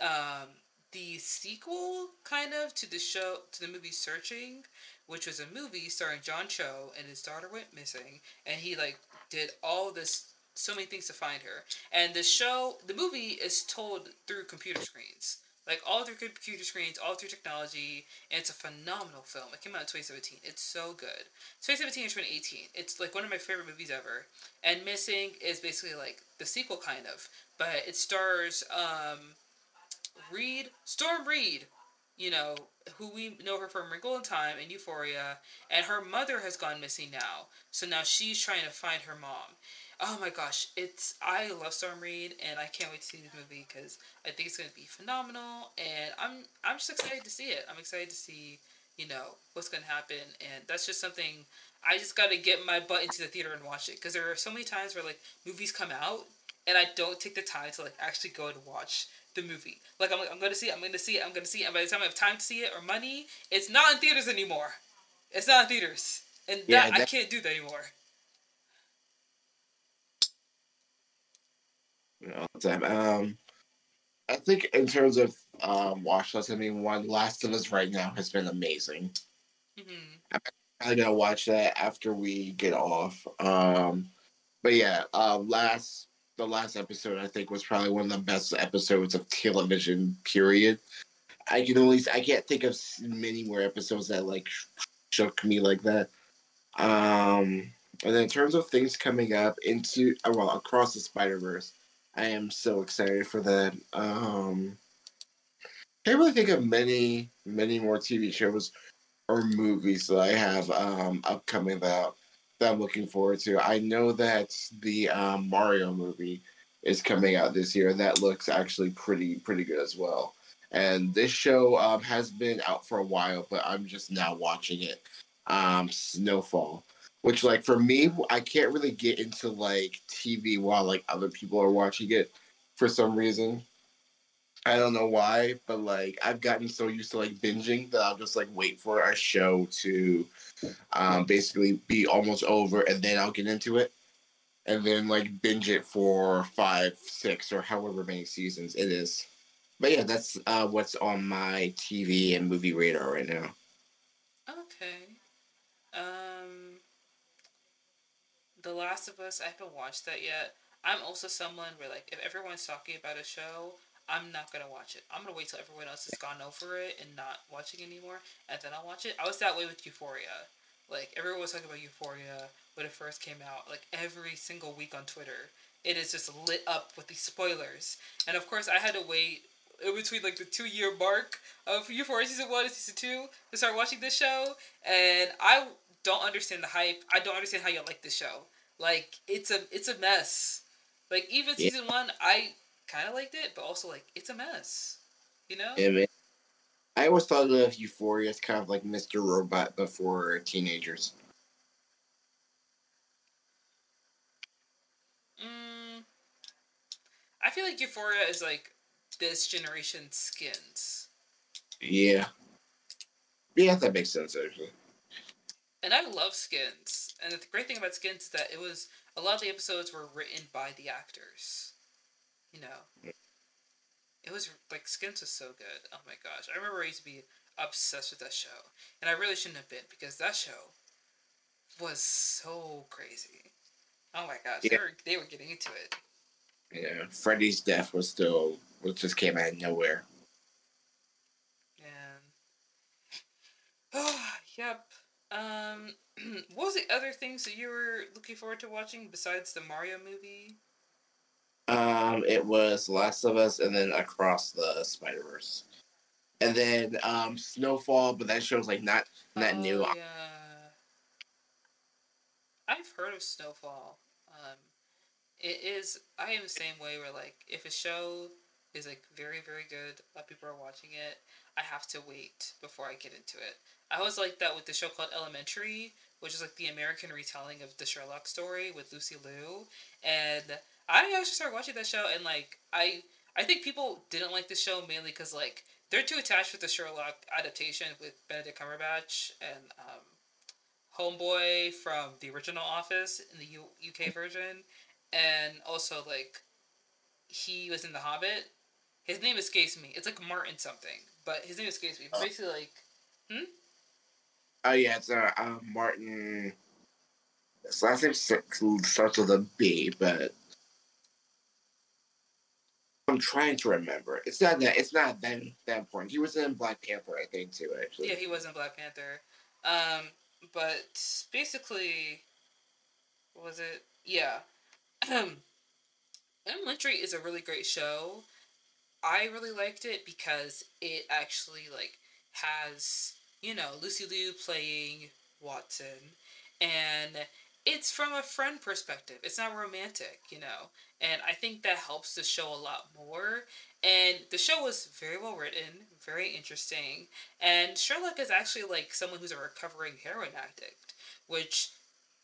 um, the sequel kind of to the show to the movie Searching, which was a movie starring John Cho and his daughter went missing and he like did all this so many things to find her. And the show, the movie is told through computer screens. Like all through computer screens, all through technology, and it's a phenomenal film. It came out in 2017. It's so good. 2017 and 2018. It's like one of my favorite movies ever. And Missing is basically like the sequel, kind of, but it stars um, Reed, Storm Reed, you know, who we know her from Wrinkle in Time and Euphoria, and her mother has gone missing now. So now she's trying to find her mom oh my gosh, it's I love Storm Reed and I can't wait to see this movie because I think it's gonna be phenomenal and I'm I'm just excited to see it. I'm excited to see you know what's gonna happen and that's just something I just gotta get my butt into the theater and watch it because there are so many times where like movies come out and I don't take the time to like actually go and watch the movie. Like I'm like I'm gonna see it, I'm gonna see it, I'm gonna see it, and by the time I have time to see it or money, it's not in theaters anymore. It's not in theaters, and yeah, that, that I can't do that anymore. All the time. Um, I think in terms of um, watch list, I mean, one Last of Us right now has been amazing. Mm-hmm. I'm probably gonna watch that after we get off. Um, but yeah, uh, last the last episode I think was probably one of the best episodes of television. Period. I can only I can't think of many more episodes that like shook me like that. Um, and then in terms of things coming up into well across the Spider Verse, I am so excited for that. Um, can't really think of many, many more TV shows or movies that I have um, upcoming that that I'm looking forward to. I know that the um, Mario movie is coming out this year, and that looks actually pretty pretty good as well. And this show um, has been out for a while, but I'm just now watching it. Um, Snowfall, which like for me, I can't really get into like TV while like other people are watching it for some reason. I don't know why, but like I've gotten so used to like binging that I'll just like wait for a show to um, basically be almost over and then I'll get into it and then like binge it for five, six, or however many seasons it is. But yeah, that's uh, what's on my TV and movie radar right now. Okay. Um, The Last of Us. I haven't watched that yet. I'm also someone where like if everyone's talking about a show, I'm not gonna watch it. I'm gonna wait till everyone else has gone over it and not watching anymore, and then I'll watch it. I was that way with Euphoria. Like everyone was talking about Euphoria when it first came out. Like every single week on Twitter, it is just lit up with these spoilers. And of course, I had to wait in between like the two year mark of Euphoria season one and season two to start watching this show. And I don't understand the hype. I don't understand how you like this show. Like it's a it's a mess. Like even Yeah. season one, I kind of liked it, but also like it's a mess. You know? Yeah, man. I always thought of Euphoria as kind of like Mr. Robot before teenagers. Mm, I feel like Euphoria is like this generation's skins. Yeah. Yeah, that makes sense actually. And I love Skins. And the great thing about Skins is that it was a lot of the episodes were written by the actors. You know. It was like Skins was so good. Oh my gosh. I remember I used to be obsessed with that show. And I really shouldn't have been because that show was so crazy. Oh my gosh. They were they were getting into it. Yeah, Freddy's death was still was just came out of nowhere. And oh, *sighs* yep. Um, *clears throat* what was the other things that you were looking forward to watching besides the Mario movie? Um, it was Last of Us, and then Across the Spider Verse, and then um Snowfall. But that show's like not not new. Oh, Yeah. I've heard of Snowfall. Um, it is. I am the same way. Where like, if a show is like very very good, a lot of people are watching it, I have to wait before I get into it. I was like that with the show called Elementary, which is like the American retelling of the Sherlock story with Lucy Liu, and I actually started watching that show, and like I I think people didn't like the show mainly because like they're too attached with the Sherlock adaptation with Benedict Cumberbatch and um, Homeboy from the original Office in the U- UK version, and also like he was in The Hobbit. His name escapes me. It's like Martin something, but his name escapes me. Oh. Basically, like hmm. Oh yeah, it's uh, uh Martin. His last name starts with a B, but I'm trying to remember. It's not that. It's not that that important. He was in Black Panther, I think, too. Actually. yeah, he was in Black Panther. Um, but basically, was it? Yeah. *clears throat* Elementary is a really great show. I really liked it because it actually like has you know Lucy Liu playing Watson, and it's from a friend perspective. It's not romantic, you know, and I think that helps the show a lot more. And the show was very well written, very interesting, and Sherlock is actually like someone who's a recovering heroin addict, which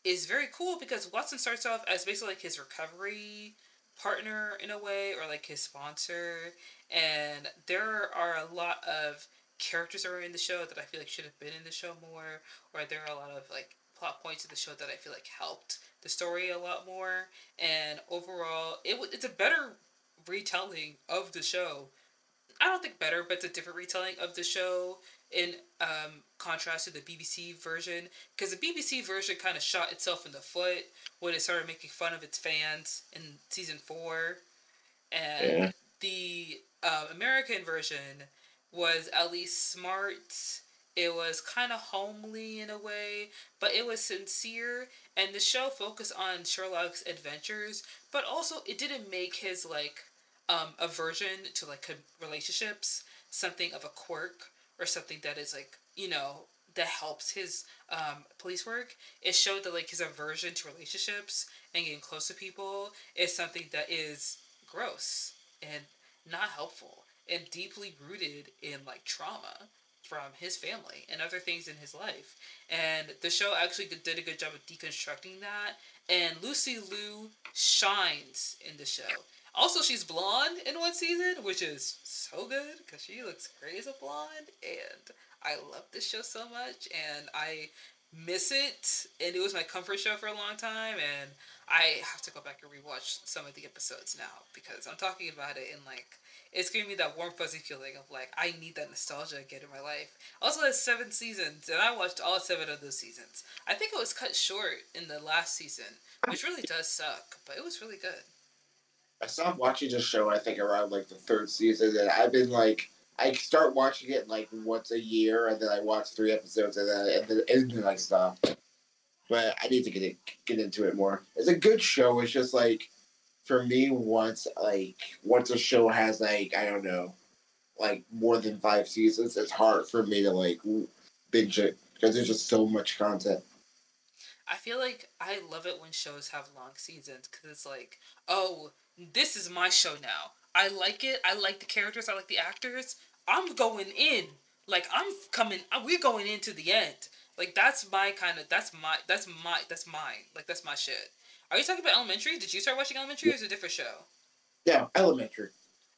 is very cool because Watson starts off as basically like his recovery partner in a way or like his sponsor and there are a lot of characters that are in the show that I feel like should have been in the show more or there are a lot of like plot points of the show that I feel like helped the story a lot more and overall it w- it's a better retelling of the show. I don't think better but it's a different retelling of the show in um, contrast to the BBC version because the BBC version kind of shot itself in the foot when it started making fun of its fans in season four, and Yeah. the uh, American version was at least smart. It was kind of homely in a way, but it was sincere, and the show focused on Sherlock's adventures, but also it didn't make his like um, aversion to like relationships something of a quirk or something that is like you know that helps his um, police work. It showed that like his aversion to relationships and getting close to people is something that is gross and not helpful and deeply rooted in like trauma from his family and other things in his life. And the show actually did a good job of deconstructing that. And Lucy Liu shines in the show. Also, she's blonde in one season, which is so good because she looks great as a blonde. And I love this show so much. And I miss it. And it was my comfort show for a long time. And I have to go back and rewatch some of the episodes now because I'm talking about it in like it's giving me that warm fuzzy feeling of like I need that nostalgia again in my life. Also, has seven seasons, and I watched all seven of those seasons. I think it was cut short in the last season, which really does suck, but it was really good. I stopped watching the show. I think around like the third season, and I've been like, I start watching it like once a year, and then I watch three episodes, and then and then, and then I stop. But I need to get it, get into it more. It's a good show. It's just like for me once like once a show has like I don't know like more than five seasons, it's hard for me to like binge it because there's just so much content. I feel like I love it when shows have long seasons because it's like, oh, this is my show now. I like it. I like the characters. I like the actors. I'm going in. Like I'm coming. Uh, we're going into the end. Like that's my kind of. That's my. That's my. That's mine. Like that's my shit. Are you talking about Elementary? Did you start watching Elementary, or is it a different show? Yeah, Elementary.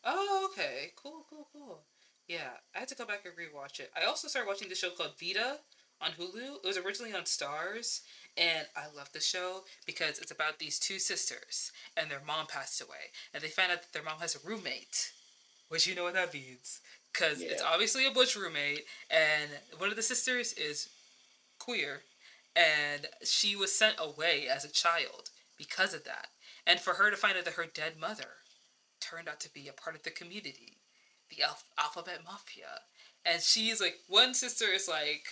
Oh, okay. Cool, cool, cool. Yeah, I had to go back and rewatch it. I also started watching the show called Vida on Hulu. It was originally on Starz, and I love the show because it's about these two sisters, and their mom passed away, and they find out that their mom has a roommate, which you know what that means, because yeah. it's obviously a butch roommate, and one of the sisters is queer, and she was sent away as a child because of that. And for her to find out that her dead mother turned out to be a part of the community, the Alph- alphabet mafia. And she's like, one sister is like,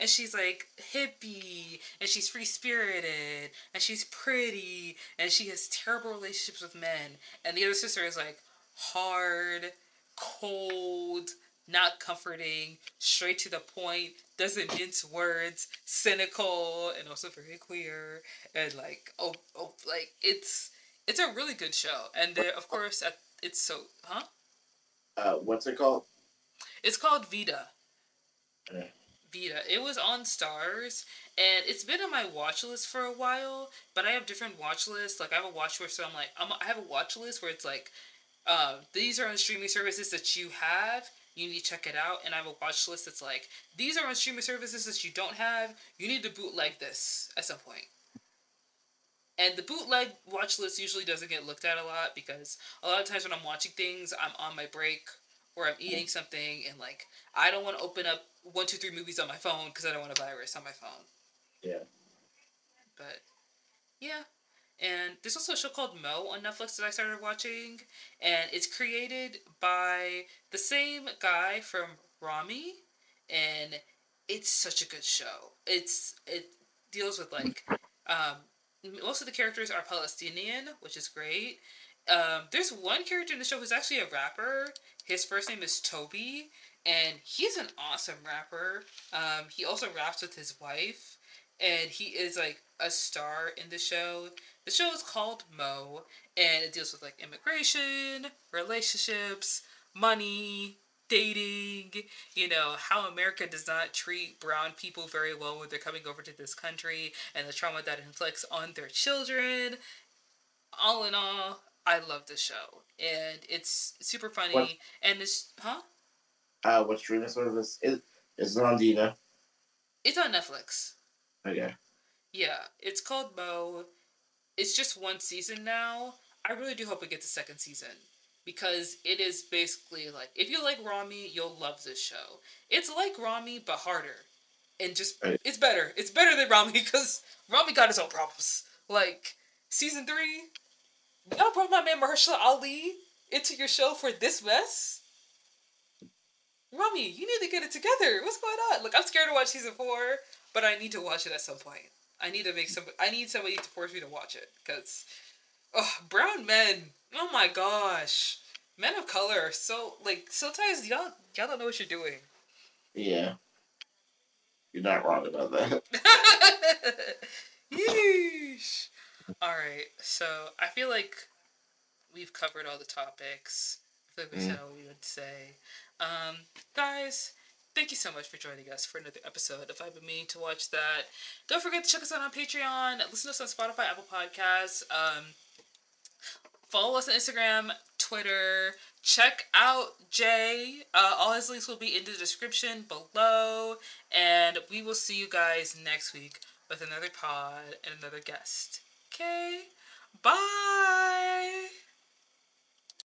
and she's like hippie, and she's free spirited, and she's pretty, and she has terrible relationships with men. And the other sister is like hard, cold, not comforting, straight to the point, doesn't mince words, cynical, and also very queer, and like oh oh like it's it's a really good show, and of course at, it's so huh. Uh, what's it called? It's called Vida. Vida. It was on Starz, and it's been on my watch list for a while. But I have different watch lists. Like I have a watch list, so I'm like, I'm, I have a watch list where it's like, uh, these are on streaming services that you have, you need to check it out. And I have a watch list that's like, these are on streaming services that you don't have. You need to bootleg this at some point. And the bootleg watch list usually doesn't get looked at a lot because a lot of times when I'm watching things, I'm on my break or I'm eating something and like I don't want to open up one, two, three movies on my phone because I don't want a virus on my phone. Yeah. But yeah, and there's also a show called Mo on Netflix that I started watching, and it's created by the same guy from Ramy, and it's such a good show. It's it deals with like um, most of the characters are Palestinian, which is great. Um, there's one character in the show who's actually a rapper. His first name is Tobe, and he's an awesome rapper. Um, he also raps with his wife, and he is like a star in the show. The show is called Mo, and it deals with like immigration, relationships, money, dating, you know, how America does not treat brown people very well when they're coming over to this country and the trauma that inflicts on their children. All in all, I love the show. And it's super funny. What? And it's, huh? Uh, what streaming service is, is it on, do you know? It's on Netflix. Okay. Yeah, it's called Mo it's just one season now. I really do hope it gets a second season because it is basically like if you like Ramy, you'll love this show. It's like Ramy but harder, and just right. it's better. It's better than Ramy because *laughs* Ramy got his own problems. Like season three, y'all brought my man Mahershala Ali into your show for this mess. Ramy, you need to get it together. What's going on? Look, I'm scared to watch season four, but I need to watch it at some point. I need to make some. I need somebody to force me to watch it because, oh, brown men. Oh my gosh, men of color are so like sometimes y'all y'all don't know what you're doing. Yeah. You're not wrong about that. *laughs* Yeesh. All right, so I feel like we've covered all the topics. I feel like we said all we would say. Um, guys, thank you so much for joining us for another episode If I've been meaning to watch that. Don't forget to check us out on Patreon. Listen to us on Spotify, Apple Podcasts. Um, follow us on Instagram, Twitter. Check out Jay. Uh, all his links will be in the description below. And we will see you guys next week with another pod and another guest. Okay? Bye!